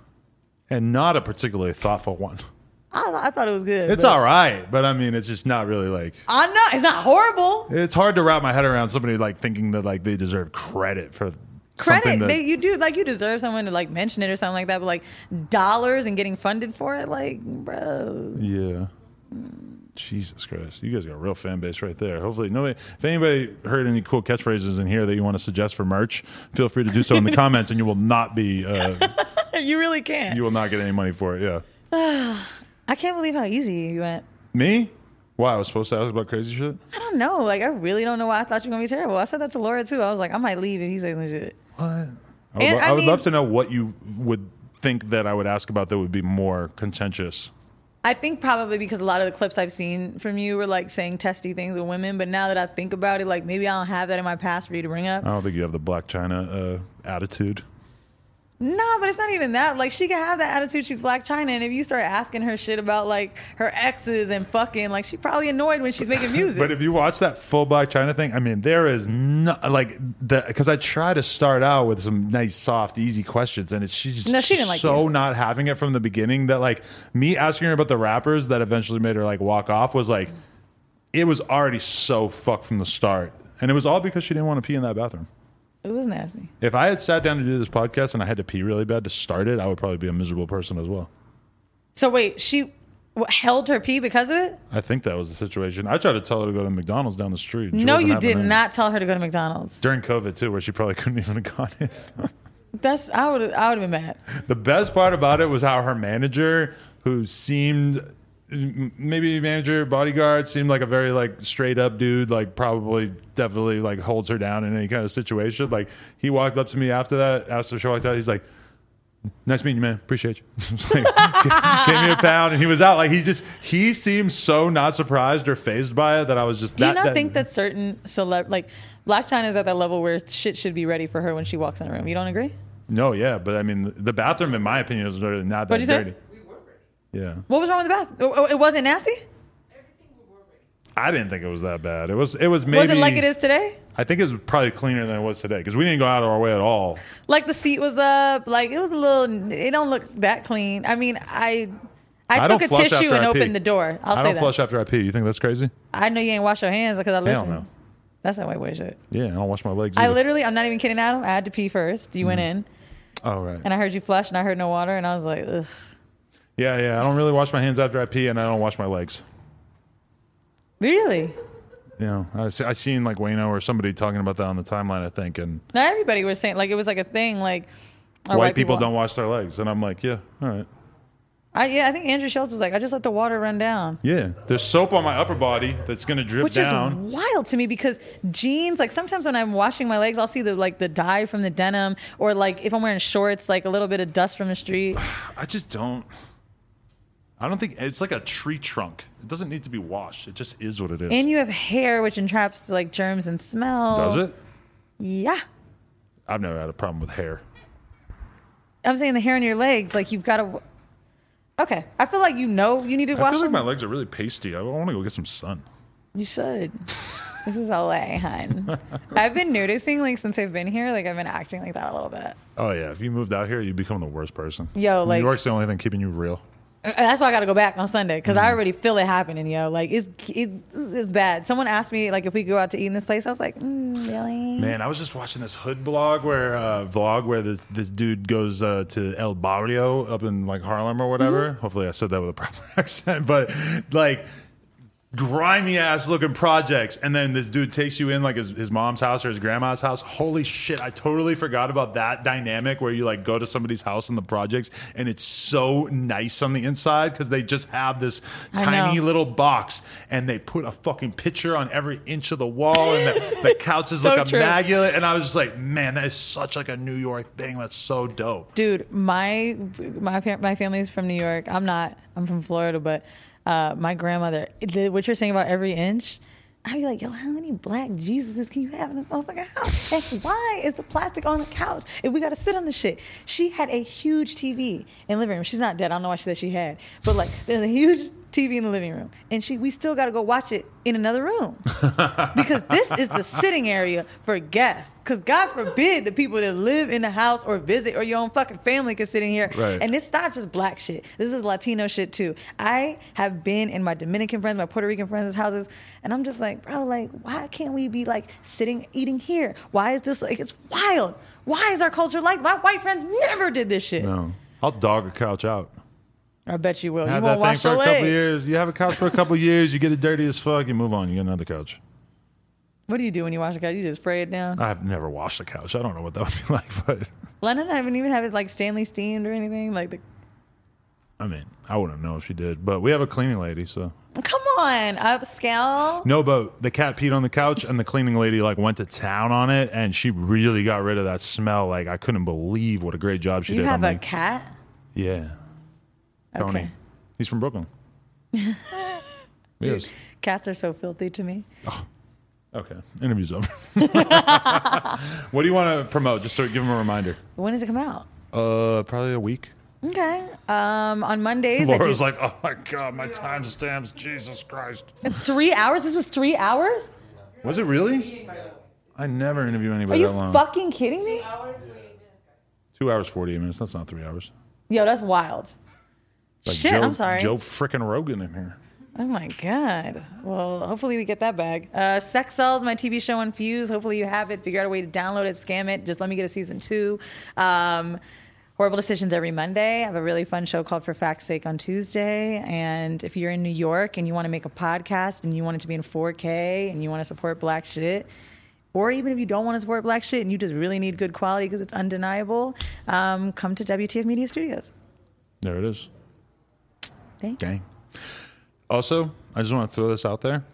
and not a particularly thoughtful one. I, I thought it was good. It's but- all right, but I mean, it's just not really like. I know. It's not horrible. It's hard to wrap my head around somebody like thinking that like they deserve credit for Credit. something that. They, you do, like, you deserve someone to, like, mention it or something like that. But, like, dollars and getting funded for it, like, bro. yeah. Jesus Christ, you guys got a real fan base right there. Hopefully, nobody. If anybody heard any cool catchphrases in here that you want to suggest for merch, feel free to do so in the comments, and you will not be. Uh, you really can't. you will not get any money for it. Yeah. I can't believe how easy you went. Me? Why I was supposed to ask about crazy shit? I don't know. Like, I really don't know why I thought you were gonna be terrible. I said that to Laura too. I was like, I might leave if he says some shit. What? I would, And, lo- I I would mean- love to know what you would think that I would ask about that would be more contentious. I think probably because a lot of the clips I've seen from you were like saying testy things with women. But now that I think about it, like maybe I don't have that in my past for you to bring up. I don't think you have the Blac Chyna uh, attitude. No, but it's not even that. Like she can have that attitude. She's Blac Chyna, and if you start asking her shit about like her exes and fucking, like she's probably annoyed when she's making music. But if you watch that full Blac Chyna thing, I mean, there is no like the because I try to start out with some nice, soft, easy questions, and it's she's No, she didn't like so you. not having it from the beginning that like me asking her about the rappers that eventually made her like walk off was like it was already so fucked from the start, and it was all because she didn't want to pee in that bathroom. It was nasty. If I had sat down to do this podcast and I had to pee really bad to start it, I would probably be a miserable person as well. So wait, she what, held her pee because of it? I think that was the situation. I tried to tell her to go to McDonald's down the street. she no, wasn't you having did it. not tell her to go to McDonald's. During COVID too, where she probably couldn't even have gone in. That's I would I would have been mad. The best part about it was how her manager, who seemed maybe manager bodyguard, seemed like a very like straight up dude, like probably definitely like holds her down in any kind of situation. Like he walked up to me after that, after she like that he's like. Nice meeting you, man. Appreciate you. Like, gave me a pound, and he was out. Like he just he seemed so not surprised or phased by it that I was just. Do you that, not that- think that certain celeb like Blac Chyna is at that level where shit should be ready for her when she walks in a room? You don't agree? No, yeah, but I mean, the bathroom, in my opinion, is really not that What'd say? Yeah, What was wrong with the bath? Oh, oh, It wasn't nasty. I didn't think it was that bad. It was. It was maybe. was it like it is today? I think it was probably cleaner than it was today because we didn't go out of our way at all. Like the seat was up. Like it was a little. It don't look that clean. I mean, I. I, I took don't a flush tissue after and I pee. opened the door. I'll I say don't that. flush after I pee. You think that's crazy? I know you ain't wash your hands because I listen. no. That's that white boy shit. Yeah, I don't wash my legs. I either. literally, I'm not even kidding, Adam. I had to pee first. You Mm. went in, Oh right. and I heard you flush, and I heard no water, and I was like, ugh. Yeah, yeah. I don't really wash my hands after I pee, and I don't wash my legs. Really? You know, I I seen like Wayno or somebody talking about that on the timeline. I think, and Not everybody was saying like it was like a thing. Like white, people, don't wash their legs, and I'm like, yeah, all right. I, yeah, I think Andrew Schulz was like, I just let the water run down. Yeah, there's soap on my upper body that's gonna drip Which down. is wild to me because jeans, like sometimes when I'm washing my legs, I'll see the like the dye from the denim, or like if I'm wearing shorts, like a little bit of dust from the street. I just don't. I don't think it's like a tree trunk. It doesn't need to be washed. It just is what it is. And you have hair, which entraps like germs and smell. Does it? Yeah. I've never had a problem with hair. I'm saying the hair on your legs, like you've got to. Okay, I feel like you know you need to wash. I wash feel like them. my legs are really pasty. I want to go get some sun. You should. This is LA, hun. I've been noticing, like, since I've been here, like, I've been acting like that a little bit. Oh yeah, if you moved out here, you become the worst person. Yo, like- New York's the only thing keeping you real. That's why I got to go back on Sunday because I already feel it happening, yo. Like it's it, it's bad. Someone asked me like if we go out to eat in this place. I was like, mm, really? Man, I was just watching this hood blog where uh, vlog where this this dude goes uh, to El Barrio up in like Harlem or whatever. Hopefully, I said that with a proper accent, but like grimy ass looking projects and then this dude takes you in like his, his mom's house or his grandma's house holy shit i totally forgot about that dynamic where you like go to somebody's house in the projects and it's so nice on the inside because they just have this I tiny know. little box and they put a fucking picture on every inch of the wall and the, the couches So look true. immaculate and i was just like man that is such like a new york thing that's so dope Dude, my my my family's from New York. I'm not. I'm from Florida, but uh, my grandmother. The, what you're saying about every inch. I'd be like, yo, how many black Jesuses can you have in this motherfucking house? And why is the plastic on the couch if we got to sit on the shit? She had a huge TV in the living room. She's not dead. I don't know why she said she had, but like, there's a huge TV in the living room, and she we still got to go watch it in another room because this is the sitting area for guests. Because God forbid the people that live in the house or visit or your own fucking family can sit in here. Right. And it's not just black shit. This is Latino shit too. I have been in my Dominican friends, my Puerto Rican friends' houses, and I'm just like, bro, like, why can't we be like sitting eating here? Why is this like? It's wild. Why is our culture like? My white friends never did this shit. no i'll dog a couch out I bet you will. have you that won't thing wash for your a couple legs. years you have a couch for a couple years you get it dirty as fuck you move on you get another couch What do you do when you wash a couch? You just spray it down. I've never washed a couch. I don't know what that would be like, but Lennon haven't even have it like Stanley steamed or anything. Like the I mean, I wouldn't know if she did. But we have a cleaning lady, so come on, upscale. no. But the cat peed on the couch, and the cleaning lady like went to town on it, and she really got rid of that smell. Like I couldn't believe what a great job she You did. have on a cat. yeah, Tony. Okay. He's from Brooklyn. yes. Cats are so filthy to me. Okay. Interview's over. what do you want to promote? Just to give him a reminder. When does it come out? Uh, probably a week. Okay. Um, on Mondays. I do- like, oh my god, my timestamps. Jesus Christ. three hours. This was three hours. Was it really? I never interview Are anybody you that long. fucking kidding me? Two hours, 48 minutes. That's not three hours. Yo, that's wild. Like Shit, Joe, I'm sorry. Joe frickin' Rogan in here. Oh my god. Well, hopefully we get that bag. Uh, Sex Cells, my TV show on Fuse. Hopefully you have it. Figure out a way to download it, scam it. Just let me get a season two. Um, Whoreible Decisions every Monday. I have a really fun show called For Fact's Sake on Tuesday. And if you're in New York and you want to make a podcast and you want it to be in 4K and you want to support black shit, or even if you don't want to support black shit and you just really need good quality because it's undeniable, um, come to WTF Media Studios. There it is. Thanks. Gang. Also, I just want to throw this out there.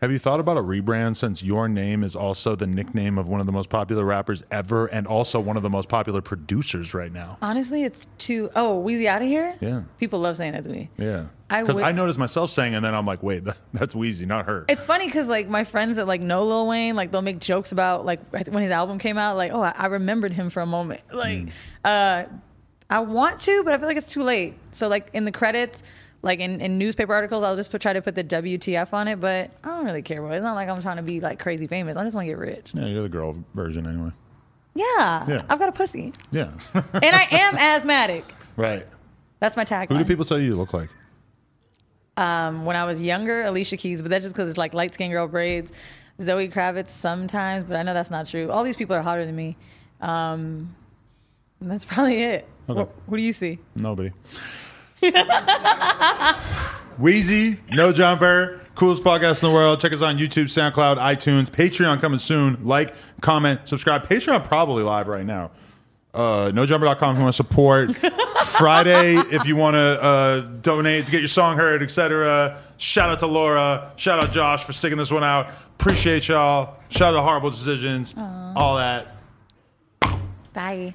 Have you thought about a rebrand since your name is also the nickname of one of the most popular rappers ever and also one of the most popular producers right now? Honestly, it's too. Oh, Weezy out of here? Yeah. People love saying that to me. Yeah. I Because would- I noticed myself saying, and then I'm like, wait, that, that's Weezy, not her. It's funny because like my friends that like know Lil Wayne, like they'll make jokes about like when his album came out, like oh I, I remembered him for a moment. Like, uh, I want to, but I feel like it's too late. So like in the credits, like in, in newspaper articles, I'll just put, try to put the WTF on it. But I don't really care, bro. It's not like I'm trying to be like crazy famous. I just want to get rich. yeah, you're the girl version anyway. Yeah, Yeah. I've got a pussy, Yeah. and I am asthmatic. right. That's my tagline. Who do people tell you you look like? Um, when I was younger, Alicia Keys, but that's just because it's like light skinned girl braids. Zoe Kravitz sometimes, but I know that's not true. All these people are hotter than me. Um, and that's probably it. Okay. What, what do you see? Nobody. Weezy, No Jumper, coolest podcast in the world. Check us on YouTube, SoundCloud, iTunes, Patreon coming soon. Like, comment, subscribe. Patreon probably live right now. Uh, NoJumper.com if you want to support. Friday if you want to uh, donate to get your song heard, etc. Shout out to Laura. Shout out Josh for sticking this one out. Appreciate y'all. Shout out to Whoreible Decisions. All that. Bye.